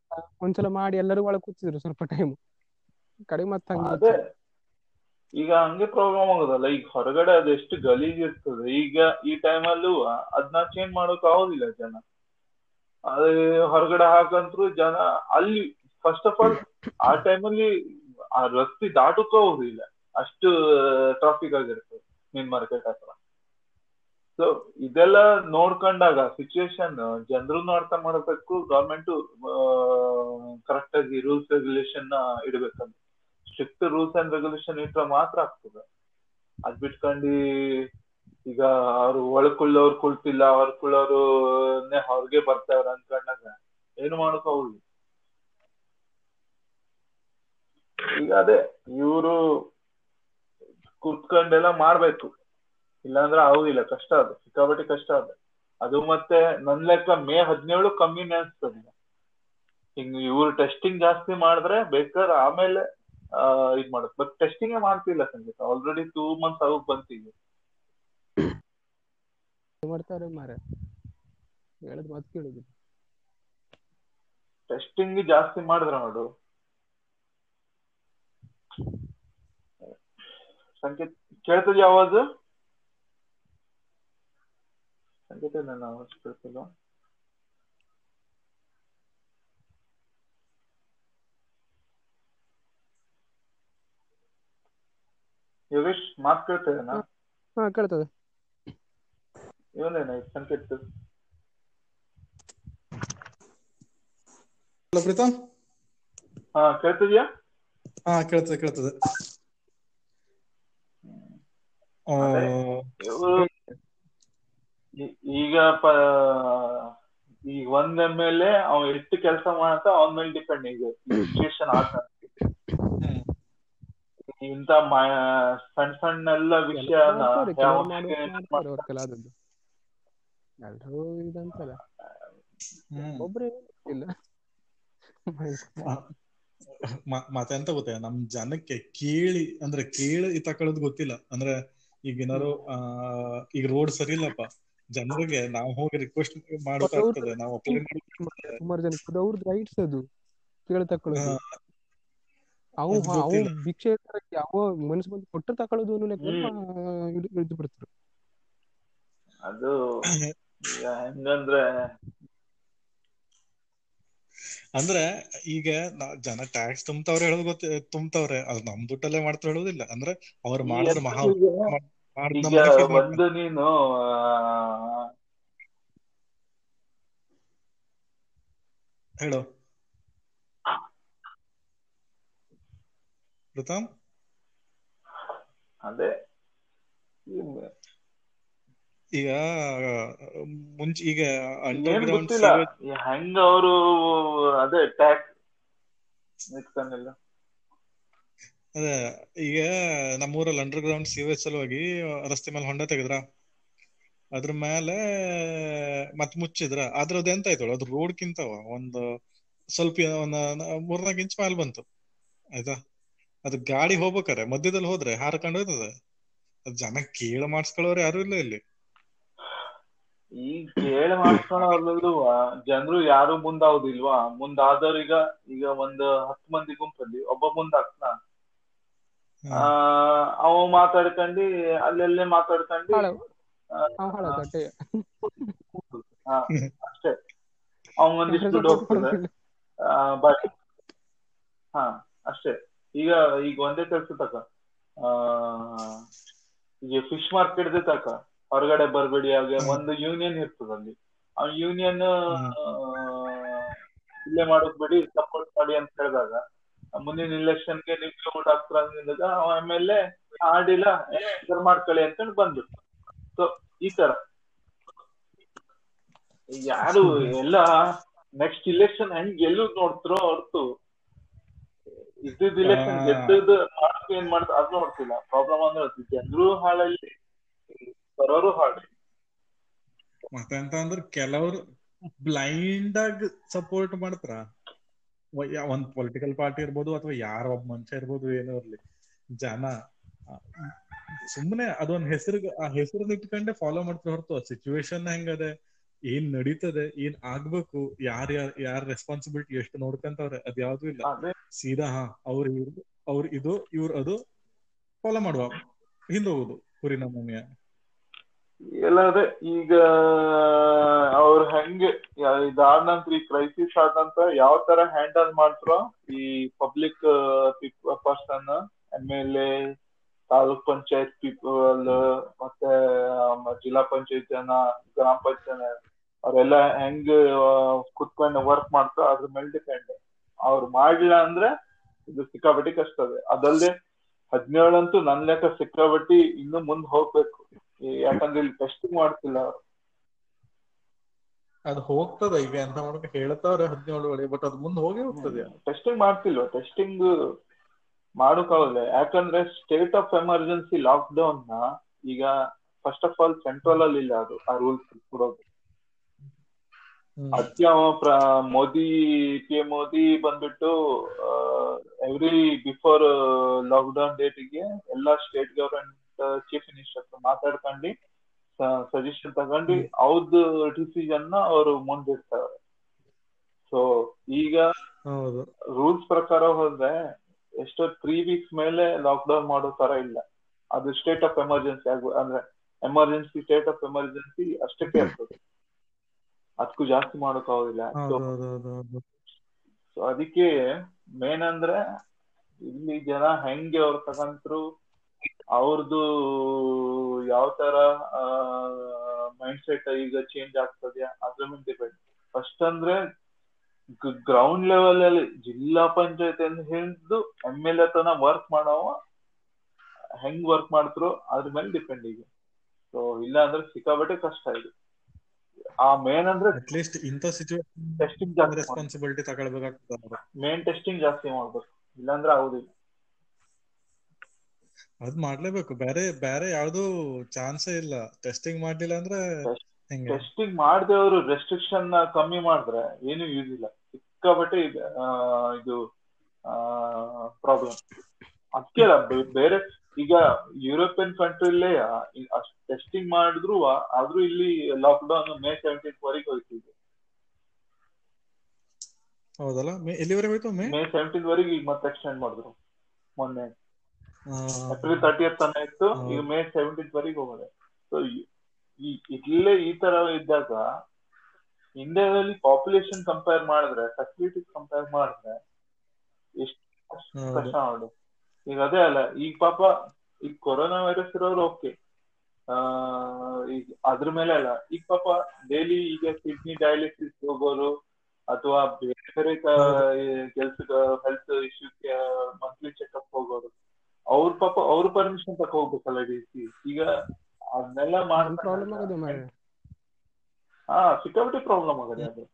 ಒಂದ್ಸಲ ಮಾಡಿ ಎಲ್ಲರೂ ಒಳಗೆ ಕೂತಿದ್ರು ಸ್ವಲ್ಪ ಟೈಮ್ ಕಡಿಮೆ ಮತ್ತೆ ಈಗ ಹಂಗೆ ಪ್ರಾಬ್ಲಮ್ ಆಗೋದಲ್ಲ. ಈಗ ಹೊರಗಡೆ ಅದೆಷ್ಟು ಗಲೀಜ್ ಇರ್ತದೆ. ಈಗ ಈ ಟೈಮಲ್ಲೂ ಅದನ್ನ ಚೇಂಜ್ ಮಾಡೋಕ್ ಆಗೋದಿಲ್ಲ ಜನ. ಅದು ಹೊರಗಡೆ ಹಾಕಂತ್ರು ಜನ ಅಲ್ಲಿ ಫಸ್ಟ್ ಆಫ್ ಆಲ್ ಆ ಟೈಮಲ್ಲಿ ಆ ರಸ್ತೆ ದಾಟಕ್ಕೂ ಹೋಗುದಿಲ್ಲ ಅಷ್ಟು ಟ್ರಾಫಿಕ್ ಆಗಿರ್ತದೆ ಮೀನ್ ಮಾರ್ಕೆಟ್ ಹತ್ರ. ಸೊ ಇದೆಲ್ಲ ನೋಡ್ಕೊಂಡಾಗ ಸಿಚುವೇಶನ್ ಜನರನ್ನು ಅರ್ಥ ಮಾಡಬೇಕು ಗವರ್ಮೆಂಟ್ ಕರೆಕ್ಟ್ ಆಗಿ ರೂಲ್ಸ್ ರೆಗ್ಯುಲೇಷನ್ ಇಡ್ಬೇಕಂತ. ಸ್ಟ್ರಿಕ್ಟ್ ರೂಲ್ಸ್ ಅಂಡ್ ರೆಗ್ಯುಲೇಷನ್ ಇಟ್ರೆ ಮಾತ್ರ ಆಗ್ತದೆ. ಅದ್ ಬಿಟ್ಕೊಂಡು ಈಗ ಅವ್ರು ಒಳಕೊಳ್ಳೋರು ಕುಳ್ತಿಲ್ಲ ಹೊರಕೊಳ್ಳೋರು ಹೊರಗೆ ಬರ್ತಾವ್ರ ಅನ್ಕೊಂಡಾಗ ಏನು ಮಾಡಕ್ ಹೋಗ್ಲಿ ಈಗ ಅದೇ, ಇವರು ಕುತ್ಕೊಂಡೆಲ್ಲ ಮಾಡ್ಬೇಕು. ಇಲ್ಲಾಂದ್ರೆ ಆಗುದಿಲ್ಲ, ಕಷ್ಟ ಅದು, ಸಿಕ್ಕಾಪಟ್ಟೆ ಕಷ್ಟ ಅದು. ಅದು ಮತ್ತೆ ನನ್ ಲೆಕ್ಕ ಮೇ ಹದಿನೇಳು ಕಮ್ಮಿನೇ ಅನ್ಸ್ತದೆ ಹಿಂಗ್ ಇವ್ರು ಟೆಸ್ಟಿಂಗ್ ಜಾಸ್ತಿ ಮಾಡಿದ್ರೆ ಬೇಕಾದ್ರೆ ಆಮೇಲೆ ಇದ್ ಮಾಡುತ್ತೆ ಬಟ್ ಟೆಸ್ಟಿಂಗ್ ಮಾಡ್ತಿಲ್ಲ ಸಂಗೀತ. ಆಲ್ರೆಡಿ ಟೂ ಮಂತ್ಸ್ ಆಗೋಗ್ ಬಂತೀವಿ ಮಾಡ್ತಾರೆ ಮಾರ ಹೇಳದ್ ಮಾತು ಟೆಸ್ಟಿಂಗ್ ಜಾಸ್ತಿ ಮಾಡಿದ್ರ ನೋಡು ಸಂಕೇತ್ ಕೇಳ್ತದ ಆವಾಜ್ ಸಂಕೇತ ನನ್ನ ಆವಾಜ್ ಕೇಳ್ತಿಲ್ಲ. ಯೋಗೇಶ್ ಮಾತ್ ಕೇಳ್ತೇನಾ ಹಾ ಕೇಳ್ತದೆ. ಇವನೇನ ಸಂಕೇತ್ ಹಲೋ ಪ್ರೀತಮ್? ಹಾ ಕೇಳ್ತಿದ್ಯಾ? ಹಾ ಕೇಳ್ತದೆ ಕೇಳ್ತದೆ. ಈಗ ಪ ಈಗ ಒಂದ್ ಮೇಲೆ ಎಲ್ ಎ ಅವ್ ಎಷ್ಟು ಕೆಲಸ ಮಾಡತ್ತ ಅವನ ಮೇಲೆ ಡಿಪೆಂಡ್ ಈಗ. ಸಿಚುಯೇಷನ್ ಆದ. ಇಂತ ಮ- ಸಣ್ಣ ಸಣ್ಣ ಎಲ್ಲ ವಿಷಯ ಮತ್ತೆಂತ ಎಲ್ರೂ ಇದಂತಲ್ಲ. ಒಬ್ರು ಇಲ್ಲ ಎಂತ ನಮ್ ಜನಕ್ಕೆ ಕೇಳಿ ಅಂದ್ರೆ ಕೇಳಿ ತಕೊಳ್ಳೋದು ಗೊತ್ತಿಲ್ಲ. ಅಂದ್ರೆ ಈಗ ಏನಾರು ಆ ಈಗ ರೋಡ್ ಸರಿ ಇಲ್ಲಪ್ಪ. ಜನರಿಗೆ ನಾವು ಹೋಗಿ ರಿಕ್ವೆಸ್ಟ್ ಮಾಡೋದಾಗ್ತದೆ ನಾವು ಅಪ್ಲೈ ಮಾಡಿ ಸುಮಾರು ಜನ ಅವ್ರದ್ದು ರೈಟ್ಸ್ ಅದು. ಕೇಳಿ ತಕೊಳ್ಳೋದು. ಅವು ಅವು. ಭಿಕ್ಷೆ ಯಾವ ಮನಸ್ಸು ಬಂದು ಕೊಟ್ಟು ತಕೊಳ್ಳೋದು ಅನ್ನೋ ಲೆಕ್ಕ ಹಿಡಿದು ಬಿಡ್ತಾರೆ ಅದು ಈಗ ಹೆಂಗಂದ್ರೆ ಅಂದ್ರೆ ಈಗ ನಾ- ಜನ ಟ್ಯಾಕ್ಸ್ ತುಂಬ್ತಾವ್ರೆ ಹೇಳೋದು ಗೊತ್ತ ತುಂಬ್ತಾವ್ರೆ. ಅದು ನಮ್ ದುಡ್ಡಲ್ಲೇ ಮಾಡ್ತಾರೆ ಹೇಳೋದಿಲ್ಲ ಅಂದ್ರೆ ಅವ್ರು ಮಾಡೋದು ಮಾಡಿದ್ರೆ ಮಹಾ ಒಂದು ನೀನು ಹೇಳು. ಪ್ರಥಮ್ ಅದೇ ಈಗ ಮುಂಚೆ ಈಗ ಅಂಡರ್ ಏನ್ ಗ್ರೌಂಡ್ ಹೆಂಗ ಅವರು ಅದೇ ಟ್ಯಾಕ್ ಅದೇ ಈಗ ನಮ್ಮೂರಲ್ಲಿ ಅಂಡರ್ ಗ್ರೌಂಡ್ ಸೀವೇಜ್ ಸಲುವಾಗಿ ರಸ್ತೆ ಮೇಲೆ ಹೊಂಡ ತೆಗೆದ್ರ? ಅದ್ರ ಮೇಲೆ ಮತ್ ಮುಚ್ಚಿದ್ರ? ಆದ್ರ ಅದ ಎಂತ ಆಯ್ತು ಅದು ರೋಡ್ ಕಿಂತವ? ಒಂದು ಸ್ವಲ್ಪ ಒಂದ್ ಮೂರ್ನಾಲ್ಕು ಇಂಚ್ ಮೇಲೆ ಬಂತು. ಆಯ್ತಾ? ಅದು ಗಾಡಿ ಹೋಗ್ಬೇಕಾರೆ ಮಧ್ಯದಲ್ಲಿ ಹೋದ್ರೆ ಹಾರ್ಕೊಂಡು ಹೋಯ್ತದ. ಅದ್ ಜನ ಕೇಳ ಮಾಡಿಸ್ಕೊಳ್ಳೋರು ಯಾರು ಇಲ್ಲ ಇಲ್ಲಿ. ಈಗ ಕೇಳಿ ಮಾಡ್ಕೊಳೋರ್ಲೂ ಜನರು ಯಾರು ಮುಂದಾವುದಿಲ್ವಾ ಮುಂದಾದವ್ರು ಈಗ ಒಂದ್ ಹತ್ತು ಮಂದಿ ಗುಂಪಲ್ಲಿ ಒಬ್ಬ ಮುಂದಾಗ್ತಾನ. ಆ ಅವ ಮಾತಾಡ್ಕೊಂಡಿ ಅಲ್ಲೆಲ್ಲೇ ಮಾತಾಡ್ಕೊಂಡಿ ಅಷ್ಟೇ. ಒಂದಿಷ್ಟು ದುಡ್ಡು ಹೋಗ್ತದೆ. ಬಾಕಿ. ಹಾ ಅಷ್ಟೇ. ಈಗ ಈಗ ಒಂದೇ ಕೆಲ್ಸ ತಕ. ಆ ಈಗ ಫಿಶ್ ಮಾರ್ಕೆಟ್ ತಕ. ಹೊರಗಡೆ ಬರಬೇಡಿ ಹಾಗೆ ಒಂದು ಯೂನಿಯನ್ ಇರ್ತದ ಅಲ್ಲಿ. ಆ ಯೂನಿಯನ್. ಇಲ್ಲೇ ಮಾಡೋದ್ ಬಿಡಿ ಸಪೋರ್ಟ್ ಮಾಡಿ ಅಂತ ಹೇಳಿದಾಗ. ಮುಂದಿನ ಇಲೆಕ್ಷನ್ಗೆ ನೀವು ಹಾಕ್ತಾರ ಅಂದಾಗ ಅವ ಎಂ ಎಲ್ ಎ ಆಡಿಲ್ಲ ಮಾಡ್ಕೊಳ್ಳಿ ಬಂದಿತ್ತು ಬಂದು ಸೊ ಈ ತರ. ಯಾರು ಎಲ್ಲ ನೆಕ್ಸ್ಟ್ ಇಲೆಕ್ಷನ್ ಹೆಂಗ್ ಗೆಲ್ಲುದ್ ನೋಡ್ತಿರೋ ಹೊರ್ತು ಇದ್ದಿದ್ ಇಲೆಕ್ಷನ್ ಗೆದ್ದದ ಮಾಡಕ್ಕೆ ಮಾಡಕ್ ಏನ್ ಮಾಡ್ತಾರೆ ಅದ್ ಮಾಡ್ತಿಲ್ಲ ಪ್ರಾಬ್ಲಮ್ ಅಂದ್ರೆ ಅದು ಜನರು ಹಾಳಲ್ಲಿ ಬರೋರು ಹಾಳು ಮತ್ತೆ ಎಂತ ಅಂದ್ರೆ ಕೆಲವರು ಬ್ಲೈಂಡ್ ಆಗಿ ಸಪೋರ್ಟ್ ಮಾಡ್ತಾರ. ಒಂದ್ ಪೊಲಿಟಿಕಲ್ ಪಾರ್ಟಿ ಇರ್ಬೋದು ಅಥವಾ ಯಾರ ಒಬ್ಬ ಮನುಷ್ಯ ಇರ್ಬೋದು ಏನೋ ಇರ್ಲಿ. ಜನ ಸುಮ್ಮನೆ ಅದೊಂದ್ ಹೆಸರು ಆ ಹೆಸರನ್ನ ಇಟ್ಕೊಂಡೆ ಫಾಲೋ ಮಾಡ್ತಾರೆ ಹೊರತು. ಸಿಚುವೇಶನ್ ಹೆಂಗದೆ? ಏನ್ ನಡೀತದೆ ಏನ್ ಆಗ್ಬೇಕು ಯಾರ ಯಾರ್ ಯಾರ ರೆಸ್ಪಾನ್ಸಿಬಿಲಿಟಿ ಎಷ್ಟು ನೋಡ್ಕೊಂತವ್ರೆ ಅದ್ ಯಾವ್ದು ಇಲ್ಲ. ಸೀದಾ ಹಾ ಅವ್ರ ಇವ್ರು ಅವ್ರ ಇದು ಇವ್ರ ಅದು ಫಾಲೋ ಮಾಡುವ ಹಿಂದೋಗುದು ನಮೂನೆಯ ಎಲ್ಲ ಅದೇ ಈಗ ಅವ್ರ ಹೆಂಗೆ ಇದಾದ ನಂತರ ಈ ಕ್ರೈಸಿಸ್ ಆದ ನಂತರ ಯಾವ ತರ ಹ್ಯಾಂಡಲ್ ಮಾಡ್ತಾರೋ ಈ ಪಬ್ಲಿಕ್ ಪರ್ಸನ್ ಆಮೇಲೆ L A taluk panchayat people ಮತ್ತೆ ಜಿಲ್ಲಾ ಪಂಚಾಯತ್ ಜನ ಗ್ರಾಮ ಪಂಚಾಯತ್ ಅವರೆಲ್ಲ ಹೆಂಗ್ ಕುತ್ಕೊಂಡು ವರ್ಕ್ ಮಾಡ್ತಾರೋ ಅದ್ರ ಮೇಲೆ ಡಿಪೆಂಡ್ ಅವ್ರು ಮಾಡ್ಲಿಲ್ಲ ಅಂದ್ರೆ ಇದು ಸಿಕ್ಕಾಪಟ್ಟಿ ಕಷ್ಟ ಅದೇ. ಅದಲ್ಲದೆ ಹದಿನೇಳಂತೂ ನನ್ ಲೆಕ್ಕ ಸಿಕ್ಕಾಪಟ್ಟಿ ಇನ್ನು ಮುಂದ್ ಹೋಗ್ಬೇಕು. ಯಾಕಂದ್ರೆ ಇಲ್ಲಿ ಟೆಸ್ಟಿಂಗ್ ಮಾಡ್ತಿಲ್ಲ ಅವ್ರು. ಅದು ಹೋಗ್ತದ ಈಗ ಎಂತ ಮಾಡ್ಬೇಕು ಹೇಳ್ತಾವ್ರೆ ಹದಿನೇಳು ಒಳಗೆ ಬಟ್ ಅದು ಮುಂದೆ ಹೋಗಿ ಹೋಗ್ತದೆ. ಟೆಸ್ಟಿಂಗ್ ಮಾಡ್ತಿಲ್ವಾ? ಟೆಸ್ಟಿಂಗ್ ಮಾಡೋಕ್ಕಾಗಲ್ಲ ಯಾಕಂದ್ರೆ ಸ್ಟೇಟ್ ಆಫ್ ಎಮರ್ಜೆನ್ಸಿ ಲಾಕ್ ಡೌನ್ನ ಈಗ ಫಸ್ಟ್ ಆಫ್ ಆಲ್ ಸೆಂಟ್ರಲ್ ಅಲ್ಲಿ ಇಲ್ಲ ಅದು ಆ ರೂಲ್ಸ್ ಕೊಡೋದು. ಅತ್ಯ ಮೋದಿ ಪಿ ಎಂ ಮೋದಿ ಬಂದ್ಬಿಟ್ಟು ಎವ್ರಿ ಬಿಫೋರ್ ಲಾಕ್ಡೌನ್ ಡೇಟಿಗೆ ಎಲ್ಲಾ ಸ್ಟೇಟ್ ಗವರ್ಮೆಂಟ್ ಚೀಫ್ ಮಿನಿಸ್ಟರ್ ಮಾತಾಡ್ಕೊಂಡು ಸಜೆಷನ್ ತಗೊಂಡು ಅವ್ರದ್ದು ಡಿಸಿಷನ್ನ ಅವರು ಮುಂದಿಡ್ತಾರೆ. ಸೊ ಈಗ ರೂಲ್ಸ್ ಪ್ರಕಾರ ಹೋದ್ರೆ ಎಷ್ಟೋ ತ್ರೀ ವೀಕ್ಸ್ ಮೇಲೆ ಲಾಕ್ಡೌನ್ ಮಾಡೋ ತರ ಇಲ್ಲ. ಅದು ಸ್ಟೇಟ್ ಆಫ್ ಎಮರ್ಜೆನ್ಸಿ ಆಗ ಅಂದ್ರೆ ಎಮರ್ಜೆನ್ಸಿ ಸ್ಟೇಟ್ ಆಫ್ ಎಮರ್ಜೆನ್ಸಿ ಅಷ್ಟಕ್ಕೆ ಇರ್ತದೆ. ಅದಕ್ಕೂ ಜಾಸ್ತಿ ಮಾಡೋಕ್ ಆಗೋದಿಲ್ಲ. ಸೊ ಅದಕ್ಕೆ ಮೇನ್ ಅಂದ್ರೆ ಇಲ್ಲಿ ಜನ ಹೆಂಗೆ ಅವ್ರು ತಗಂತ್ರು ಅವ್ರದ್ದು ಯಾವ ತರ ಮೈಂಡ್ ಸೆಟ್ ಈಗ ಚೇಂಜ್ ಆಗ್ತದೆ ಅದ್ರ ಮೇಲೆ ಡಿಪೆಂಡ್ ಫಸ್ಟ್ ಅಂದ್ರೆ ಗ್ರೌಂಡ್ ಲೆವೆಲ್ ಅಲ್ಲಿ ಜಿಲ್ಲಾ ಪಂಚಾಯತ್ ಅಂತ ಹಿಡಿದು ಎಂ ಎಲ್ ಎ ತನ ವರ್ಕ್ ಮಾಡೋವ ಹೆಂಗ್ ವರ್ಕ್ ಮಾಡ್ತಾರೋ ಅದ್ರ ಮೇಲೆ ಡಿಪೆಂಡ್ ಈಗ. ಸೊ ಇಲ್ಲ ಅಂದ್ರೆ ಸಿಕ್ಕಾಬಟ್ಟೆ ಕಷ್ಟ ಇದೆ. ಆ ಮೇನ್ ಅಂದ್ರೆ ಅಟ್ ಲೀಸ್ಟ್ ಇಂಥ ಸಿಚುವೇಶನ್ ಟೆಸ್ಟಿಂಗ್ ಜಾಸ್ತಿ ರೆಸ್ಪಾನ್ಸಿಬಿಲಿಟಿ ತಗೊಳ್ಬೇಕಾಗ್ತದೆ ಮೇನ್ ಟೆಸ್ಟಿಂಗ್ ಜಾಸ್ತಿ ಮಾಡ್ಬೇಕು. ಇಲ್ಲಾಂದ್ರೆ ಆಗುದಿಲ್ಲ. ಅದ್ ಮಾಡ್ಲೇಬೇಕು. ಬೇರೆ ಬೇರೆ ಯಾವ್ದು ಚಾನ್ಸೇ ಇಲ್ಲ. ಟೆಸ್ಟಿಂಗ್ ಮಾಡ್ಲಿಲ್ಲ ಅಂದ್ರೆ ಟೆಸ್ಟಿಂಗ್ ಮಾಡದೆ ಅವರು ರೆಸ್ಟ್ರಿಕ್ಷನ್ ಕಮ್ಮಿ ಮಾಡಿದ್ರೆ ಏನು ಯೂಸ್ ಇಲ್ಲ. ಸಿಕ್ಕಾಬಟ್ಟೆ ಇದೆ, ಪ್ರಾಬ್ಲಮ್ ಅದಕ್ಕೆ ಬೇರೆ ಈಗ ಯುರೋಪಿಯನ್ ಕಂಟ್ರಿಲೇ ಟೆಸ್ಟಿಂಗ್ ಮಾಡಿದ್ರು ಆದ್ರೂ ಇಲ್ಲಿ ಲಾಕ್ಡೌನ್ ಮೇ ಸೆವೆಂಟೀನ್ ವರೆಗೆ ಹೋಯ್ತು ಹೌದಲ್ಲ? ಮೇ ಎಲ್ಲಿವರೆಗೆ ಹೋಯ್ತು ಮೇ? ಮೇ ಸೆವೆಂಟೀನ್ ವರೆಗೆ ಈಗ ಮತ್ತೆ ಎಕ್ಸ್ಟೆಂಡ್ ಮಾಡಿದ್ರು ಮೊನ್ನೆ. ಏಪ್ರಿಲ್ ತರ್ಟಿಯತ್ ತನ ಇತ್ತು ಈಗ ಮೇ ಸೆವೆಂಟೀನ್ ವರೆಗೆ ಹೋಗಿದೆ. ಸೊ ಈ ಇಲ್ಲೇ ಈ ತರ ಇದ್ದಾಗ ಇಂಡಿಯಾದಲ್ಲಿ ಪಾಪ್ಯುಲೇಷನ್ ಕಂಪೇರ್ ಮಾಡಿದ್ರೆ ಫೆಸಿಲಿಟೀಸ್ ಕಂಪೇರ್ ಮಾಡಿದ್ರೆ ಎಷ್ಟು. ಕಷ್ಟ ನೋಡು. ಈಗ ಅದೇ ಅಲ್ಲ ಈಗ ಪಾಪ ಈಗ ಕೊರೋನಾ ವೈರಸ್ ಇರೋರು ಓಕೆ ಈಗ ಅದ್ರ ಮೇಲೆ ಅಲ್ಲ ಈಗ ಪಾಪ ಡೈಲಿ ಈಗ ಕಿಡ್ನಿ ಡಯಾಲಿಸಿಸ್ ಹೋಗೋರು ಅಥವಾ ಬೇರೆ ಬೇರೆ ಕೆಲ್ಸ ಹೆಲ್ತ್ ಇಶ್ಯೂಗೆ ಮಂತ್ಲಿ ಚೆಕ್ಅಪ್ ಹೋಗೋರು ಅವ್ರ ಪಾಪ ಅವ್ರ ಪರ್ಮಿಷನ್ ತಕ ಹೋಗ್ಬೇಕಲ್ಲ ಡಿ ಸಿ ಈಗ ಅದನ್ನೆಲ್ಲ ಮಾಡ್ತಾರೆ. ಹಾ ಸಿಕ್ಕಾಪಟ್ಟೆ ಪ್ರಾಬ್ಲಮ್ ಆಗದೆ ಅದು.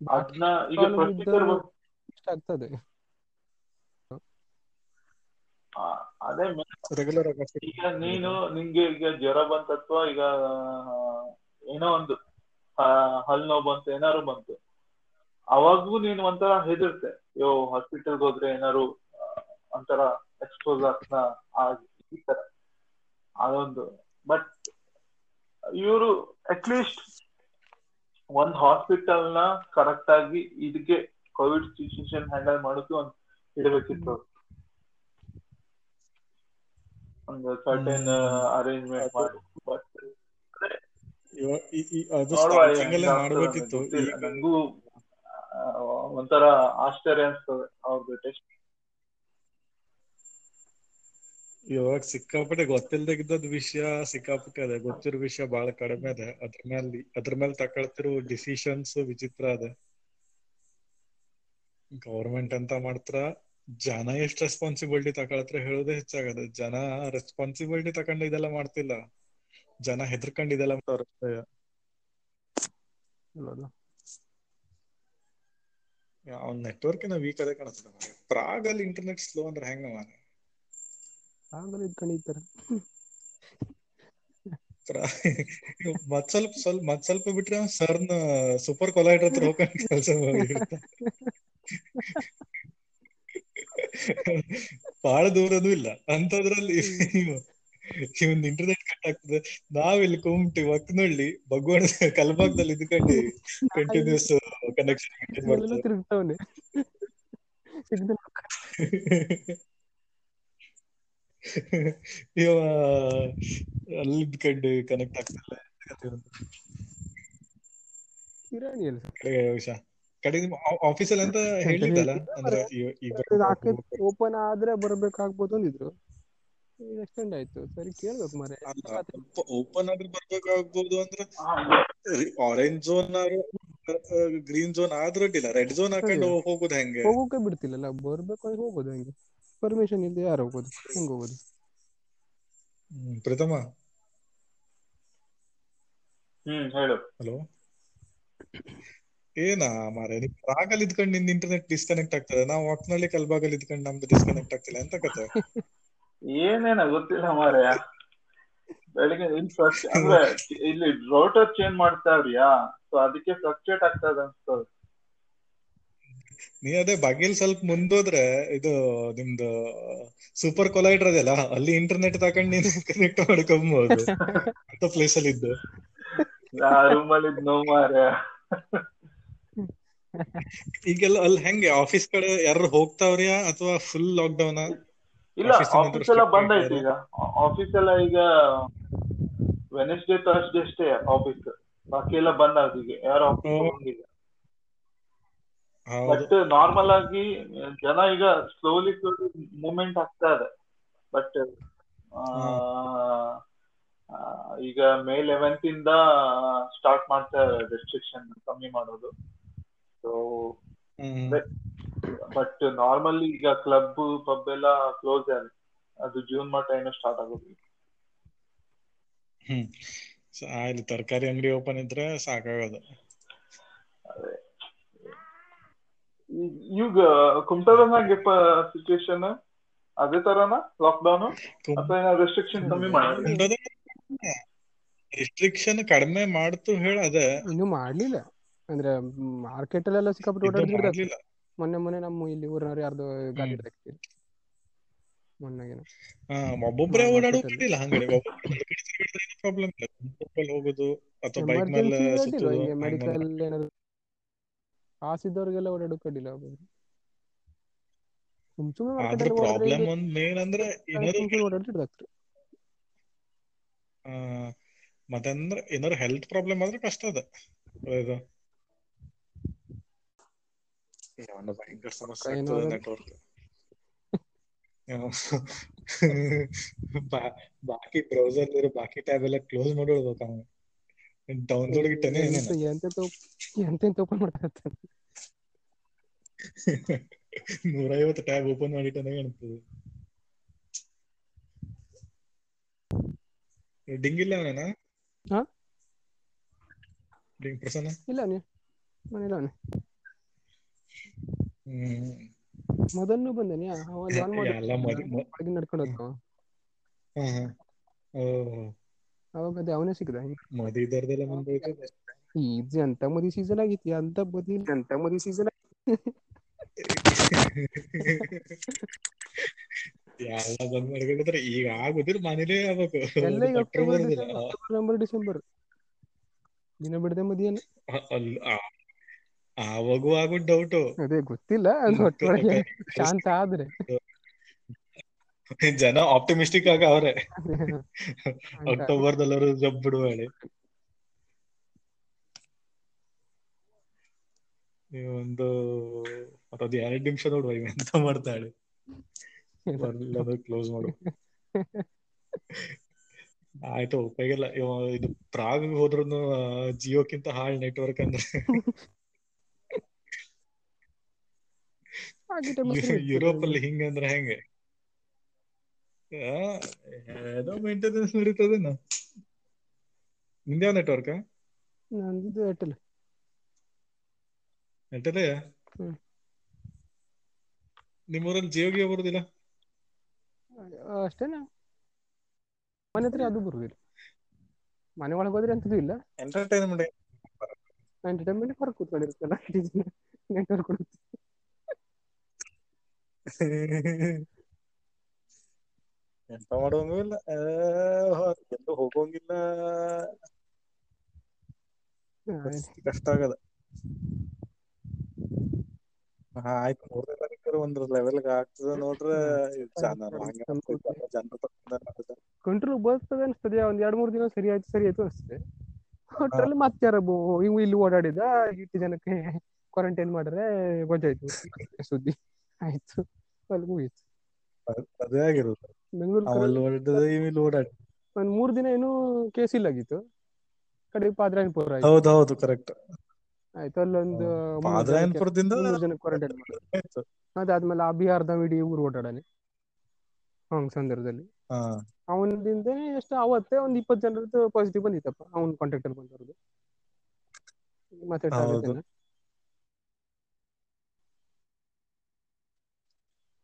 ಅದನ್ನ ಈಗ ಪ್ರೊಸೀಜರ್ ಇಷ್ಟ ಆಗ್ತದೆ. ಅದೇ ರೆಗ್ಯುಲರ್ ಆಗಿ ಈಗ ನೀನು ನಿಂಗೆ ಈಗ ಜ್ವರ ಬಂತ ಅಥವಾ ಈಗ ಏನೋ ಒಂದು ಹಲ್ ನೋವು ಬಂತು ಏನಾರು ಬಂತು. ಅವಾಗೂ ನೀನು ಒಂಥರ ಹೆದರ್ತೆ. ಯೋ ಹಾಸ್ಪಿಟಲ್ಗೆ ಹೋದ್ರೆ ಏನಾರು ಒಂಥರ ಎಕ್ಸ್ಪೋಸ್ ಆಗ್ತಾ ಆಗಿ ಈ ತರ. ಅದೊಂದು. ಬಟ್ ಇವರು ಅಟ್ಲೀಸ್ಟ್ ಒಂದ್ ಹಾಸ್ಪಿಟಲ್ನ ಕರೆಕ್ಟ್ ಆಗಿ ಇದಕ್ಕೆ ಕೋವಿಡ್ ಸಿಚುಯೇಷನ್ ಹ್ಯಾಂಡಲ್ ಮಾಡೋಕೆ ಒಂದ್ ಇಡಬೇಕಿತ್ತು. ಒಂದು ಸರ್ಟನ್ ಅರೇಂಜ್ಮೆಂಟ್ ಮಾಡಿ. ಬಟ್ ನಂಗೂ ಒಂಥರ ಆಶ್ಚರ್ಯ ಅನ್ಸ್ತದೆ ಅವ್ರದ್ದು ಟೆಸ್ಟ್ ಇವಾಗ ಸಿಕ್ಕಾಪಟ್ಟೆ ಗೊತ್ತಿಲ್ದಾಗಿದ್ದದ್ ವಿಷಯ ಸಿಕ್ಕಾಪಟ್ಟೆ ಅದ. ಗೊತ್ತಿರೋ ವಿಷಯ ಬಹಳ ಕಡಿಮೆ ಅದ. ಅದ್ರ ಮೇಲೆ ಅದ್ರ ಮೇಲೆ ತಕೊಳ್ತಿರೋ ಡಿಸಿಷನ್ಸ್ ವಿಚಿತ್ರ ಅದ. ಗೌರ್ಮೆಂಟ್ ಅಂತ ಮಾಡ್ತಾರ ಜನ ಎಷ್ಟ್ ರೆಸ್ಪಾನ್ಸಿಬಿಲಿಟಿ ತಕೊಳತ್ರ ಹೇಳೋದೇ ಹೆಚ್ಚಾಗದ. ಜನ ರೆಸ್ಪಾನ್ಸಿಬಿಲಿಟಿ ತಕೊಂಡು ಇದೆಲ್ಲ ಮಾಡ್ತಿಲ್ಲ. ಜನ ಹೆದರ್ಕೊಂಡು ಇದೆಲ್ಲ? ಅವ್ನ ನೆಟ್ವರ್ಕ್ ವೀಕ್ ಅದೇ ಕಾಣಿಸ್ತದೆ ಪ್ರಾಗ್ ಅಲ್ಲಿ ಇಂಟರ್ನೆಟ್ ಸ್ಲೋ ಅಂದ್ರೆ ಹೆಂಗ ಮಾರೆ ಆಗಲ್ಲ ಇಟ್ಕೊಂಡಿರ್ತಾರೆ ಮತ್ ಸ್ವಲ್ಪ ಸ್ವಲ್ಪ ಮತ್ ಸ್ವಲ್ಪ ಬಿಟ್ರೆ ಸರ್ನ ಸೂಪರ್ ಕೊಲೈಡರ್ ಹತ್ರ ಹೋಗ್ಕೊಂಡು ಕೆಲಸ ಬಹಳ ದೂರದು ಇಲ್ಲ. ಅಂತದ್ರಲ್ಲಿ ಇವನ್ ಇಂಟರ್ನೆಟ್ ಕಟ್ ಆಗ್ತದೆ. ನಾವಿಲ್ಲಿ ಕುಮ್ಟಿ ವಕ್ನಳ್ಳಿ ಭಗವಾನ್ ಕಲ್ಬಾಗ್ದಲ್ಲಿ ಇದ್ಕೊಂಡು ಕಂಟಿನ್ಯೂಸ್ ಕನೆಕ್ಷನ್ ಸಿಗ್ನಲ್ ಇವ ಅಲ್ಲಿ ಇದ್ಕೊಂಡು ಕನೆಕ್ಟ್ ಆಗ್ತಿಲ್ಲ. ಕಿರಾಣಿ ಅಲ್ಲ ಕಡೆಗೆ ಕಡೆ ಆಫೀಸಲ್ಲಿ ಅಂತ ಹೇಳಿದ್ದಲ್ಲ? ಅಂದ್ರೆ ಓಪನ್ ಆದ್ರೆ ಬರ್ಬೇಕಾಗ್ಬೋದು ಅಂದಿದ್ರು. ಎಕ್ಸ್ಟೆಂಡ್ ಆಯ್ತು. ಸರಿ ಕೇಳ್ಬೇಕು ಮರೆ ಓಪನ್ ಆದ್ರೆ ಬರ್ಬೇಕಾಗ್ಬೋದು ಅಂದ್ರೆ ಆರೆಂಜ್ ಝೋನ್ ಗ್ರೀನ್ ಝೋನ್ ಆದ್ರೂ ಅಡ್ಡಿಲ್ಲ. ರೆಡ್ ಝೋನ್ ಹಾಕೊಂಡು ಹೋಗೋದು ಹೆಂಗೆ? ಹೋಗೋಕೆ ಬಿಡ್ತಿಲ್ಲ ಬರ್ಬೇಕು ಅಂದ್ರೆ ಹೋಗೋದು ಹಂಗೆ? ಪರ್ಮಿಷನ್ ಇಲ್ಲದೆ ಯಾರು ಹೋಗೋದು? ಹೆಂಗ್ ಹೋಗೋದು? ಹ್ಮ್, ಪ್ರೀತಮ ಹ್ಮ್ ಹೇಳು. ಹಲೋ? ಏನಾ ಮಾರೆ ನಿಮ್ ರಾಗಲ್ ಇದ್ಕೊಂಡು ನಿಂದ ಇಂಟರ್ನೆಟ್ ಡಿಸ್ಕನೆಕ್ಟ್ ಆಗ್ತದೆ. ನಾವು ಒಕ್ನಲ್ಲಿ ಕಲ್ಬಾಗಲ್ ಇದ್ಕೊಂಡು ನಮ್ದು ಡಿಸ್ಕನೆಕ್ಟ್ ಆಗ್ತಿಲ್ಲ. ಎಂತ ಕತೆ? ಏನೇನ ಗೊತ್ತಿಲ್ಲ ಮಾರಾಯ ಬೆಳಿಗ್ಗೆ ಇಲ್ಲಿ ಫ್ರಸ್ಟ್ ಅಂದ್ರೆ ಇಲ್ಲಿ ರೋಟರ್ ಚೇಂಜ್ ಮಾಡ್ತಾವ್ರಿಯಾ ಸೊ ಅದಕ್ಕೆ ಫ್ಲಕ್ಚುಯೇಟ್ ಆಗ್ತದ ಅನ್ಸ್ತದೆ. ನೀ ಅದೇ ಬಾಗಿಲ್ ಸ್ವಲ್ಪ ಮುಂದೋದ್ರೆ ಇದು ನಿಮ್ದು ಸೂಪರ್ ಕೊಲೈಡರ್ ಅದೆಲ್ಲ ಅಲ್ಲಿ ಇಂಟರ್ನೆಟ್ ತಕೊಂಡ್ ನೀನು ಕನೆಕ್ಟ್ ಮಾಡ್ಕೊಬಹುದು ಅಂತ ಪ್ಲೇಸ್ ಅಲ್ಲಿ ಇದ್ದು. ಈಗೆಲ್ಲ ಅಲ್ಲಿ ಹೆಂಗೆ ಆಫೀಸ್ ಕಡೆ ಯಾರು ಹೋಗ್ತಾವ್ರಿಯ ಅಥವಾ ಫುಲ್ ಲಾಕ್ ಡೌನ್ ಇಲ್ಲ ಆಫೀಸ್ ಎಲ್ಲ ಬಂದ್ ಆಯ್ತು ಈಗ. ಆಫೀಸ್ ಎಲ್ಲ ಈಗ ವೆನೆಸ್ಡೇ ಥರ್ಸ್ಡೇ ಅಷ್ಟೇ ಆಫೀಸ್ ಬಾಕಿ ಎಲ್ಲ ಬಂದ್ ಆಯ್ತು ಈಗ. ಯಾರು ಆಫೀಸ್ ಹೋಗಿಲ್ಲ ಬಟ್ ನಾರ್ಮಲ್ ಆಗಿ ಜನ ಈಗ ಸ್ಲೋಲಿ ಸ್ಲೋಲಿ ಮೂವ್ಮೆಂಟ್ ಆಗ್ತಾ ಇದೆ. ಬಟ್ ಈಗ ಮೇ ಲೆವೆಂತ್ ಇಂದ ಸ್ಟಾರ್ಟ್ ಮಾಡ್ತಾ ರೆಸ್ಟ್ರಿಕ್ಷನ್ ಕಮ್ಮಿ ಮಾಡೋದು. ಸೊ ಬಟ್ ನಾರ್ಮಲಿ ಈಗ ಕ್ಲಬ್ ಪಬ್ ಎಲ್ಲ ಕ್ಲೋಸ್ ಆಗಿದೆ ಅದು ಜೂನ್ ಮಟ್ಟ ಏನೋ ಸ್ಟಾರ್ಟ್ ಆಗೋದು. ಹ್ಮ್. ಅಲ್ಲಿ ತರಕಾರಿ ಅಂಗಡಿ ಓಪನ್ ಇದ್ರೆ ಸಾಕಾಗೋದು. ಈಗ ಕುಮಟಾದಾಗ ಸಿಚುಯೇಷನ್ ಅದೇ ತರನ ಲಾಕ್ಡೌನ್ ಅಥವಾ ಏನಾದ್ರು ರೆಸ್ಟ್ರಿಕ್ಷನ್ ಕಮ್ಮಿ ಮಾಡಿ ರೆಸ್ಟ್ರಿಕ್ಷನ್ ಕಡಿಮೆ ಮಾಡ್ತು ಹೇಳ ಅದೇ. ಇನ್ನು ಮಾಡ್ಲಿಲ್ಲ. ಅಂದ್ರೆ ಮಾರ್ಕೆಟ್ ಅಲ್ಲೆಲ್ಲ ಸಿಕ್ಕಾಪಟ್ಟೆ ಓಡಾಡ್ತಿದ್ರು ಮೊನ್ನೆ ಮೊನ್ನೆ ನಮ್ಮ ಇಲ್ಲಿ ಊರಿನವ್ರು ಯಾರ್ದು ಗಾಡಿ. ಹಿಡ್ದಾಕ್ತಿದ್ರು ಮೊನ್ನೆಗೇನೋ. ಹಾ ಒಬ್ಬೊಬ್ರೆ ಹಾ, ಓಡಾಡೋ market ಅಲ್ಲಿ. ಕಡಿಲ್ಲ ಹಂಗಡೆ ಪ್ರಾಬ್ಲಮ್ ಇಲ್ಲ. ಹೋಗೋದು ಅಥವಾ ಬೈಕ್ ಮೇಲೆ ಮೆಡಿಕಲ್. ಏನಾದ್ರು ಕಾಸಿದ್ದವ್ರಿಗೆಲ್ಲ ಓಡಾಡೋಕೆ ಅಡ್ಡಿಲ್ಲ ಸುಮ್ ಸುಮ್ಮನೆ ಮಾರ್ಕೆಟ್ ಆದ್ರೂ ಪ್ರಾಬ್ಲಮ್ ಒಂದ್ ಮೇನ್ ಅಂದ್ರೆ ಏನಾದ್ರು ಸುಮ್ ಸುಮ್ಮನೆ ಓಡಾಡಿ ಹಿಡ್ದಾಕ್ತಾರೆ ಆ, ಮತ್ತಂದ್ರೆ ಏನಾದ್ರು ಹೆಲ್ತ್ ಪ್ರಾಬ್ಲಮ್ ಆದ್ರೆ ಕಷ್ಟ ಅದ. ಇದು. ಭಯಂಕರ ಸಮಸ್ಯೆ ಆಗ್ತದೆ. ನೆಟ್ವರ್ಕ್ ಬಾಕಿ ಬ್ರೌಸರ್ ಬಾಕಿ ಟ್ಯಾಬ್ ಎಲ್ಲ ಕ್ಲೋಸ್ ಮಾಡಿಡ್ಬೇಕು ಅವನು. ಡೌನ್ಲೋಡ್ ಇಟ್ಟನೆ ಎಂತ ಎಂತೆಂತ ಎಂತೆಂತ ಓಪನ್ ಮಾಡ್ತಾ ಇರ್ತಾನೆ ನೂರೈವತ್ತು ಟ್ಯಾಬ್ ಓಪನ್ ಮಾಡಿಟ್ಟನೆ ಕಾಣ್ತದೆ ಡಿಂಗ್ ಇಲ್ಲ ಅವನೇನಾ? ಡಿಂಗ್ ಪ್ರಸನ್ನ ಇಲ್ಲ ನೀ ಮನೇಲಿ ಅವನೇ ಹ್ಮ್ ಮೊದಲು ಬಂದೇನಿ ಅವ ಜಾನ್ ಮಾಡಿ ನಡ್ಕೊಂಡು ಹೋದ್ನು ಹಾ ಹಾ ಓ ಅವಾಗ ಅದೇ ಅವನೇ ಸಿಕ್ಕಿದ ಮದಿದರ್ದೆಲ್ಲ ಮುಂದೋಯ್ತು ಇದು. ಎಂತ ಮದಿ ಸೀಸನ್ ಆಗಿತ್ತು ಎಂತ ಮದಿ ಎಂತ ಮದಿ ಸೀಸನ್ ಎಲ್ಲ ಬಂದ್ ಮಾಡ್ಕೊಂಡಿದ್ರೆ ಈಗ ಆಗುದಿಲ್ಲ ಮನೇಲೇ ಆಗ್ಬೇಕು. ಎಲ್ಲ ಈಗ ನವೆಂಬರ್ ಡಿಸೆಂಬರ್ ದಿನ ಬಿಡದೆ ಮದಿಯನ್ನ ಆವಾಗೂ ಆಗೋ ಡೌಟ್ ಅದೇ ಗೊತ್ತಿಲ್ಲ ಅದು ಒಟ್ಟೊಳಗೆ ಶಾಂತ ಆದ್ರೆ. ಜನ ಆಪ್ಟಿಮಿಸ್ಟಿಕ್ ಆಗ ಅಕ್ಟೋಬರ್ ದಲ್ಲಾರು ಜಬ್ ಬಿಡುವ ಹೇಳಿ. ಈ ಒಂದು ಮತ್ತದು ಎರಡ್ ನಿಮಿಷ ನೋಡುವ ಇವ ಎಂತ ಮಾಡ್ತಾಳೆ. ಬರ್ಲಿಲ್ಲ ಕ್ಲೋಸ್ ಮಾಡು. ಆಯ್ತು ಉಪಯೋಗಿಲ್ಲ. ಇದು ಪ್ರಾಗ್ ಹೋದ್ರು ಜಿಯೋಕ್ಕಿಂತ ಹಾಳ್ ನೆಟ್ವರ್ಕ್ ಅಂದ್ರೆ. ಯುರೋಪ್ ಅಲ್ಲಿ ಹಿಂಗಂದ್ರೆ ಹೆಂಗೆ? ಆ, ಏನೋ ಮೇಂಟೆನೆನ್ಸ್ ನಡೀತದೇನ ನಿಂದ್ಯಾವ ನೆಟ್ವರ್ಕ್ ನಂದು ಏರ್ಟೆಲ್ ನೆಟ್ಟದೇ ಹ್ಮ್. ನಿಮ್ಮೂರಲ್ಲಿ ಜಿಯೋ ಗಿಯೋ ಬರುದಿಲ್ಲ ಅಷ್ಟೇನಾ ಮನೆ ಹತ್ರ ಅದು ಬರುದಿಲ್ಲ ಮನೆ ಒಳಗೆ ಹೋದ್ರೆ ಎಂತದೂ ಇಲ್ಲ ಎಂಟರ್ಟೈನ್ಮೆಂಟ್ ಎಂಟರ್ಟೈನ್ಮೆಂಟ್ ಹೊರಗೆ ಕೂತ್ಕೊಂಡಿರುತ್ತಲ್ಲ ನೆಟ್ವರ್ಕ್ ಕೊಡುತ್ತೆ ಎಂತ ಮಾಡೋಂಗೂ ಇಲ್ಲ. ಆ, ಎಲ್ಲೂ ಹೋಗೋಂಗಿಲ್ಲ. ಪರಿಸ್ಥಿತಿ ಕಷ್ಟ ಆಗದ. ಹಾ ಆಯ್ತು ಮೂರನೇ ತಾರೀಕು ಒಂದ್ ಲೆವೆಲ್ಗೆ ಆಗ್ತದ ನೋಡ್ರಿ. ಕಂಟ್ರೋಲ್ ಬರ್ತದೆ ಅನ್ಸ್ತದೆ. ಒಂದ್ ಎರಡ್ ಮೂರ್ ದಿನ ಸರಿ ಆಯ್ತು ಸರಿ ಆಯ್ತು ಅನ್ಸ್ತದೆ. ಒಟ್ಟರಲ್ಲಿ ಮತ್ತೆ ಯಾರ ಇವು ಇಲ್ಲಿ ಓಡಾಡಿದ ಇಷ್ಟು ಜನಕ್ಕೆ ಕ್ವಾರಂಟೈನ್ ಮಾಡಿದ್ರೆ ಗೊತ್ತಾಯ್ತು ಸುದ್ದಿ. ಆಯ್ತು. ಅಲ್ಲಿ ಮುಗೀತು ಅದೇ ಆಗಿರೋದು. ಬೆಂಗಳೂರು ಒಂದ್ ಮೂರ್ ದಿನ ಏನು ಕೇಸ್ ಇಲ್ಲ ಆಗಿತ್ತು. ಕಡೆ ಪಾದ್ರಾಯನ್ಪುರ ಹೌದು ಹೌದು ಕರೆಕ್ಟ್ ಆಯ್ತು ಅಲ್ಲೊಂದು ಪಾದ್ರಾಯನ್ಪುರದಿಂದ ಜನಕ್ಕೆ ಕ್ವಾರಂಟೈನ್ ಮಾಡಿದ್ರು. ಅದಾದ್ಮೇಲೆ ಆ ಬಿಹಾರದ ಇಡೀ ಊರು ಓಡಾಡನೆ. ಹಂಗ್ ಸಂದರ್ಭದಲ್ಲಿ. ಅವನಿಂದ ಎಷ್ಟು ಅವತ್ತೇ ಒಂದ್ ಇಪ್ಪತ್ತು ಜನರದ್ದು ಪಾಸಿಟಿವ್ ಬಂದಿತ್ತಪ್ಪ. ಅವ್ನ ಕಾಂಟ್ಯಾಕ್ಟ್ ಅಲ್ಲಿ ಬಂದವ್ರದ್ದು. ಮತ್ತೆ target ಹೌದು. ಏನು?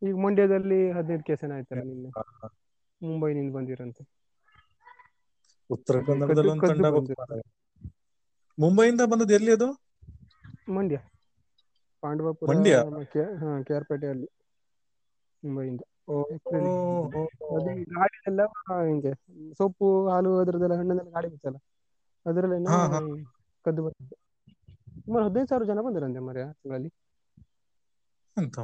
ಈಗ ಮಂಡ್ಯದಲ್ಲಿ ಹದಿನೈದು ಕೇಸ್ ಏನಾಯ್ತಲ್ಲ ನಿನ್ನೆ? ಮುಂಬೈನಿಂದ ಬಂದಿರಂತೆ. ಉತ್ತರ ಕನ್ನಡದಲ್ಲಿ ಒಂದು ಕದ್ದು ತಂಡ ಮುಂಬೈಯಿಂದ ಬಂದದ್ದು ಎಲ್ಲಿ ಅದು? ಮಂಡ್ಯ ಪಾಂಡವಪುರ ಮಂಡ್ಯ? ಹಾ ಕೆ ಆರ್ ಪೇಟೆಯಲ್ಲಿ ಮುಂಬೈಯಿಂದ ಗಾಡಿ ಎಲ್ಲ ಹಿಂಗೆ ಸೊಪ್ಪು ಹಾಲು ಅದರದೆಲ್ಲ ಹಣ್ಣೆಲ್ಲ ಗಾಡಿ ಬಿತ್ತಲ್ಲ? ಹಾ. ಕದ್ದು ಬಂದಿದೆ ಸುಮಾರು ಹದಿನೈದು ಸಾವಿರ ಜನ ಬಂದಿರಂತೆ ಮರ್ಯ ತಿಂಗಳಲ್ಲಿ. ಎಂತ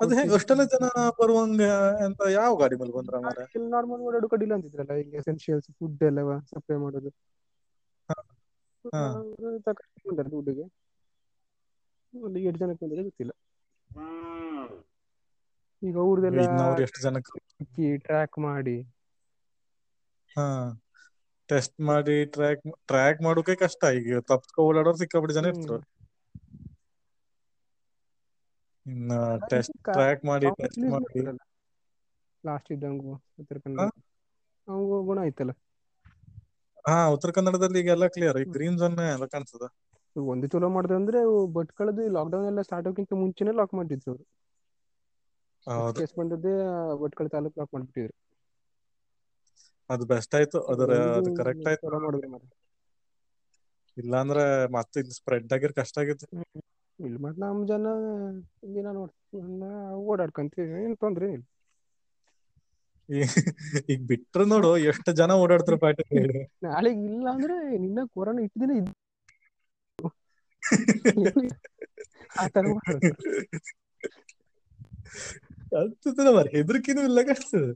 ಅದು ಹೆಂಗ್ ಅಷ್ಟೆಲ್ಲ ಜನ ಬರುವಂಗ ಅಂತ ಯಾವ ಗಾಡಿ ಮೇಲೆ ಬಂದ್ರ ಮಾರೆ ನಾರ್ಮಲ್ ಓಡಾಡು ಕಡಿಲ್ಲ ಅಂತಿದ್ರಲ್ಲ ಹಿಂಗೆ ಎಸೆನ್ಶಿಯಲ್ಸ್ ಫುಡ್ ಎಲ್ಲ ಸಪ್ಲೈ ಮಾಡೋದು. ಬಂದಾರೆ ದುಡ್ಡಿಗೆ. ಒಂದು ಎಷ್ಟು ಜನಕ್ಕೆ ಬಂದಿದೆ ಗೊತ್ತಿಲ್ಲ. ಈಗ ಅವ್ರದೆಲ್ಲ ಎಷ್ಟು ಜನಕ್ಕೆ? ಟ್ರ್ಯಾಕ್ ಮಾಡಿ. ಹಾ ಟೆಸ್ಟ್ ಮಾಡಿ ಟ್ರ್ಯಾಕ್ ಟ್ರ್ಯಾಕ್ ಮಾಡೋಕೆ ಕಷ್ಟ. ಈಗ ತಪ್ಪಿಸ್ಕೊ ಓಡಾಡೋರು ಸಿಕ್ಕಾಪಟ್ಟೆ ಜನ ಇರ್ತಾರೆ. ಇನ್ನ ಟೆಸ್ಟ್ ಟ್ರ್ಯಾಕ್ ಮಾಡಿ ಟೆಸ್ಟ್ ಮಾಡಿ. ಲಾಸ್ಟ್ ಇದ್ದಂಗು ಉತ್ತರ ಕನ್ನಡ ಅವಂಗು ಗುಣ ಐತಲ್ಲ ಹಾ ಉತ್ತರ ಕನ್ನಡದಲ್ಲಿ ಈಗ ಎಲ್ಲ ಕ್ಲಿಯರ್ ಈಗ ಗ್ರೀನ್ ಝೋನ್ ಎಲ್ಲ ಕಾಣಿಸ್ತದ ಒಂದು ಚಲೋ ಮಾಡಿದ್ರು ಅಂದ್ರೆ ಬಟ್ ಕಳೆದು ಲಾಕ್ಡೌನ್ ಎಲ್ಲ ಸ್ಟಾರ್ಟ್ ಆಗೋಕ್ಕಿಂತ ಮುಂಚೆನೆ ಲಾಕ್ ಮಾಡಿದ್ರು ಅವರು. ಕೇಸ್ ಬಂದದ್ದೇ ಭಟ್ಕಳ ತಾಲೂಕು ಲಾಕ್ ಮಾಡ್ಬಿಟ್ಟಿದ್ರು. ಅದು ಬೆಸ್ಟ್ ಆಯ್ತು. ಅದರ ಅದು ಕರೆಕ್ಟ್ ಆಯ್ತು. ಮಾಡಿದ್ರು ಮಾರ್ರೆ. ಇಲ್ಲಾಂದ್ರೆ ಮತ್ತೆ ಸ್ಪ್ರೆಡ್ ಆಗಿರ್ ಕಷ್ಟ ಆಗಿತ್ತು. ಇಲ್ಲಿ ಮತ್ತೆ ನಮ್ಮ ಜನ ದಿನ ನೋಡ್ತೀವಿ ಓಡಾಡ್ಕೊಂತೀವಿ ಏನ್ ತೊಂದ್ರೆ ಈ- ಈಗ ಬಿಟ್ರು ನೋಡು ಎಷ್ಟು ಜನ ಓಡಾಡ್ತಾರೆ ಪಾರ್ಟಿ ನಾಳೆ ಇಲ್ಲ ಅಂದ್ರೆ ನಿನ್ನ ಕೊರೋನಾ ಇಟ್ಟು ದಿನ ಆತರ ಆಗ್ತದ ಮರ ಹೆದರಿಕೆನೂ ಇಲ್ಲ ಕಾಣ್ತದೆ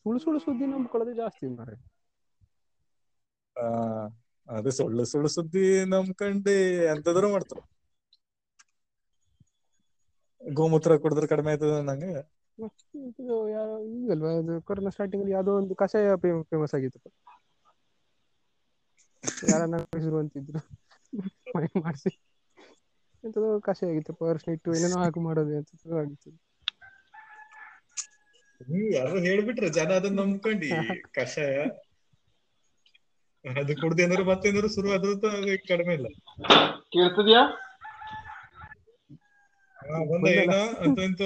ಸುಳ್ಳು ಸುಳ್ಳು ಸುದ್ದಿ ನಂಬ್ಕೊಳ್ಳೋದು ಜಾಸ್ತಿ ಮಾರೆ ಆ, ಅದು ಸುಳ್ಳು ಸುಳ್ಳು ಸುದ್ದಿ ನಂಬ್ಕಂಡು ಎಂತದ್ರು ಮಾಡ್ತಾರ. ಗೋಮೂತ್ರ ಕುಡಿದ್ರೆ ಕಡಿಮೆ ಆಯ್ತದ ನಂಗೆ ಇದು ಯಾರೋ ಈಗಲ್ವಾ ಅದು ಕೊರೋನಾ ಸ್ಟಾರ್ಟಿಂಗ್ ಅಲ್ಲಿ ಯಾವುದೋ ಒಂದು ಕಷಾಯ ಫೇಮಸ್ ಆಗಿತ್ತು. ಯಾರನ್ನ ಹೆಸರು ಅಂತಿದ್ರು. ಮಾಡಿಸಿ. ಎಂತದೋ ಕಷಾಯ ಆಗಿತ್ತು ಅರ್ಶಿನ ಇಟ್ಟು ಏನೇನೋ ಹಾಕು ಮಾಡೋದು ಅಂತ ಆಗಿತ್ತು. ಯಾರು ಹೇಳ್ಬಿಟ್ರೆ ಜನ ಅದನ್ನ ನಂಬ್ಕೊಂಡಿ ಕಷಾಯ. ಅದು ಕುಡ್ದು ಏನಾದ್ರು ಮತ್ತೇನಾದ್ರು ಶುರು ಆದ್ರೂ ಕಡಿಮೆ ಇಲ್ಲ. ಕೇಳ್ತಿದ್ಯಾ? ಏನೋ ಅಂತ ಇಂತ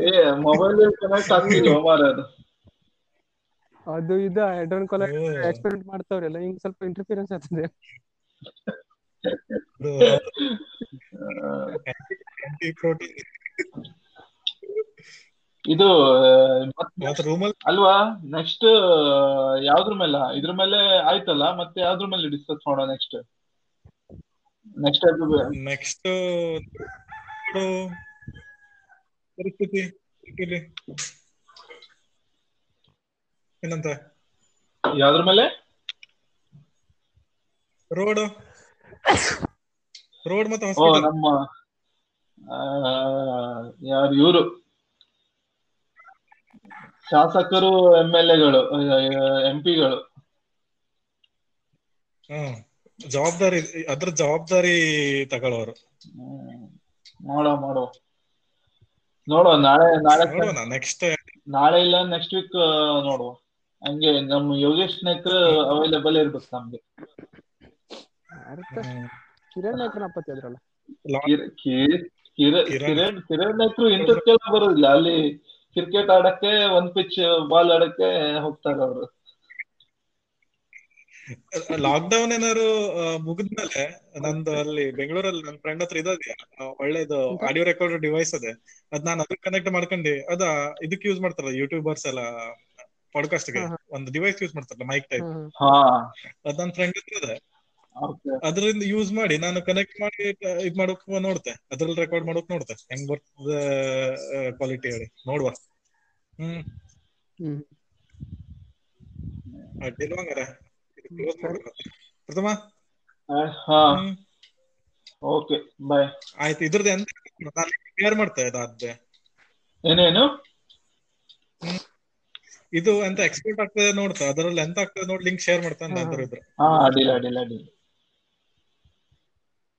ಏ ಮೊಬೈಲ್ ಕನೆಕ್ಟ್ ಆಗ್ತಿಲ್ಲ ಮಾರ ಅದು? ಇದ ಇದು ಹೆಡ್ರೋನ್ ಕೊಲರ್. ಎಕ್ಸ್ಪೆರಿಮೆಂಟ್ ಮಾಡ್ತಾವ್ರಲ್ಲ ಹಿಂಗ್ ಸ್ವಲ್ಪ ಇಂಟರ್ಫಿರೆನ್ಸ್ ಆಗ್ತದೆ. ಪ್ರೋಟೀನ್ ಇದು ಅಲ್ವಾ ನೆಕ್ಸ್ಟ್ ಯಾವ್ದ್ರ ಮೇಲೆ? ಇದ್ರ ಮೇಲೆ ಆಯ್ತಲ್ಲ ಮತ್ತೆ ಯಾವ್ದ್ರ ಮೇಲೆ ಡಿಸ್ಕಸ್ ಮಾಡೋಣ ನೆಕ್ಸ್ಟ್ ನೆಕ್ಸ್ಟ್ ನೆಕ್ಸ್ಟ್ ಪರಿಸ್ಥಿತಿ ಏನಂತ? ಯಾವ್ದ್ರ ಮೇಲೆ? ರೋಡ್ ರೋಡ್ ಮತ್ತೆ ನಮ್ಮ ಆ, ಯಾರು ಇವರು. ಶಾಸಕರು ಎಂ ಎಲ್ ಎಗಳು ಎಂ ಪಿಗಳು ಹ್ಮ್ ಜವಾಬ್ದಾರಿ ಅದ್ರ ಜವಾಬ್ದಾರಿ ತಗೊಳ್ಳೋರು. ಮಾಡೋ ಮಾಡೋ ನೋಡುವ. ನಾಳೆ ನಾಳೆ ನೆಕ್ಸ್ಟ್ ನಾಳೆ ಇಲ್ಲ ನೆಕ್ಸ್ಟ್ ವೀಕ್ ನೋಡುವ. ಹಂಗೆ ನಮ್ಮ ಯೋಗೇಶ್ ನಾಯ್ಕರ್ ಅವೈಲೇಬಲ್ ಇರ್ಬೇಕು ನಮ್ಗೆ. ಕಿರಣ್ ನಾಯ್ಕನ ಅಪ್ಪತ್ತಿ ಅದ್ರಲ್ಲ. ಕಿರ್- ಕಿರ್- ಕಿರ- ಕಿರಣ್. ಕಿರಣ್ ಕಿರಣ್ ನಾಯ್ಕರು ಇಂಟರ್ಕೆಲ್ಲ ಬರೋದಿಲ್ಲ. ಅಲ್ಲಿ ಕ್ರಿಕೆಟ್ ಆಡಕ್ಕೆ ಒಂದ್ ಪಿಚ್ ಬಾಲ್ ಆಡಕ್ಕೆ ಹೋಗ್ತಾರೆ ಅವರು. ಲಾಕ್ಡೌನ್ ಏನಾದ್ರು ಮುಗಿದ್ಮೇಲೆ ನಂದು ಅಲ್ಲಿ ಬೆಂಗಳೂರಲ್ಲಿ ನನ್ನ ಫ್ರೆಂಡ್ ಹತ್ರ ಇದೆ ಒಳ್ಳೇದು ಆಡಿಯೋ ರೆಕಾರ್ಡರ್ ಡಿವೈಸ್ ಅದೇ ಅದ್ ನಾನು ಅದಕ್ಕೆ ಕನೆಕ್ಟ್ ಮಾಡ್ಕೊಂಡಿ ಅದ ಇದಕ್ಕೆ ಯೂಸ್ ಮಾಡ್ತಾರಲ್ಲ ಯೂಟ್ಯೂಬರ್ಸ್ ಎಲ್ಲ ಪಾಡ್ಕಾಸ್ಟ್ಗೆ. ಒಂದು ಡಿವೈಸ್ ಯೂಸ್ ಮಾಡ್ತಾರಲ್ಲ ಮೈಕ್ ಟೈಪ್ ಅದ್ ನನ್ನ ಫ್ರೆಂಡ್ ಹತ್ರ ಇದೆ. ಅದರಿಂದ ಯೂಸ್ ಮಾಡಿ ನಾನು ಕನೆಕ್ಟ್ ಮಾಡಿ ಇದ್ ಮಾಡೋಕ್ ನೋಡ್ತೆ. ಅದ್ರಲ್ಲಿ ರೆಕಾರ್ಡ್ ಮಾಡೋಕ್ ನೋಡ್ತೆ. ಹೆಂಗ್ ಬರ್ತದ ಕ್ವಾಲಿಟಿ ಹೇಳಿ. ನೋಡುವ. ಹ್ಮ್. ಮಾಡೋಣ. ಪ್ರಥಮ? ಓಕೆ ಬಾಯ್ ಆಯ್ತು ಇದ್ರದ್ದು ಎಂತ ನಾನು ಕ್ಲಿಯರ್ ಮಾಡ್ತೆ ಅದಾದ್ದೆ ಏನೇನು? ಇದು ಎಂತ ಎಕ್ಸ್ಪೋರ್ಟ್ ಆಗ್ತದೆ ನೋಡ್ತಾ. ಅದರಲ್ಲಿ ಎಂತ ಆಗ್ತದೆ ನೋಡಿ ಲಿಂಕ್ ಶೇರ್ ಮಾಡ್ತಾನೆ ಅಂತ ಅದ್ರ ಇದ್ರ ಹಾ ಅಡ್ಡಿಲ್ಲ ಅಡ್ಡಿಲ್ಲ ಅಡ್ಡಿಲ್ಲ.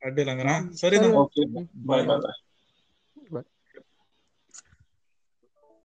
ಅಡ್ಡಿಲ್ಲ ಹಂಗಾರ. ಸರಿ ಬಾಯ್ ಬಾಯ್